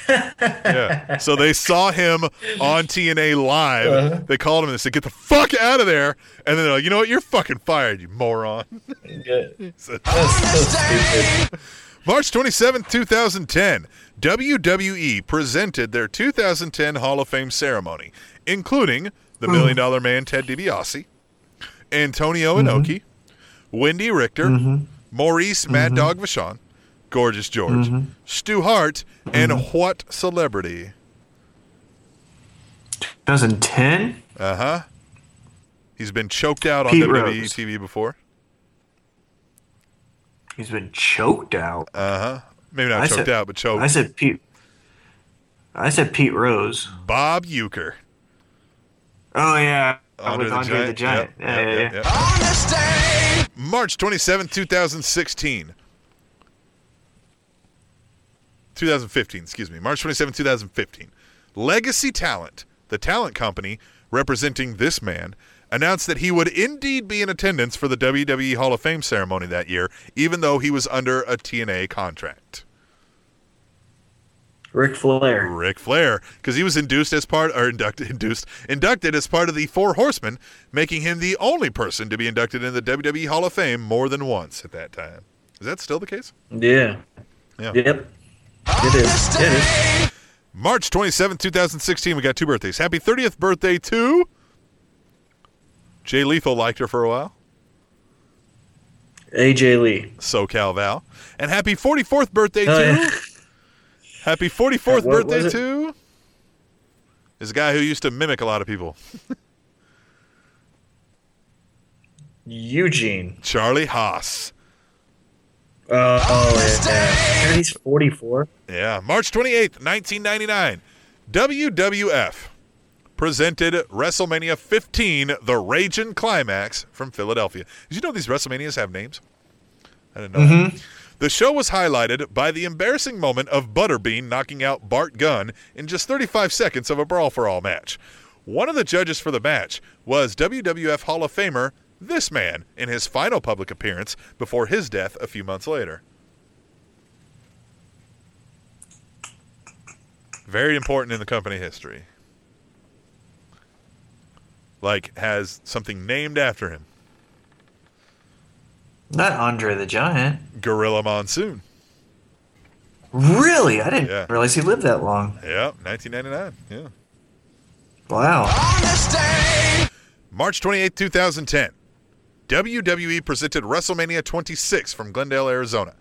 A: Yeah. So they saw him on TNA live.
B: Uh-huh.
A: They called him and they said, "Get the fuck out of there!" And then they're like, "You know what? You're fucking fired, you moron." So- March 27th, 2010, WWE presented their 2010 Hall of Fame ceremony, including the hmm. Million Dollar Man Ted DiBiase, Antonio Inoki, mm-hmm. Wendi Richter, mm-hmm. Maurice Mad mm-hmm. Dog Vachon, Gorgeous George, Stu Hart, and what celebrity?
B: 2010?
A: Uh huh. He's been choked out on
B: Pete
A: WWE
B: Rose.
A: TV before.
B: He's been choked out.
A: Uh huh. Maybe not
B: I
A: choked
B: said-
A: out, but choked.
B: I said Pete. I said Pete Rose.
A: Bob Uecker.
B: Oh yeah,
A: Andre
B: with Andre the Giant.
A: Yep,
B: yeah,
A: yep,
B: yeah,
A: yep,
B: yeah.
A: March 27, 2016. 2015, excuse me. March 27, 2015. Legacy Talent, the talent company representing this man, announced that he would indeed be in attendance for the WWE Hall of Fame ceremony that year, even though he was under a TNA contract.
B: Ric Flair.
A: Ric Flair, because he was induced as part or inducted induced inducted as part of the Four Horsemen, making him the only person to be inducted in the WWE Hall of Fame more than once at that time. Is that still the case?
B: Yeah.
A: Yeah.
B: Yep. It is. It is.
A: March 27, 2016, we got two birthdays. Happy 30th birthday to Jay Lethal liked her for a while.
B: AJ Lee.
A: SoCal Val. And happy 44th birthday
B: Oh,
A: to
B: yeah.
A: Happy 44th
B: What
A: birthday to is a guy who used to mimic a lot of people.
B: Eugene.
A: Charlie Haas.
B: Uh, oh yeah. He's 44.
A: Yeah, March 28th, 1999. WWF presented WrestleMania 15, the Raging Climax from Philadelphia. Did you know these WrestleManias have names? I didn't know. that. Mm-hmm. The show was highlighted by the embarrassing moment of Butterbean knocking out Bart Gunn in just 35 seconds of a Brawl for All match. One of the judges for the match was WWF Hall of Famer this man in his final public appearance before his death a few months later. Very important in the company history. Like, has something named after him
B: Not Andre the Giant.
A: Gorilla Monsoon.
B: Really? I didn't
A: Yeah.
B: realize he lived that long.
A: Yeah, 1999. Yeah.
B: Wow.
A: March 28, 2010. WWE presented WrestleMania 26 from Glendale, Arizona.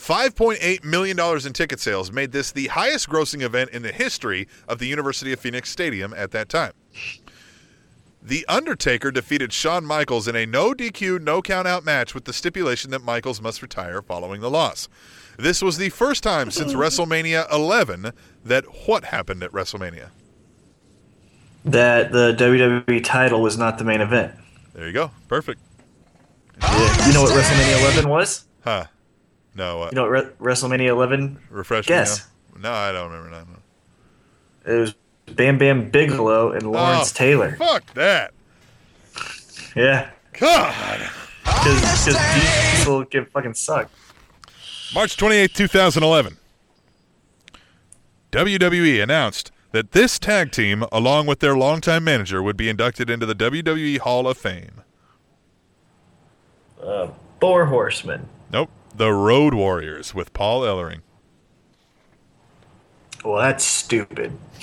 A: $5.8 million in ticket sales made this the highest grossing event in the history of the University of Phoenix Stadium at that time. The Undertaker defeated Shawn Michaels in a no DQ, no count out match with the stipulation that Michaels must retire following the loss. This was the first time since WrestleMania 11 that what happened at WrestleMania?
B: That the WWE title was not the main event.
A: There you go. Perfect.
B: Yeah. You know what WrestleMania 11 was?
A: Huh. No. Uh,
B: You know Re- WrestleMania 11?
A: refresh
B: guess.
A: No, I don't remember. No.
B: It was Bam Bam Bigelow and Lawrence
A: Oh,
B: Taylor.
A: Fuck that.
B: Yeah.
A: God.
B: Because Diesel can fucking suck.
A: March 28, 2011. WWE announced that this tag team, along with their longtime manager, would be inducted into the WWE Hall of Fame.
B: Uh, Four Horsemen.
A: Nope. The Road Warriors with Paul Ellering.
B: Well, that's stupid.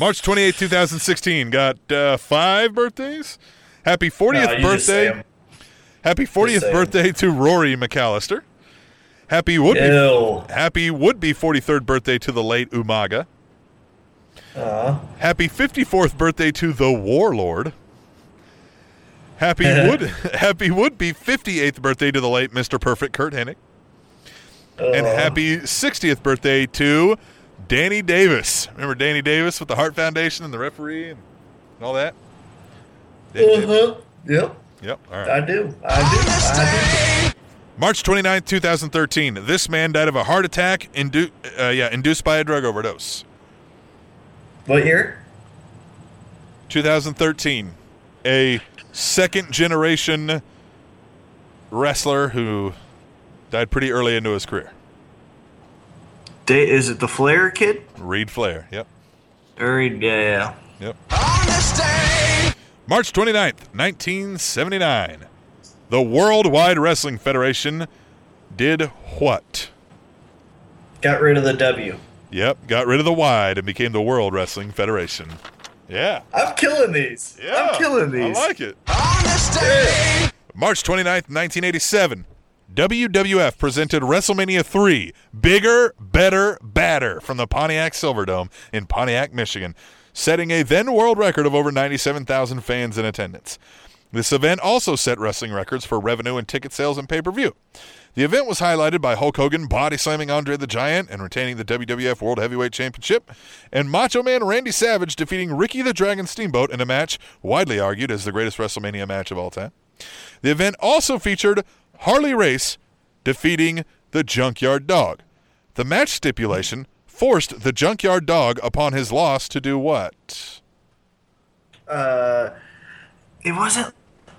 A: March 28, 2016. Got uh, five birthdays. Happy 40th
B: No, you just say
A: birthday. Happy 40th birthday to Rory McAllister. Happy would be Happy would be 43rd birthday to the late Umaga.
B: Uh,
A: Happy 54th birthday to the Warlord. Happy would happy would be 58th birthday to the late Mr. Perfect Curt Hennig. And happy 60th birthday to Danny Davis. Remember Danny Davis with the Heart Foundation and the referee and all that?
B: Uh-huh. Yep.
A: Yep. All right.
B: I do. I do. I do.
A: March 29th, 2013. This man died of a heart attack indu- uh, yeah, induced by a drug overdose.
B: What year?
A: 2013. A second generation wrestler who died pretty early into his career.
B: Day, is it the Flair kid?
A: Reid Flair. Yep.
B: Or yeah, yeah.
A: Yep. March 29th, 1979. The Worldwide Wrestling Federation did what?
B: Got rid of the W.
A: Yep, got rid of the wide and became the World Wrestling Federation. Yeah.
B: I'm killing these.
A: Yeah.
B: I'm killing these.
A: I like it. March 29th, 1987. WWF presented WrestleMania 3, Bigger, Better, Badder from the Pontiac Silverdome in Pontiac, Michigan, setting a then world record of over 97,000 fans in attendance. This event also set wrestling records for revenue and ticket sales and pay per view. The event was highlighted by Hulk Hogan body slamming Andre the Giant and retaining the WWF World Heavyweight Championship, and Macho Man Randy Savage defeating Ricky the Dragon Steamboat in a match widely argued as the greatest WrestleMania match of all time. The event also featured Harley Race defeating the Junkyard Dog. The match stipulation forced the Junkyard Dog upon his loss to do what?
B: Uh, it wasn't.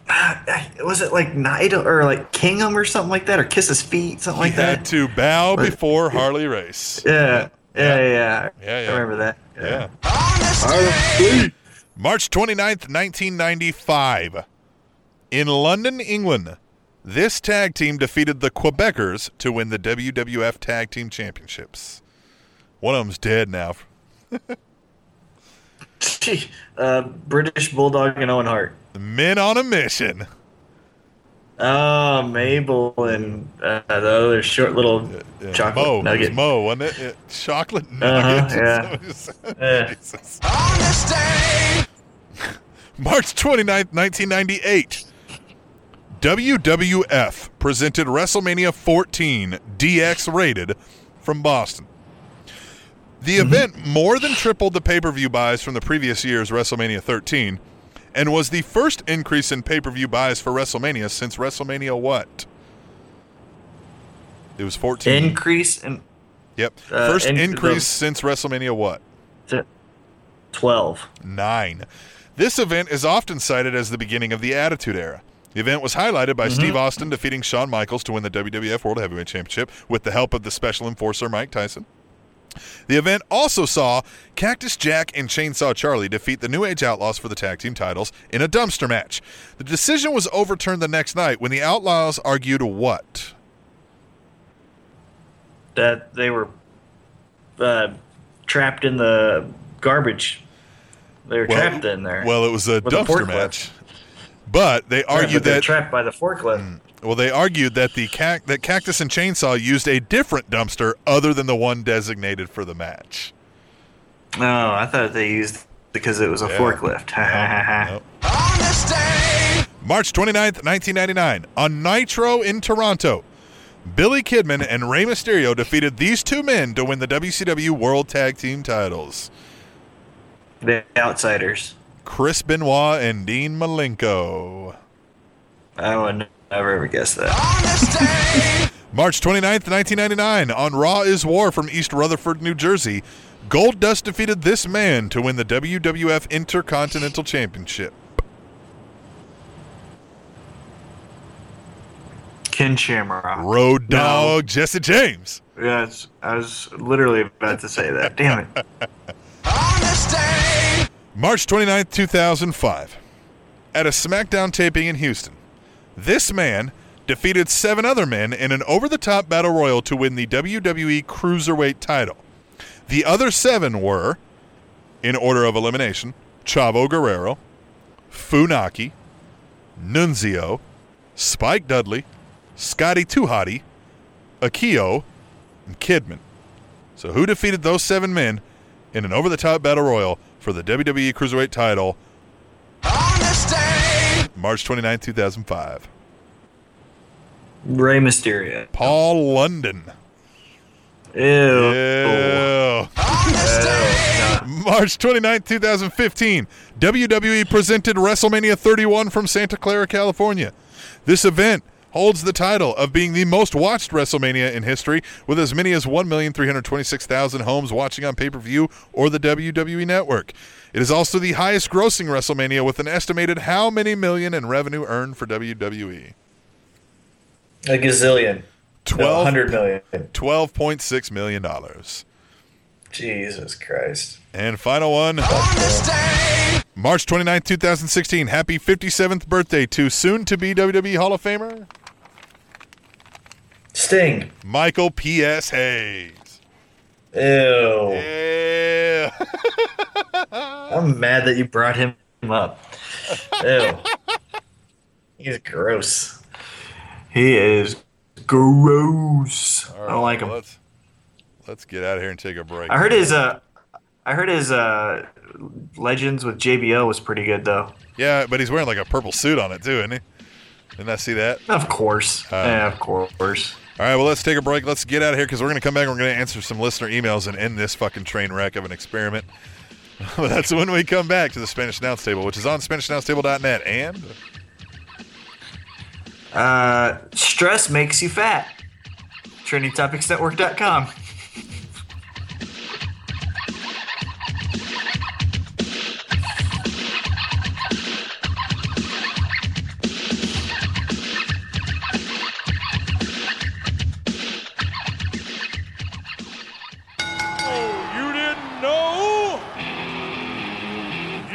B: Was it like Nigel or like Kingham or something like that, or kiss his feet, something like
A: he had
B: that?
A: to bow before Harley Race.
B: Yeah, yeah, yeah.
A: Yeah, yeah.
B: I remember that.
A: Yeah. March 29th, 1995. In London, England, this tag team defeated the Quebecers to win the WWF Tag Team Championships. One of them's dead now.
B: Uh, British Bulldog and Owen Hart.
A: The men on a mission.
B: Oh, Mabel and uh, the other short little
A: Yeah,
B: chocolate
A: Mo, it was
B: nugget.
A: Mo, wasn't it? Yeah, chocolate
B: Uh-huh,
A: nuggets.
B: yeah.
A: Jesus. March 29th, 1998. WWF presented WrestleMania 14 DX rated from Boston. The event more than tripled the pay per view buys from the previous year's WrestleMania 13 and was the first increase in pay per view buys for WrestleMania since WrestleMania what? It was 14.
B: Increase in
A: Yep.
B: Uh,
A: First
B: and
A: increase
B: the-
A: since WrestleMania what?
B: twelve.
A: Nine. This event is often cited as the beginning of the Attitude Era. The event was highlighted by Steve Austin defeating Shawn Michaels to win the WWF World Heavyweight Championship with the help of the special enforcer Mike Tyson. The event also saw Cactus Jack and Chainsaw Charlie defeat the New Age Outlaws for the tag team titles in a dumpster match. The decision was overturned the next night when the Outlaws argued what?
B: That they were uh, trapped in the garbage. They were trapped in there.
A: Well, it was a dumpster match. But they
B: Yeah,
A: argued
B: but they're
A: that
B: trapped by the forklift.
A: Well, they argued that the cac- that Cactus and Chainsaw used a different dumpster other than the one designated for the match.
B: No, I thought they used because it was a
A: Yeah.
B: forklift. Ha.
A: Nope. March 29th, 1999, on Nitro in Toronto, Billy Kidman and Rey Mysterio defeated these two men to win the WCW World Tag Team titles.
B: The outsiders.
A: Chris Benoit and Dean Malenko.
B: Oh, I would never ever guess that.
A: March 29th, 1999, on Raw is War from East Rutherford, New Jersey, Gold Dust defeated this man to win the WWF Intercontinental Championship.
B: Ken Shamrock.
A: Road Dog Jesse James.
B: Yes, I was literally about to say that. Damn it.
A: March 29th, 2005. At a SmackDown taping in Houston, this man defeated seven other men in an over the top battle royal to win the WWE Cruiserweight title. The other seven were, in order of elimination, Chavo Guerrero, Funaki, Nunzio, Spike Dudley, Scotty 2 Hotty, Akio, and Kidman. So, who defeated those seven men in an over the top battle royal for the WWE Cruiserweight title? March 29, 2005.
B: Rey Mysterio.
A: Paul London.
B: Ew.
A: Ew. March 29, 2015. WWE presented WrestleMania 31 from Santa Clara, California. This event holds the title of being the most watched WrestleMania in history, with as many as 1,326,000 homes watching on pay per view or the WWE Network. It is also the highest grossing WrestleMania with an estimated how many million in revenue earned for? WWE?
B: A gazillion.
A: 12
B: 100 million.
A: 12.6 million. dollars.
B: Jesus Christ.
A: And final one. March 29th, 2016. Happy 57th birthday to soon to be WWE Hall of Famer
B: Sting.
A: Michael P.S. Hayes.
B: Ew.
A: Yeah.
B: I'm mad that you brought him up. Ew. He's gross. He is gross. I don't like him.
A: Let's, let's get out of here and take a break.
B: I heard his uh I heard his uh Legends with JBL was pretty good though.
A: Yeah, but he's wearing like a purple suit on it too, isn't he? Didn't I see that?
B: Of course.
A: Uh,
B: yeah, of course.
A: All right, well, let's take a break. Let's get out of here because we're going to come back and we're going to answer some listener emails and end this fucking train wreck of an experiment. That's when we come back to the Spanish Announce Table, which is on SpanishAnnounceTable.net. And
B: Uh stress makes you fat.
G: TrendingTopicsNetwork.com.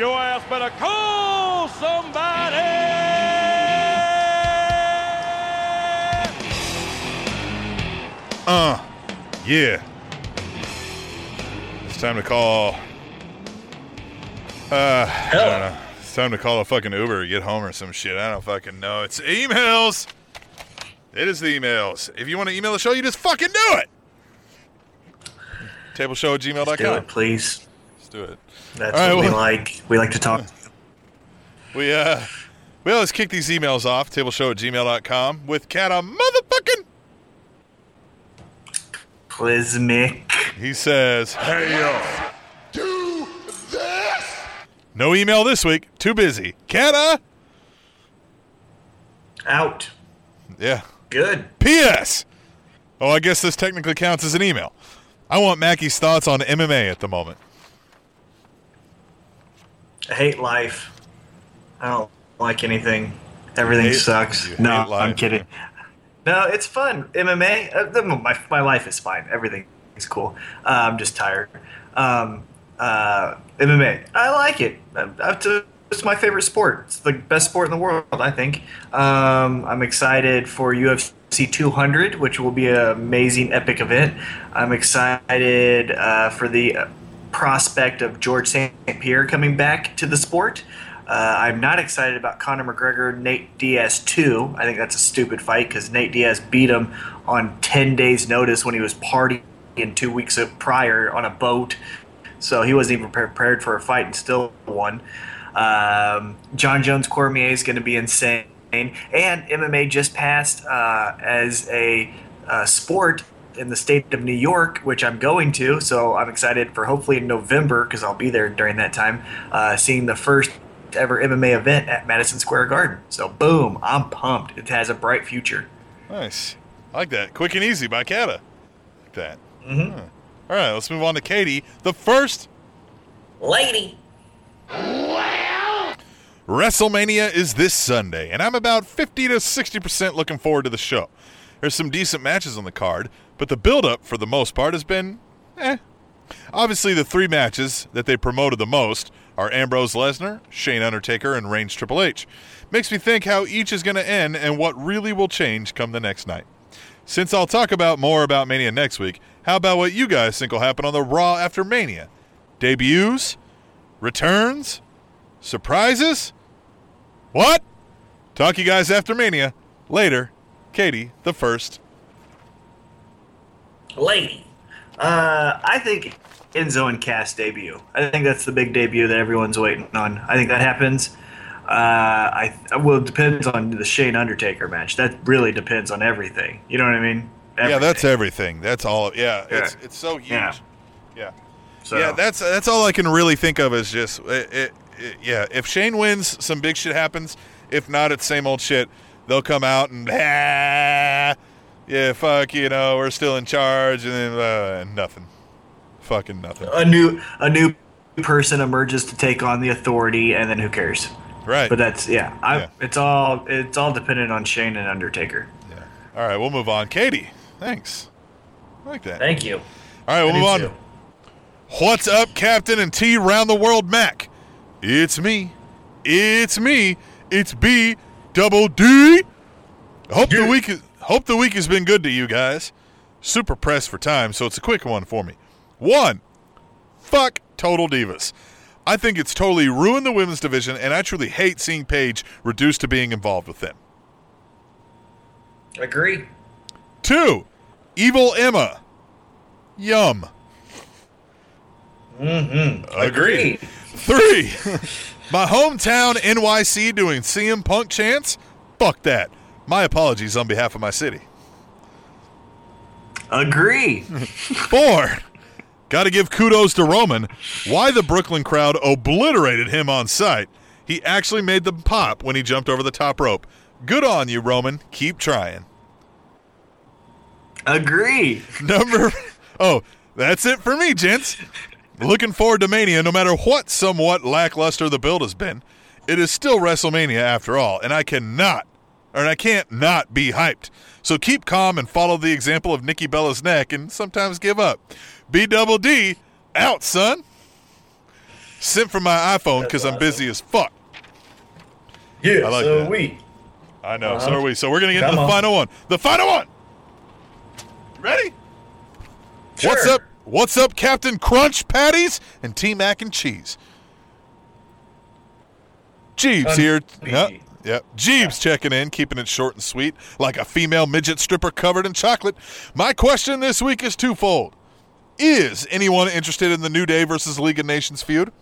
G: Your ass better call somebody.
A: Uh, yeah. It's time to call. Uh, I don't know. It's time to call a fucking Uber to get home or some shit. I don't fucking know. It's emails. It is the emails. If you want to email the show, you just fucking do it. Tableshow at
B: Do it, please.
A: Let's do it.
B: That's
A: All right,
B: what we like. We like to talk.
A: We, uh, we always kick these emails off. Tableshow at gmail.com with cat a motherfucking.
B: Plismic.
A: He says,
C: Hey yo, do this.
A: no email this week. Too busy. Cata.
B: Out.
A: Yeah.
B: Good.
A: P.S. Oh, I guess this technically counts as an email. I want Mackey's thoughts on MMA at the moment.
B: I hate life. I don't like anything. Everything
A: hate-
B: sucks. No. I'm kidding. No, it's fun. MMA, uh, my, my life is fine. Everything is cool. Uh, I'm just tired. Um, uh, MMA, I like it. Uh, It's my favorite sport. It's the best sport in the world, I think. Um, I'm excited for UFC 200, which will be an amazing, epic event. I'm excited uh, for the uh, prospect of George St. Pierre coming back to the sport. Uh, I'm not excited about Conor McGregor, Nate Diaz 2. I think that's a stupid fight because Nate Diaz beat him on 10 days' notice when he was partying two weeks prior on a boat. So he wasn't even prepared for a fight and still won. Um, Jon Jones Cormier is going to be insane. And MMA just passed uh, as a uh, sport in the state of New York, which I'm going to. So I'm excited for hopefully in November because I'll be there during that time, uh, seeing the first ever MMA event at Madison Square Garden. So boom, I'm pumped. It has a bright future.
A: Nice. I like that. Quick and easy by Kata. Like that. Mm-hmm. All right, let's move on to Katie. The first
E: Lady. Wow.
A: WrestleMania is this Sunday, and I'm about 50 to 60% looking forward to the show. There's some decent matches on the card, but the build up for the most part has been eh. Obviously, the three matches that they promoted the most are Ambrose Lesnar, Shane Undertaker, and Reigns Triple H. Makes me think how each is going to end and what really will change come the next night. Since I'll talk about more about Mania next week, how about what you guys think will happen on the Raw after Mania? Debuts? Returns? Surprises? What? Talk you guys after Mania. Later. Katie, the first.
E: Lady.
B: Uh, I think Enzo and Cass debut. I think that's the big debut that everyone's waiting on. I think that happens. Uh, I well, it depends on the Shane Undertaker match. That really depends on everything. You know what I mean?
A: Yeah, that's
B: Everything.
A: everything. That's all. Yeah, it's it's so huge.
B: Yeah.
A: Yeah.
B: So,
A: Yeah, that's that's all I can really think of is just it, it, it- yeah. If Shane wins, some big shit happens. If not, it's same old shit. They'll come out and ah, yeah, fuck, you know, we're still in charge, and then uh, nothing, fucking nothing.
B: a new a new person emerges to take on the authority, and then who cares?
A: Right.
B: But that's yeah. I,
A: Yeah.
B: It's all it's all dependent on Shane and Undertaker.
A: yeah. All right, we'll move on. Katie, thanks. I like that.
E: Thank you.
A: All right, we'll
B: I
A: move on.
B: too.
A: What's up, Captain and T round the world Mac? It's me. It's me. It's B double D. Hope the week is, hope the week has been good to you guys. Super pressed for time, so it's a quick one for me. One, fuck Total Divas. I think it's totally ruined the women's division, and I truly hate seeing Paige reduced to being involved with them.
E: Agree.
A: Two, Evil Emma. Yum.
E: Mm-hmm.
A: Agreed. Three, my hometown NYC doing CM Punk chants? Fuck that. My apologies on behalf of my city.
B: Agree.
A: Four, gotta give kudos to Roman. Why the Brooklyn crowd obliterated him on sight. He actually made them pop when he jumped over the top rope. Good on you, Roman. Keep trying.
B: Agree.
A: Number. Oh, that's it for me, gents. Looking forward to Mania no matter what somewhat lackluster the build has been. It is still WrestleMania after all, and I cannot, or I can't not be hyped. So keep calm and follow the example of Nikki Bella's neck and sometimes give up. B double D, out, son. Sent from my iPhone because I'm busy as fuck.
E: Yeah,
A: I like
E: so
A: that.
E: we.
A: I know, so
E: Uh-huh.
A: are we. So we're going to get
E: Come
A: to the
E: on.
A: final one. The final one! Ready?
E: Sure.
A: What's up? What's up, Captain Crunch Patties and T Mac and Cheese? Jeeves here. Yep. Jeeves checking in, keeping it short and sweet, like a female midget stripper covered in chocolate. My question this week is twofold. Is anyone interested in the New Day versus League of Nations feud?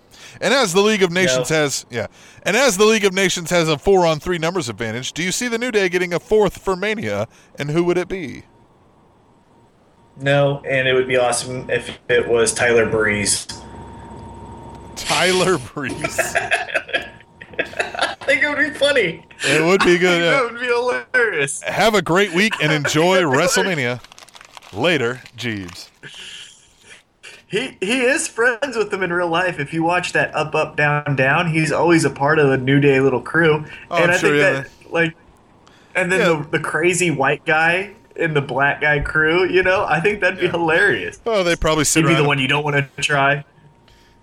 A: And as the League of Nations
E: No.
A: has yeah, and as the League of Nations has a four on three numbers advantage, do you see the New Day getting a fourth for Mania? And who would it be?
E: No, and it would be awesome if it was Tyler Breeze.
A: Tyler Breeze.
E: I think it would be funny.
A: it would be good. yeah.
B: That would be hilarious.
A: Have a great week and enjoy WrestleMania. Later, Jeeves.
B: He he is friends with them in real life. If you watch that Up Up Down Down, he's always a part of the New Day little crew.
A: Oh,
B: and
A: I'm
B: I
A: sure,
B: think
A: yeah.
B: that like, and then
A: Yeah.
B: the the crazy white guy in the black guy crew. You know, I think that'd be
A: Yeah.
B: hilarious.
A: Oh, they probably sit
B: He'd be the one you don't want to try.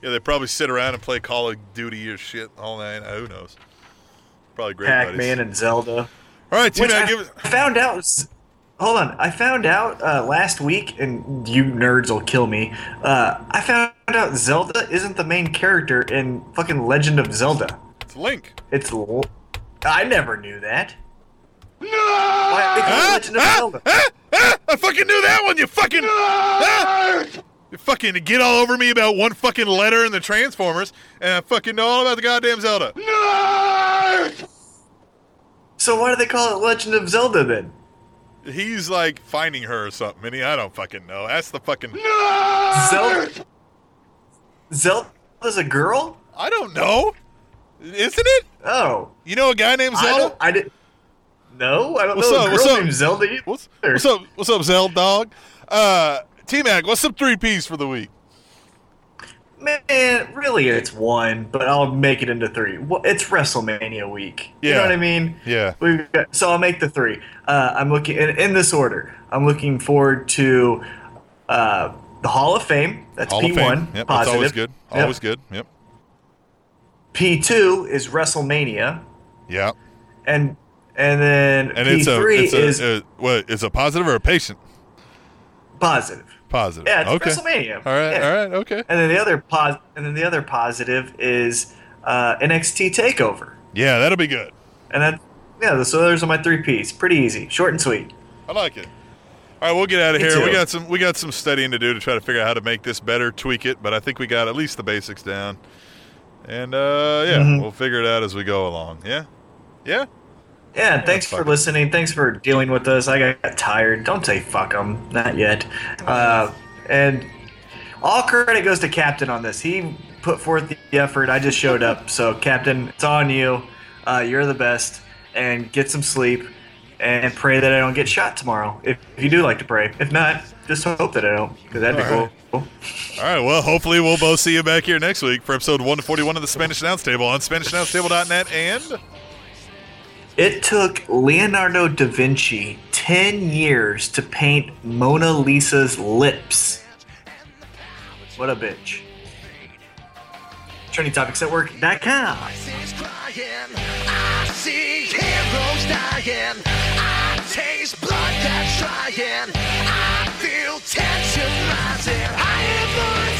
A: Yeah, they probably sit around and play Call of Duty or shit all night. Who knows? Probably great
B: Pac Man and Zelda.
A: All right,
B: Which
A: Tina,
B: I
A: give it.
B: found out. Hold on, I found out uh, last week, and you nerds will kill me. Uh, I found out Zelda isn't the main character in fucking Legend of Zelda.
A: It's Link.
B: It's. L- I never knew that. No! Why they
A: Ah,
B: Legend of
A: ah,
B: Zelda?
A: ah, ah, I fucking knew that one. You fucking. You fucking get all over me about one fucking letter in the Transformers, and I fucking know all about the goddamn Zelda.
B: No So why do they call it Legend of Zelda then?
A: he's like finding her or something. And he, I don't fucking know. That's the fucking.
B: Zelda. Zelda's a girl?
A: I don't know. Isn't it?
B: Oh.
A: You know a guy named Zelda?
B: don't. I did. No, I don't
A: What's
B: know
A: up?
B: a
A: What's
B: girl
A: up?
B: named Zelda either.
A: What's, what's up? What's up, Zelda dog? Uh, T Mac, what's some three P's for the week?
B: Man, really, it's one, but I'll make it into three. Well, It's WrestleMania week. You
A: Yeah.
B: know what I mean?
A: Yeah.
B: We've got, so I'll make the three. Uh, I'm looking in, in this order. I'm looking forward to uh, the Hall of Fame. That's
A: Hall
B: P
A: of Fame.
B: one.
A: Yep, that's
B: positive.
A: always good.
B: Yep.
A: Always good. Yep.
B: P two is WrestleMania,
A: Yeah.
B: and and then
A: And
B: P
A: it's a
B: three
A: it's
B: is
A: a, uh, what? It's a positive or a patient?
B: positive.
A: Positive.
B: Yeah, it's
A: okay.
B: WrestleMania.
A: All right.
B: Yeah.
A: All right. Okay.
B: And then the other pos- and then the other positive is uh, NXT Takeover.
A: Yeah, that'll be good.
B: And then yeah, so those are my three P's. Pretty easy, short and sweet.
A: I like it. All right, we'll get out of
B: Me
A: here. We got some we got some studying to do to try to figure out how to make this better, tweak it, but I think we got at least the basics down. And uh, yeah,
B: Mhm.
A: we'll figure it out as we go along. Yeah, yeah.
B: Yeah, and thanks for listening. Thanks for dealing with us. I got tired. Don't say fuck them. Not yet. Uh, and all credit goes to Captain on this. He put forth the effort. I just showed up. So, Captain, it's on you. Uh, you're the best. And get some sleep. And pray that I don't get shot tomorrow. If, if you do like to pray. If not, just hope that I don't. Because that'd be
A: All
B: cool.
A: All right. Well, hopefully we'll both see you back here next week for episode 141 of the Spanish Announce Table on SpanishAnnounceTable.net and
B: It took Leonardo da Vinci 10 years to paint Mona Lisa's lips. What a bitch. TrendingTopicsNetwork.com.
F: Voices crying. I see heroes dying. I taste blood that's trying. I feel tension rising. I hear voices